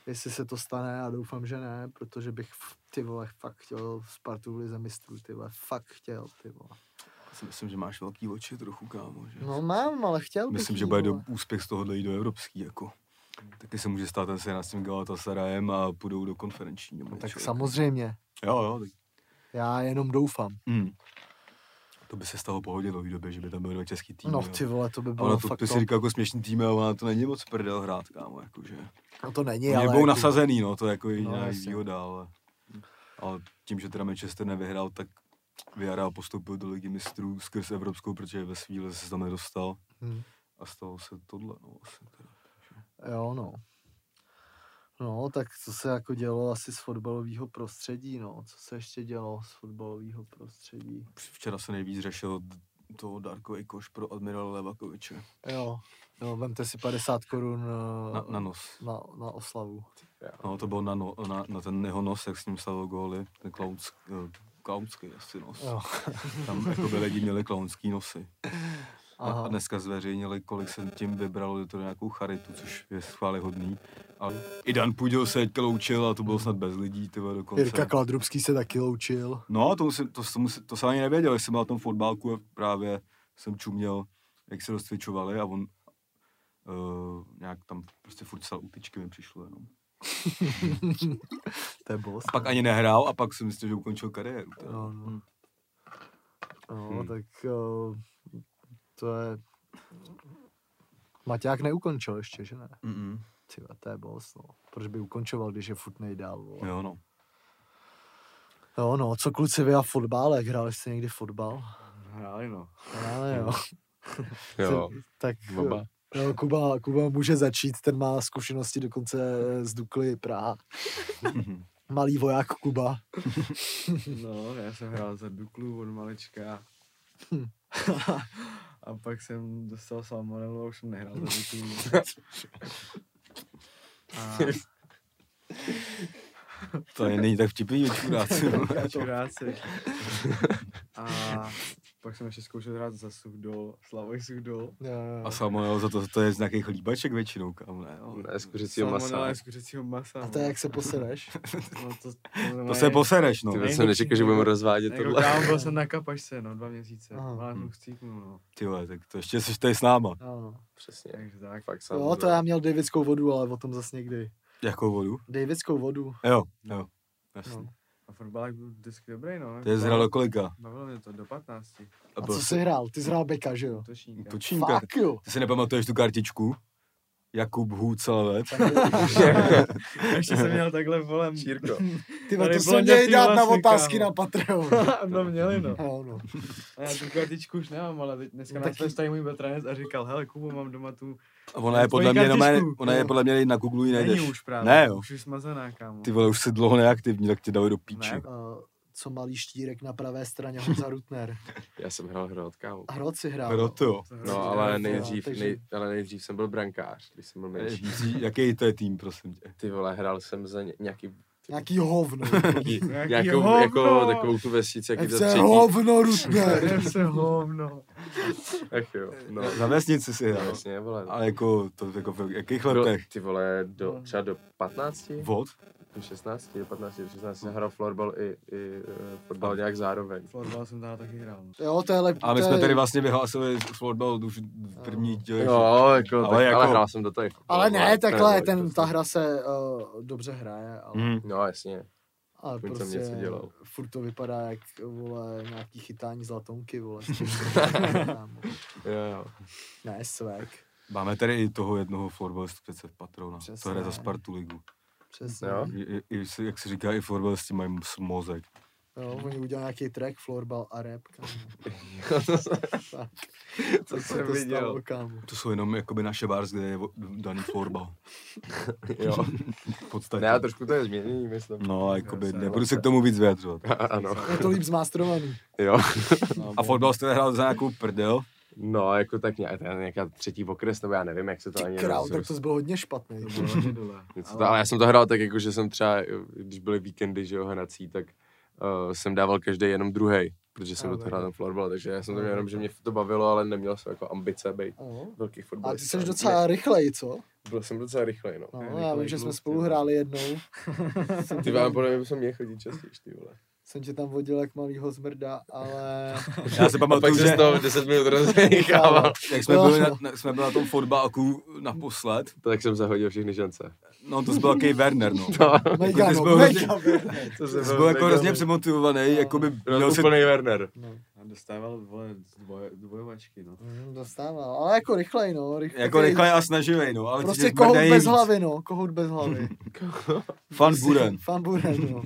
jestli se to stane, a doufám, že ne, protože bych ty vole fakt chtěl Spartu v lize mistrů, ty vole, fakt chtěl, ty vole. Já si myslím, že máš velký oči trochu, kámo. Že? No mám, ale chtěl bych Myslím, jí, že bude do, úspěch z tohohle jít do evropský, jako. Taky se může stát ten scénář s tím Galatasarayem a půjdou do konferenční. nebo No, tak něčeho. samozřejmě, Jo, jo, tak. já jenom doufám. Mm. To by se stalo pohodě dlouhý době, že by tam byly dva český týmy. No ty vole, to by Ale bylo to, fakt to si říká jako směšný tým, ale ona to není moc prdel hrát, kámo, jakože. No to není, Oni ale... jako- nasazený, no, to je jako jediná No, jasně. výhoda, ale, ale tím, že teda Manchester nevyhrál, tak Villarreal postoupil do ligy mistrů skrz Evropskou, protože ve chvíli se tam nedostal Hm. a stalo se tohle, no, vlastně teda. Jo, no. No, tak co se jako dělo asi z fotbalového prostředí, no. Co se ještě dělo z fotbalového prostředí? Včera se nejvíc řešil d- to dárkový koš pro admirála Levakoviče Jo, jo, vemte si 50 korun na, na nos. na, na oslavu. No, to bylo na, no, na, na ten jeho nos, jak s ním stavil góly, ten klaunsk, eh, klaunský asi nos. Jo. Tam jako by lidi měli klaunský nosy. (laughs) A, Aha. a dneska zveřejnili, kolik se tím vybralo to nějakou charitu, což je chválihodný. A i Dan Pudil se teďka loučil a to bylo snad bez lidí, ty vole, dokonce. Jirka Kladrubský se taky loučil. No, to, musím, to, to, musím, to jsem ani nevěděl, jsem byl na tom fotbálku a právě jsem čuměl, jak se rozcvičovali a on uh, nějak tam prostě furt psal útyčky mi přišlo jenom. (laughs) To je boss. A pak ani nehrál a pak jsem myslel, že ukončil kariéru. teda. No, no. no Hmm. tak uh, to je... Maťák neukončil ještě, že ne? Mm-mm. Ty vole, to je boss, no. Proč by ukončoval, když je furt nejdál, vole. Jo, no. Jo, no, co kluci vy a fotbálek, hráli jste někdy fotbal? Hráli no. Ale jo. Jo, (laughs) tak oba. jo, Kuba, Kuba může začít, ten má zkušenosti dokonce z Dukly Praha. (laughs) Malý voják Kuba. No, já jsem hrál za Duklu od malička. (laughs) a pak jsem dostal salmonelu a už jsem nehrál za Duklu. A To je, není tak vtipný, čuráci. (laughs) čuráci. A pak jsem ještě zkoušel hrát za Suchdol, Slavoj Suchdol. Jo, jo. A salmonella, za to, to je z nějakých chlíbaček většinou, kam ne? Jo. Ne, z kuřecího masa. Z kuřecího masa. A to je, jak se posereš? (laughs) No, to, to, To se posereš, no. Ty jsem neříkal, že budeme rozvádět Jako tohle. kámo, byl jsem na kapačce, no, dva měsíce. Aha. Ale Hm. jsem chcípnul, no. Ty vole, tak to ještě jsi tady s náma. Jo, no. Přesně. Takže tak. Fakt jo, samozřejmě. to já měl Davidskou vodu, ale o tom zase někdy. Jakou vodu? Davidskou vodu. Jo, jo. Jasně. No. A fotbalák byl vždycky dobrý, no. To je zhrál do kolika? Bavilo mě to do 15. A byl co jsi jsi hrál? Ty jsi hrál beka, že jo? Točníka. Točínka. Fuck jo. Ty si nepamatuješ tu kartičku? Jakub Hůcelovec. (laughs) Ještě jsem měl takhle volem. Čírko. Ty to se měli dát na otázky kámo. na Patreon. (laughs) no měli, no. Jo, no. A já tu kartičku už nemám, ale dneska No nás taky- tady můj bratranec a říkal, hele Kubo, mám doma tu, A ona je podle mě, jenom, kartičku. ona je podle mě na Google ji najdeš. není už právě. Ne, jo. Už je smazaná, kámo. Ty vole, už jsi dlouho neaktivní, tak tě dali do píči. Ne. Uh, co malý štírek na pravé straně Honza Rutner. (laughs) Já jsem hrál hrot, kámo. Hrot si hrál. Proto jo. No, ale nejdřív, takže- nej, ale nejdřív jsem byl brankář, když jsem byl menší. Jaký- Jaký to je tým, prosím tě? Ty vole, hrál jsem za ně, nějaký, Nějaký hovno. (laughs) nějaký, nějakou, hovno. jako, takovou tu vesnici, jaký to FC třetí. hovno Rutner. (laughs) Se hovno. Ach jo, no. Za vesnici si hrál. jasně, vole. Ale jako, to jako v jakých Do, letech? ty vole, do, No. třeba do 15? Vod? V 16, 15, 16 jsem hrál florbal i, i uh, fotbal nějak zároveň. Florbal jsem tam taky hrál. no. Jo, to je lepší. A my jsme tady vlastně vyhlásili flotbal už v první díle. Jo, jako, Ale ale, tak, jako- ale hrál jsem do tady. Ale ne, takhle, ten, ta hra se uh, dobře hraje, ale, Mhm. No jasně. ale jsem prostě něco dělal. furt to vypadá jak, vole, nějaký chytání zlatonky, vole. (laughs) Jo, jo. ne, swag, Máme tady i toho jednoho florbalistu přece v Patrona, co hraje za Spartu ligu. Přesně. Jo. I, i, i, si- jak se říká, i florbalisti mají s- mozek. Jo, oni udělali nějaký track, florbal a rap, kámo. (laughs) tak, To jsem to viděl. stalo, kámo. To jsou jenom jakoby naše bars, kde je daný florbal. (laughs) jo. V podstatě. Ne, trošku to je změněný, myslím. No, jakoby, se nebudu se k tomu víc vyjadřovat. (laughs) ano. Je to líp zmástrovaný. Jo. A fotbal jste hrál za nějakou prdel? No, jako tak nějak, to je nějaká třetí okres, nebo já nevím, jak se to Ty ani král, tak to byl hodně špatný. To bylo hodně dole. (laughs) Něco to, ale já jsem to hrál tak, jako, že jsem třeba, když byly víkendy, že jo, hrací, tak uh, jsem dával každý jenom druhý, protože jsem A, do toho hrál ten florbal, takže já jsem to měl jenom, že mě to bavilo, ale neměl jsem jako ambice být Jo. velký A ty fotbalista. jsi docela rychlej, co? Byl jsem docela rychlej, no. No, já vím, že jsme spolu ty hráli jednou. (laughs) Ty vám podle mě bychom měli chodit častěji, ty vole. Jsem tě tam vodil jak malýho zmrda, ale... Já se pamatuju, že z toho 10 minut rozdechával. (laughs) jak jsme byli na, na, jsme byli na tom fotbalku naposled, Tak jsem zahodil všechny šance. no to byl takový Werner, no. Mega, no, mega, To Jsi byl jako hrozně přemotivovaný, jakoby měl Byl se úplný Werner. no. Dostával vole, dvoje, dvojovačky, no. Mm, Dostával, ale jako rychlej, no. Rychlej, jako rychle a snaživý, no. Ale Prostě kohout bez víc. hlavy, no. Kohout bez hlavy. (laughs) Fan Buren. Fan Buren, no.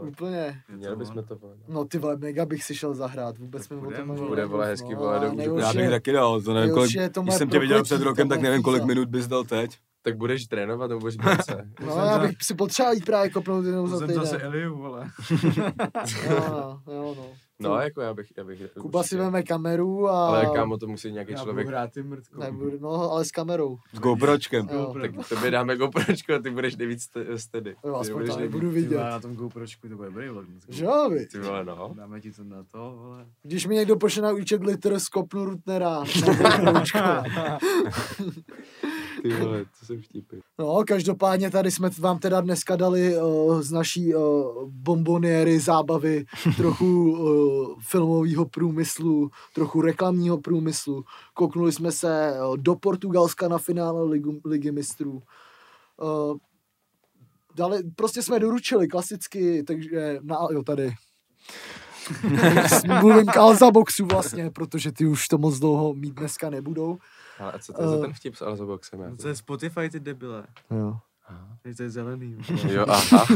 (laughs) Úplně. Měli bychom to, vole. No ty vole, mega bych si šel zahrát, vůbec mi o tom ani Bude, vole, hezky, no, vole, nejhorší Já bych taky dal, to nevím, kolik, nejhorší je to když jsem tě viděl před rokem, tak nevím, kolik minut bys dal teď. Tak budeš trénovat nebo budeš borce? (laughs) No já bych si potřeboval jít právě kopnout jednou To za jsem zase týden. Eliu, vole. Jo, no, jo, no. No, jako já bych, já bych... Kuba si veme kameru a... Ale kámo, to musí nějaký Já budu člověk... hrát ty. Nebudu, no, ale s kamerou. S GoPročkem. Jo. Tak tobě dáme GoPročko a ty budeš nejvíc ste- steady. Jo, Ty aspoň to nebudu Ty vidět. na tom GoPročku to bude dobrý vlog. Že jo, vy? Ty vole, no. Dáme ti to na to, vole. Když mi někdo pošle na účet liter, skopnu Rutnera. (laughs) (laughs) Ty (laughs) vole, to jsou vtipy. No, každopádně tady jsme vám teda dneska dali uh, z naší uh, bomboniéry zábavy (laughs) trochu uh, filmového průmyslu, trochu reklamního průmyslu. Kouknuli jsme se uh, do Portugalska na finále ligu, ligy mistrů. Uh, dali, prostě jsme doručili klasicky, takže na, jo, tady. (laughs) Mluvím k Alza Boxu vlastně, protože ty už to moc dlouho mít dneska nebudou. Ale a co to je za Eh. ten vtip s Alzaboxem? já No to- je Spotify, ty debile. Jo. Teď to je zelený. Jo, aha.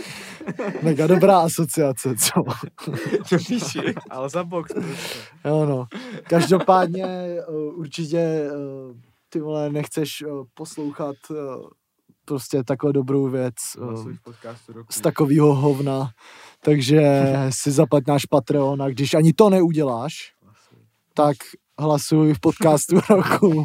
(laughs) Mega dobrá asociace, co? (laughs) To píši. Ale za box prostě. Jo no. Každopádně uh, určitě uh, ty vole nechceš uh, poslouchat uh, prostě takhle dobrou věc uh, z takového hovna, takže si zaplať náš Patreon a když ani to neuděláš, Hlasuj. tak hlasuj v podcastu (laughs) roku.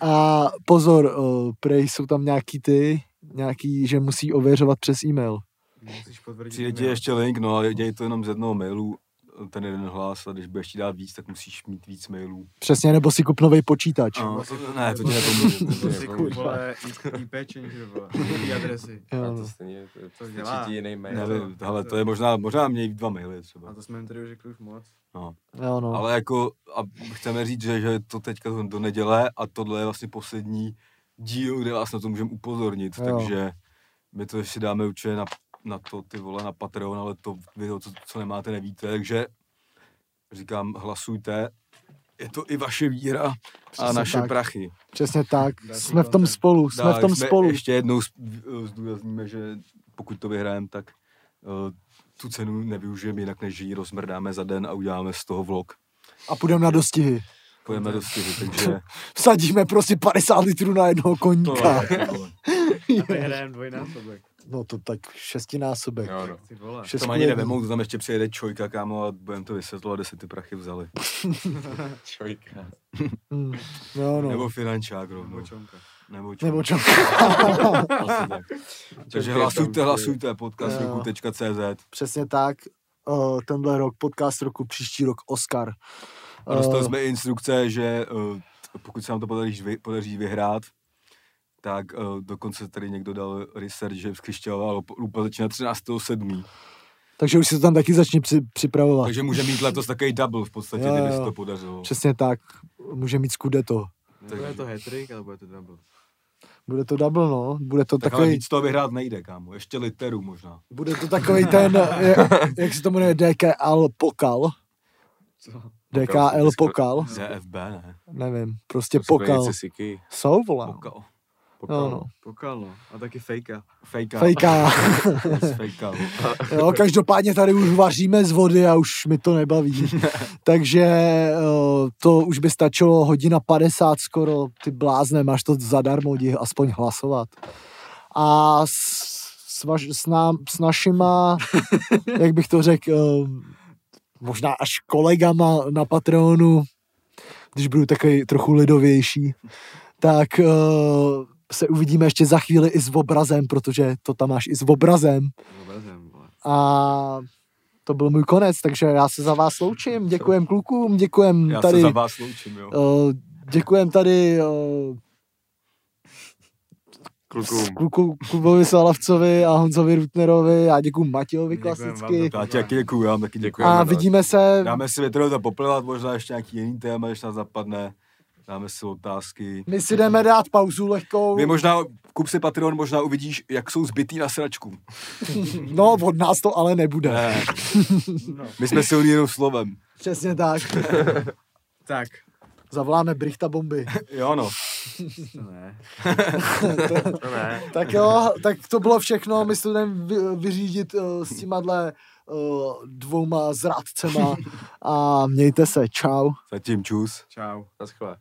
A pozor, uh, prej jsou tam nějaký ty, nějaký, že musí ověřovat přes e-mail. Musíš potvrdit. Přijde ti e-mail. ještě link, no ale děj to jenom z jednoho mailu, ten jeden hlas a když budeš ti dát víc, tak musíš mít víc mailů. Přesně, nebo si kup nový počítač. No, ne, to ti nepomůže. to To si kup, vole, IP changer, vole. Adresy. Jo, A no. to stejně, to, To to dělá. ti jiný mail. Nevím, to je možná, možná měj dva maily A třeba. to jsme jim tady už řekli už moc. No. Jo, no. Ale jako, a chceme říct, že, že to teďka do- do neděle a tohle je vlastně poslední díl, kde vás na to můžeme upozornit, Jo. takže my to ještě dáme určitě na, na to, ty vole, na Patreon, ale to vy, to, co, co nemáte, nevíte, takže říkám, hlasujte, je to i vaše víra a Přesně naše tak. prachy. Přesně tak. Jsme v tom spolu, jsme Dá, v tom jsme spolu. Ještě jednou zdůrazníme, že pokud to vyhrajeme, tak uh, tu cenu nevyužijeme jinak, než ji rozmrdáme za den a uděláme z toho vlog. A půjdeme na dostihy. Pojeme do stihy, takže (laughs) Vsadíme prostě 50 litrů na jednoho to koníka. je, ty vole. (laughs) A vyhrajeme dvojnásobek. No to tak šestinásobek. Jo, no. Ty vole. Šest to ani to tam ještě přijede čojka, kámo, a budeme to vysvětlovat, kde se ty prachy vzali. (laughs) Čojka. Hmm. Jo, no. Nebo finančák rovnou. Nebo čonka. Nebo čo. Nebo čo? Asi tak. Takže hlasujte, tam- hlasujte, podcastruku.cz. Přesně tak. Uh, tenhle rok, podcast roku, příští rok Oscar. A dostali jsme instrukce, že uh, pokud se nám to podaří, vy, podaří vyhrát, tak uh, dokonce tady někdo dal research, že Křišťálová lupa začíná 13.7. Takže už se to tam taky začne při, připravovat. Takže může mít letos takový double v podstatě, Jo, kdyby se to podařilo. Přesně tak. Může mít skudeto. Nebude to hat ale bude to double. Bude to double, no. Bude to Tak ale takový, víc toho vyhrát nejde, kámo. Ještě literu možná. bude to takový ten, jak, jak se to jmenuje, DKL Pokal. Co? DKL Pokal. ZFB, ne? Nevím, prostě To Pokal. Jsou, volá. Pokal. No, no. Pokal, no. A taky fejka. Fejka. Fejká. Fejka. (laughs) (laughs) Jo, každopádně tady už vaříme z vody a už mi to nebaví. (laughs) Takže eh, to už by stačilo hodina 50 skoro, ty blázne, máš to zadarmo, jdi aspoň hlasovat. A s, s, vaš, s, nám, s našima, jak bych to řekl, eh, možná až kolegama na Patreonu, když budu takový trochu lidovější, tak eh, se uvidíme ještě za chvíli i s obrazem, protože to tam máš i s obrazem. Obrazem. A to byl můj konec, takže já se za vás loučím, děkujem klukům, děkujem Já tady, se za vás loučím, jo. uh, děkujem tady uh, Klukům. kluku, Kubovi Salavcovi a Honzovi Rutnerovi a děkuji Matějovi klasicky. Já ti taky děkuju, já vám taky děkuju. Děkujeme. A vidíme se, Dáme si větrou to poplevat, možná ještě nějaký jiný téma, když nás zapadne. Dáme si otázky. my si jdeme dát pauzu lehkou, Vy možná, kup si Patreon, možná uvidíš, jak jsou zbytý na sračku. (laughs) no od nás to ale nebude. Ne, (laughs) No. my jsme silní jenom slovem. Přesně tak, (laughs) Tak. zavoláme Brichta bomby. Jo no. To ne. To ne. Tak jo, tak to bylo všechno, my se jdeme vy, vyřídit uh, s těma uh, dvouma zrádcema a mějte se, čau. Zatím čus. Čau. Naschle.